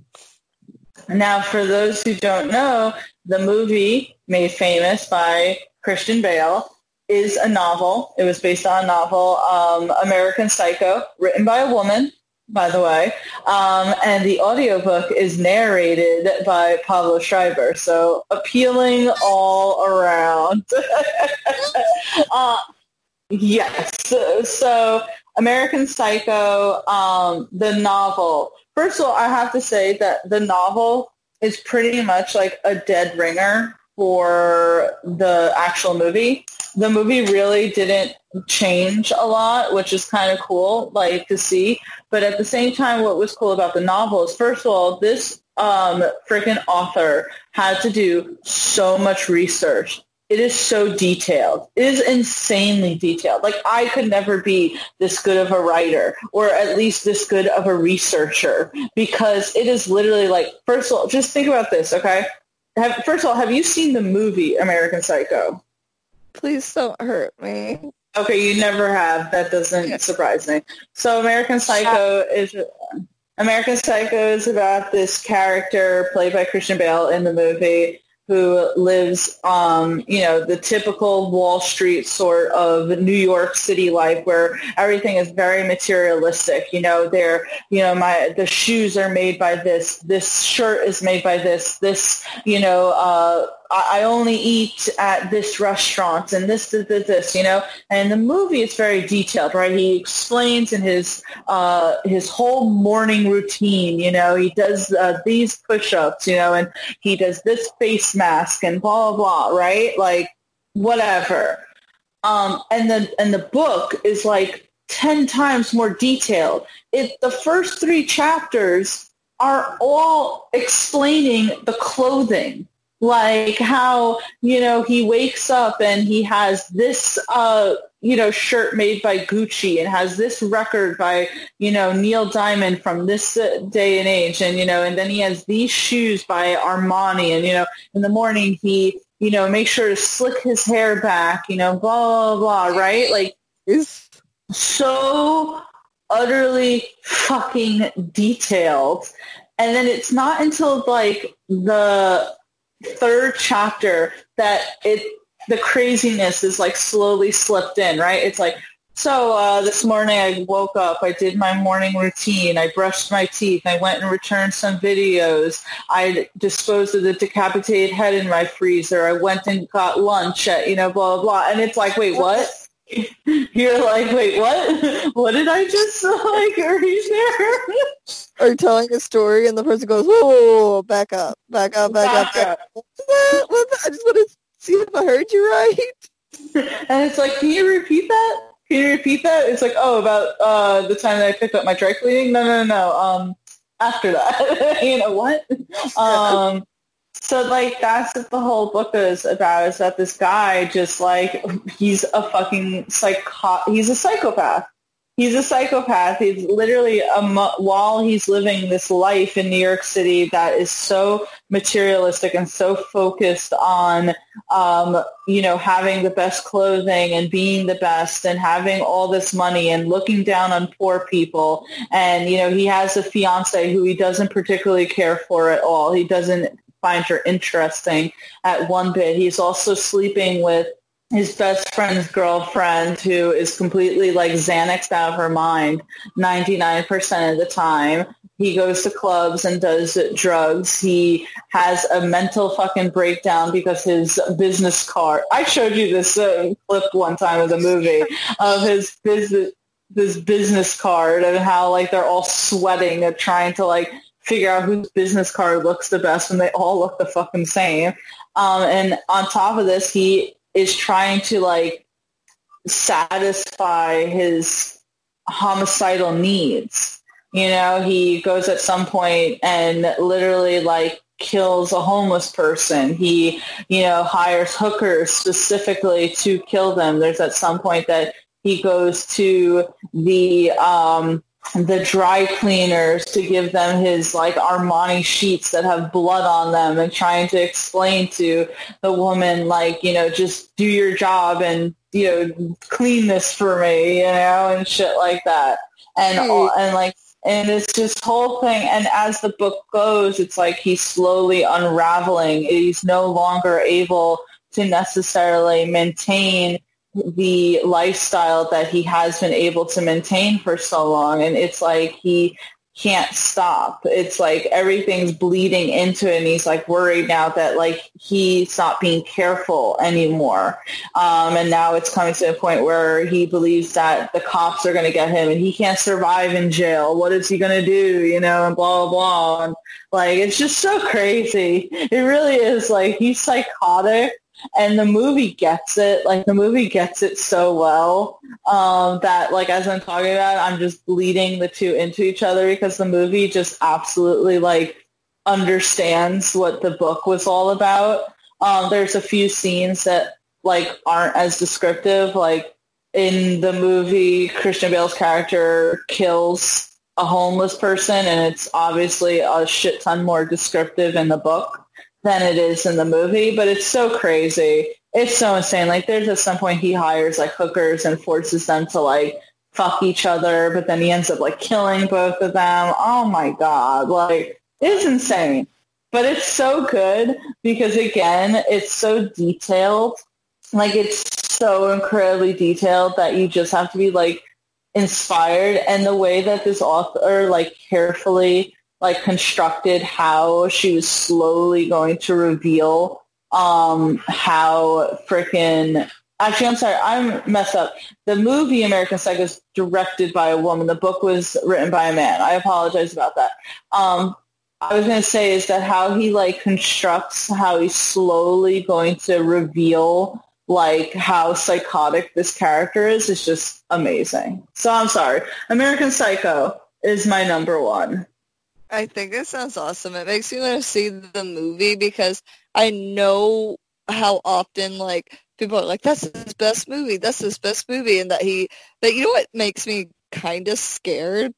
now, for those who don't know, the movie made famous by Christian Bale is a novel. It was based on a novel, um, American Psycho, written by a woman, by the way. Um, and the audiobook is narrated by Pablo Schreiber. So appealing all around. *laughs* uh, yes. So, American Psycho, um, the novel. First of all, I have to say that the novel is pretty much like a dead ringer for the actual movie. The movie really didn't change a lot, which is kind of cool, like to see. But at the same time, what was cool about the novel is, first of all, this um, freaking author had to do so much research it is so detailed. It is insanely detailed. Like I could never be this good of a writer or at least this good of a researcher because it is literally like, first of all, just think about this, okay? Have, first of all, have you seen the movie American Psycho? Please don't hurt me. Okay, you never have. That doesn't surprise me. So American Psycho is American Psycho is about this character played by Christian Bale in the movie who lives, um, you know, the typical Wall Street sort of New York City life where everything is very materialistic. You know, they're, you know, my the shoes are made by this, this shirt is made by this, this, you know, uh, I only eat at this restaurant and this, this, this, this, you know. And the movie is very detailed, right? He explains in his uh, his whole morning routine. You know, he does uh, these push-ups, you know, and he does this face mask and blah blah blah, right? Like whatever. Um, and the and the book is like ten times more detailed. It the first three chapters are all explaining the clothing like how you know he wakes up and he has this uh you know shirt made by Gucci and has this record by you know Neil Diamond from this uh, day and age. And you know and then he has these shoes by Armani. And you know in the morning he you know makes sure to slick his hair back you know blah blah blah right? Like it's so utterly fucking detailed. And then it's not until like the third chapter that it the craziness is like slowly slipped in, right? It's like, so uh, this morning I woke up, I did my morning routine, I brushed my teeth, I went and returned some videos, I disposed of the decapitated head in my freezer, I went and got lunch at, you know, blah, blah, blah. And it's like, wait, what? *laughs* You're like, wait, what? *laughs* What did I just *laughs* like are telling a story and the person goes, "Whoa, back up, back up, back, back up, up." What's that? What's that? I just want to see if I heard you right. and it's like, can you repeat that? Can you repeat that? It's like, oh, about uh, the time that I picked up my dry cleaning. No, no, no, no. Um, after that, you know what? Um, so like that's what the whole book is about. Is that this guy just like he's a fucking psycho. He's a psychopath he's a psychopath. He's literally um, while he's living this life in New York City that is so materialistic and so focused on, um, you know, having the best clothing and being the best and having all this money and looking down on poor people. And you know, he has a fiance who he doesn't particularly care for at all. He doesn't find her interesting at one bit. He's also sleeping with his best friend's girlfriend who is completely like Xanaxed out of her mind 99% of the time. He goes to clubs and does drugs. He has a mental fucking breakdown because his business card. I showed you this uh, clip one time of the movie of his business this business card and how like they're all sweating and trying to like figure out whose business card looks the best when they all look the fucking same. Um, and on top of this, he is trying to like satisfy his homicidal needs. You know, he goes at some point and literally like kills a homeless person. He, you know, hires hookers specifically to kill them. There's at some point that he goes to the um, the dry cleaners to give them his like Armani sheets that have blood on them and trying to explain to the woman like, you know, just do your job and, you know, clean this for me, you know, and shit like that. And all, and like and it's this whole thing and as the book goes, it's like he's slowly unraveling. He's no longer able to necessarily maintain the lifestyle that he has been able to maintain for so long. And it's like he can't stop. It's like everything's bleeding into it and he's like worried now that like he's not being careful anymore. Um, and now it's coming to a point where he believes that the cops are going to get him and he can't survive in jail. What is he going to do? You know, and blah, blah, blah. And like, it's just so crazy. It really is like he's psychotic and the movie gets it. Like the movie gets it so well um, that, like as I'm talking about, I'm just bleeding the two into each other because the movie just absolutely like understands what the book was all about. Um, there's a few scenes that like aren't as descriptive. Like in the movie, Christian Bale's character kills a homeless person, and it's obviously a shit ton more descriptive in the book than it is in the movie, but it's so crazy. It's so insane. Like there's at some point he hires like hookers and forces them to like fuck each other, but then he ends up like killing both of them. Oh my god. Like it's insane. But it's so good because again, it's so detailed. Like it's so incredibly detailed that you just have to be like inspired and the way that this author like carefully like constructed how she was slowly going to reveal um, how freaking actually I'm sorry I'm messed up. The movie American Psycho is directed by a woman. The book was written by a man. I apologize about that. Um, I was going to say is that how he like constructs how he's slowly going to reveal like how psychotic this character is is just amazing. So I'm sorry. American Psycho is my number one. I think it sounds awesome. It makes me want to see the movie because I know how often like people are like, "That's his best movie. That's his best movie," and that he. But you know what makes me kind of scared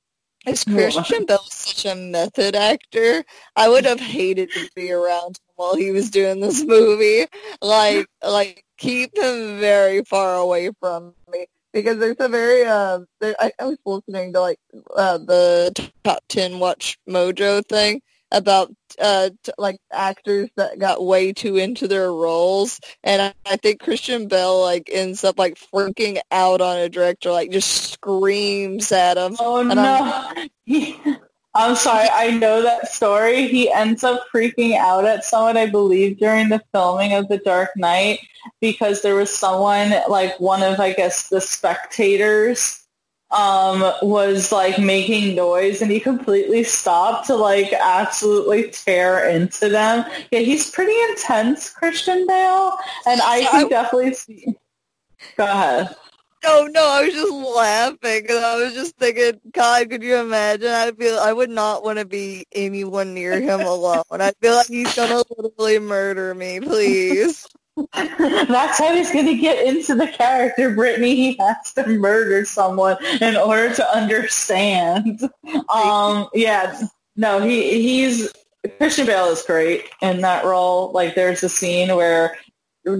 is Christian Bale such a method actor. I would have hated to be around him while he was doing this movie. Like, like keep him very far away from me because there's a very uh, there, I, I was listening to like uh, the top ten watch mojo thing about uh t- like actors that got way too into their roles and I, I think Christian Bale like ends up like freaking out on a director like just screams at him oh no *laughs* *laughs* I'm sorry, I know that story. He ends up freaking out at someone, I believe, during the filming of The Dark Knight because there was someone, like one of, I guess, the spectators um, was like making noise and he completely stopped to like absolutely tear into them. Yeah, he's pretty intense, Christian Bale, and I can definitely see. Go ahead. No, no, I was just laughing because I was just thinking, God, could you imagine? I feel I would not want to be anyone near him alone. I feel like he's gonna literally murder me. Please. *laughs* That's how he's going to get into the character, Brittany. He has to murder someone in order to understand. Um, yeah, no, he he's Christian Bale is great in that role. Like, there's a scene where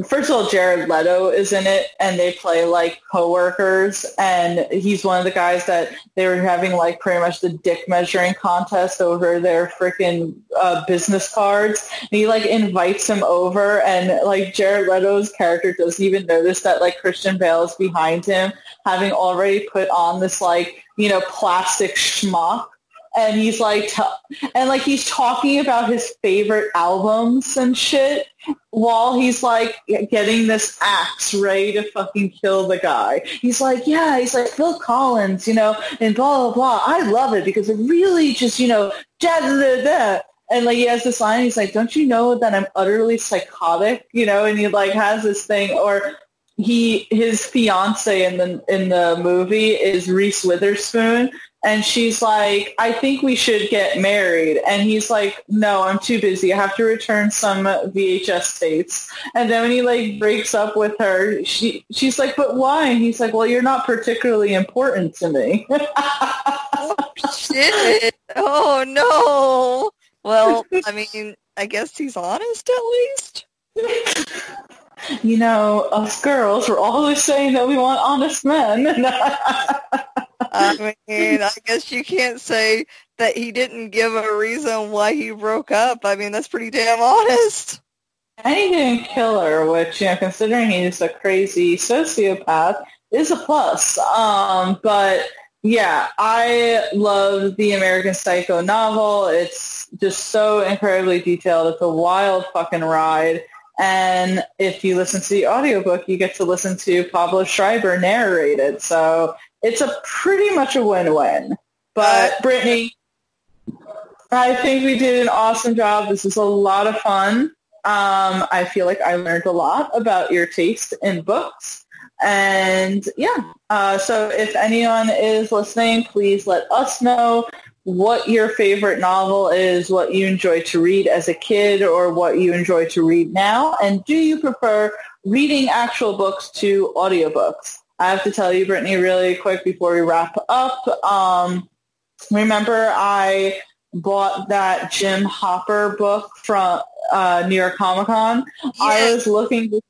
first of all, Jared Leto is in it, and they play like coworkers, and he's one of the guys that they were having like pretty much the dick measuring contest over their freaking uh, business cards. And he like invites him over, and like Jared Leto's character doesn't even notice that like Christian Bale is behind him, having already put on this like you know plastic schmuck and he's like t- and like he's talking about his favorite albums and shit while he's like getting this axe ready to fucking kill the guy. He's like, yeah, he's like Phil Collins, you know, and blah blah blah. I love it because it really just, you know, da da da. And like he has this line, he's like, "Don't you know that I'm utterly psychotic?" You know, and he like has this thing, or he his fiance in the in the movie is Reese Witherspoon, and she's like, I think we should get married. And he's like, no, I'm too busy. I have to return some VHS tapes. And then when he like breaks up with her, she she's like, but why? And he's like, well, you're not particularly important to me. oh, shit. Oh, no. Well, I mean, I guess he's honest at least. you know, us girls, we're always saying that we want honest men. *laughs* I mean, I guess you can't say that he didn't give a reason why he broke up. I mean, that's pretty damn honest. And he didn't kill her, which, you know, considering he's a crazy sociopath, is a plus. Um, but yeah, I love the American Psycho novel. It's just so incredibly detailed. It's a wild fucking ride. And if you listen to the audiobook, you get to listen to Pablo Schreiber narrate it. So it's a pretty much a win-win. But Brittany, I think we did an awesome job. This was a lot of fun. Um, I feel like I learned a lot about your taste in books. And yeah, uh, so if anyone is listening, please let us know what your favorite novel is, what you enjoy to read as a kid, or what you enjoy to read now. And do you prefer reading actual books to audiobooks? I have to tell you, Brittany, really quick before we wrap up. Um, remember, I bought that Jim Hopper book from uh, New York Comic Con. I was looking to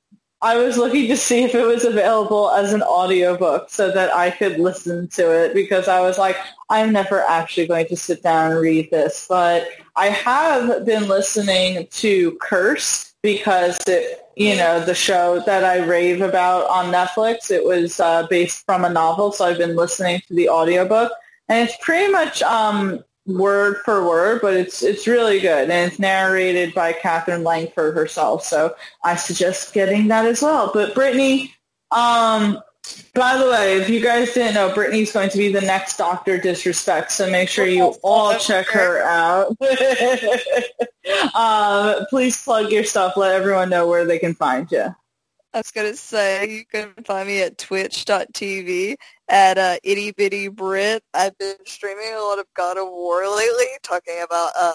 I was looking to see if it was available as an audiobook so that I could listen to it because I was like, I'm never actually going to sit down and read this. But I have been listening to Curse because it, you know, the show that I rave about on Netflix, it was uh, based from a novel. So I've been listening to the audiobook and it's pretty much um, word for word, but it's it's really good, and it's narrated by Katherine Langford herself. So I suggest getting that as well. But Brittany, um, by the way, if you guys didn't know, Brittany's going to be the next Doctor Disrespect, so make sure you all check her out. *laughs* um, please plug your stuff. Let everyone know where they can find you. I was going to say you can find me at twitch.tv at uh, itty bitty Brit. I've been streaming a lot of God of War lately, talking about uh.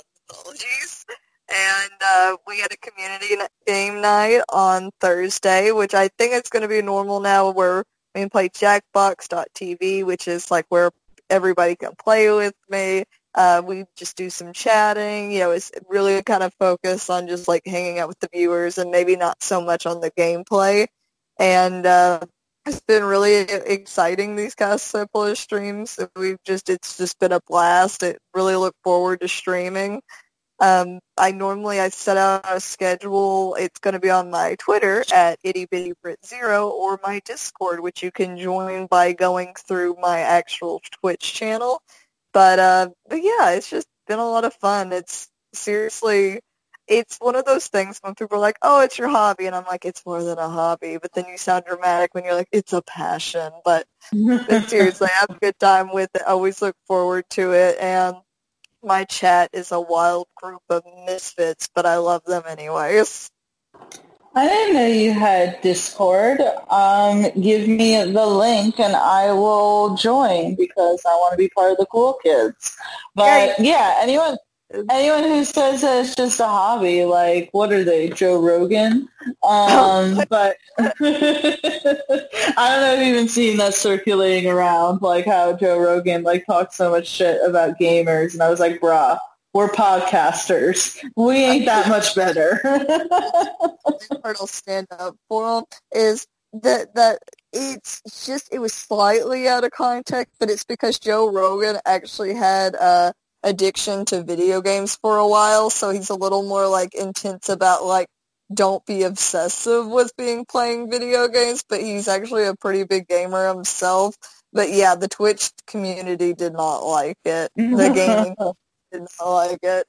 And uh, we had a community game night on Thursday, which I think it's going to be normal now where we can play jackbox.tv, which is like where everybody can play with me. Uh, we just do some chatting. You know, it's really kind of focused on just like hanging out with the viewers and maybe not so much on the gameplay. And uh, it's been really exciting these past of of streams. We've just it's just been a blast. It really look forward to streaming. Um, I normally I set out a schedule. It's going to be on my Twitter at ittybitty or my Discord, which you can join by going through my actual Twitch channel. But uh, but yeah, it's just been a lot of fun. It's seriously it's one of those things when people are like, "Oh, it's your hobby," and I'm like, "It's more than a hobby." But then you sound dramatic when you're like, "It's a passion." But, but *laughs* seriously, I have a good time with it. Always look forward to it, and my chat is a wild group of misfits, but I love them anyways. I didn't know you had Discord. Um, give me the link and I will join because I want to be part of the cool kids. But yeah, anyone anyone who says that it's just a hobby, like what are they, Joe Rogan? Um, *laughs* but *laughs* I don't know if you've even seen that circulating around, like how Joe Rogan like talks so much shit about gamers, and I was like, bruh, we're podcasters. We ain't that *laughs* much better. Will stand up for them is that that it's just it was slightly out of context, but it's because Joe Rogan actually had a addiction to video games for a while, so he's a little more like intense about like don't be obsessive with being playing video games, but he's actually a pretty big gamer himself. But yeah, the Twitch community did not like it. The *laughs* gaming did not like it.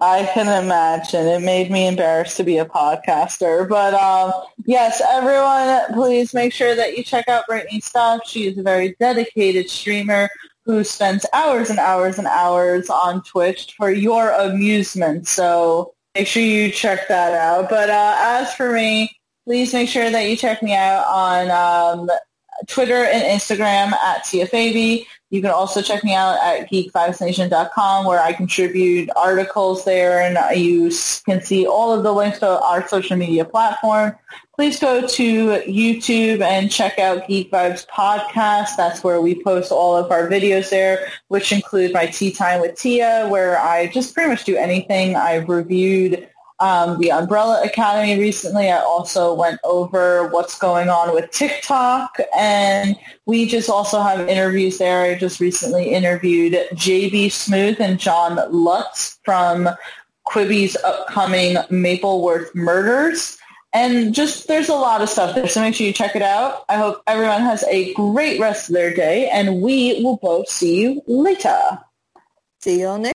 I can imagine. It made me embarrassed to be a podcaster. But um, yes, everyone, please make sure that you check out Brittany's stuff. She is a very dedicated streamer who spends hours and hours and hours on Twitch for your amusement. So make sure you check that out. But uh, as for me, please make sure that you check me out on um, Twitter and Instagram at TFAB. You can also check me out at geekvibesnation.com where I contribute articles there and you can see all of the links to our social media platform. Please go to YouTube and check out Geek Vibes podcast. That's where we post all of our videos there, which include my tea time with Tia, where I just pretty much do anything. I've reviewed um, the Umbrella Academy recently. I also went over what's going on with TikTok, and we just also have interviews there. I just recently interviewed JB Smoove and John Lutz from Quibi's upcoming Mapleworth Murders. And just there's a lot of stuff there, so make sure you check it out. I hope everyone has a great rest of their day, and we will both see you later. See you all next.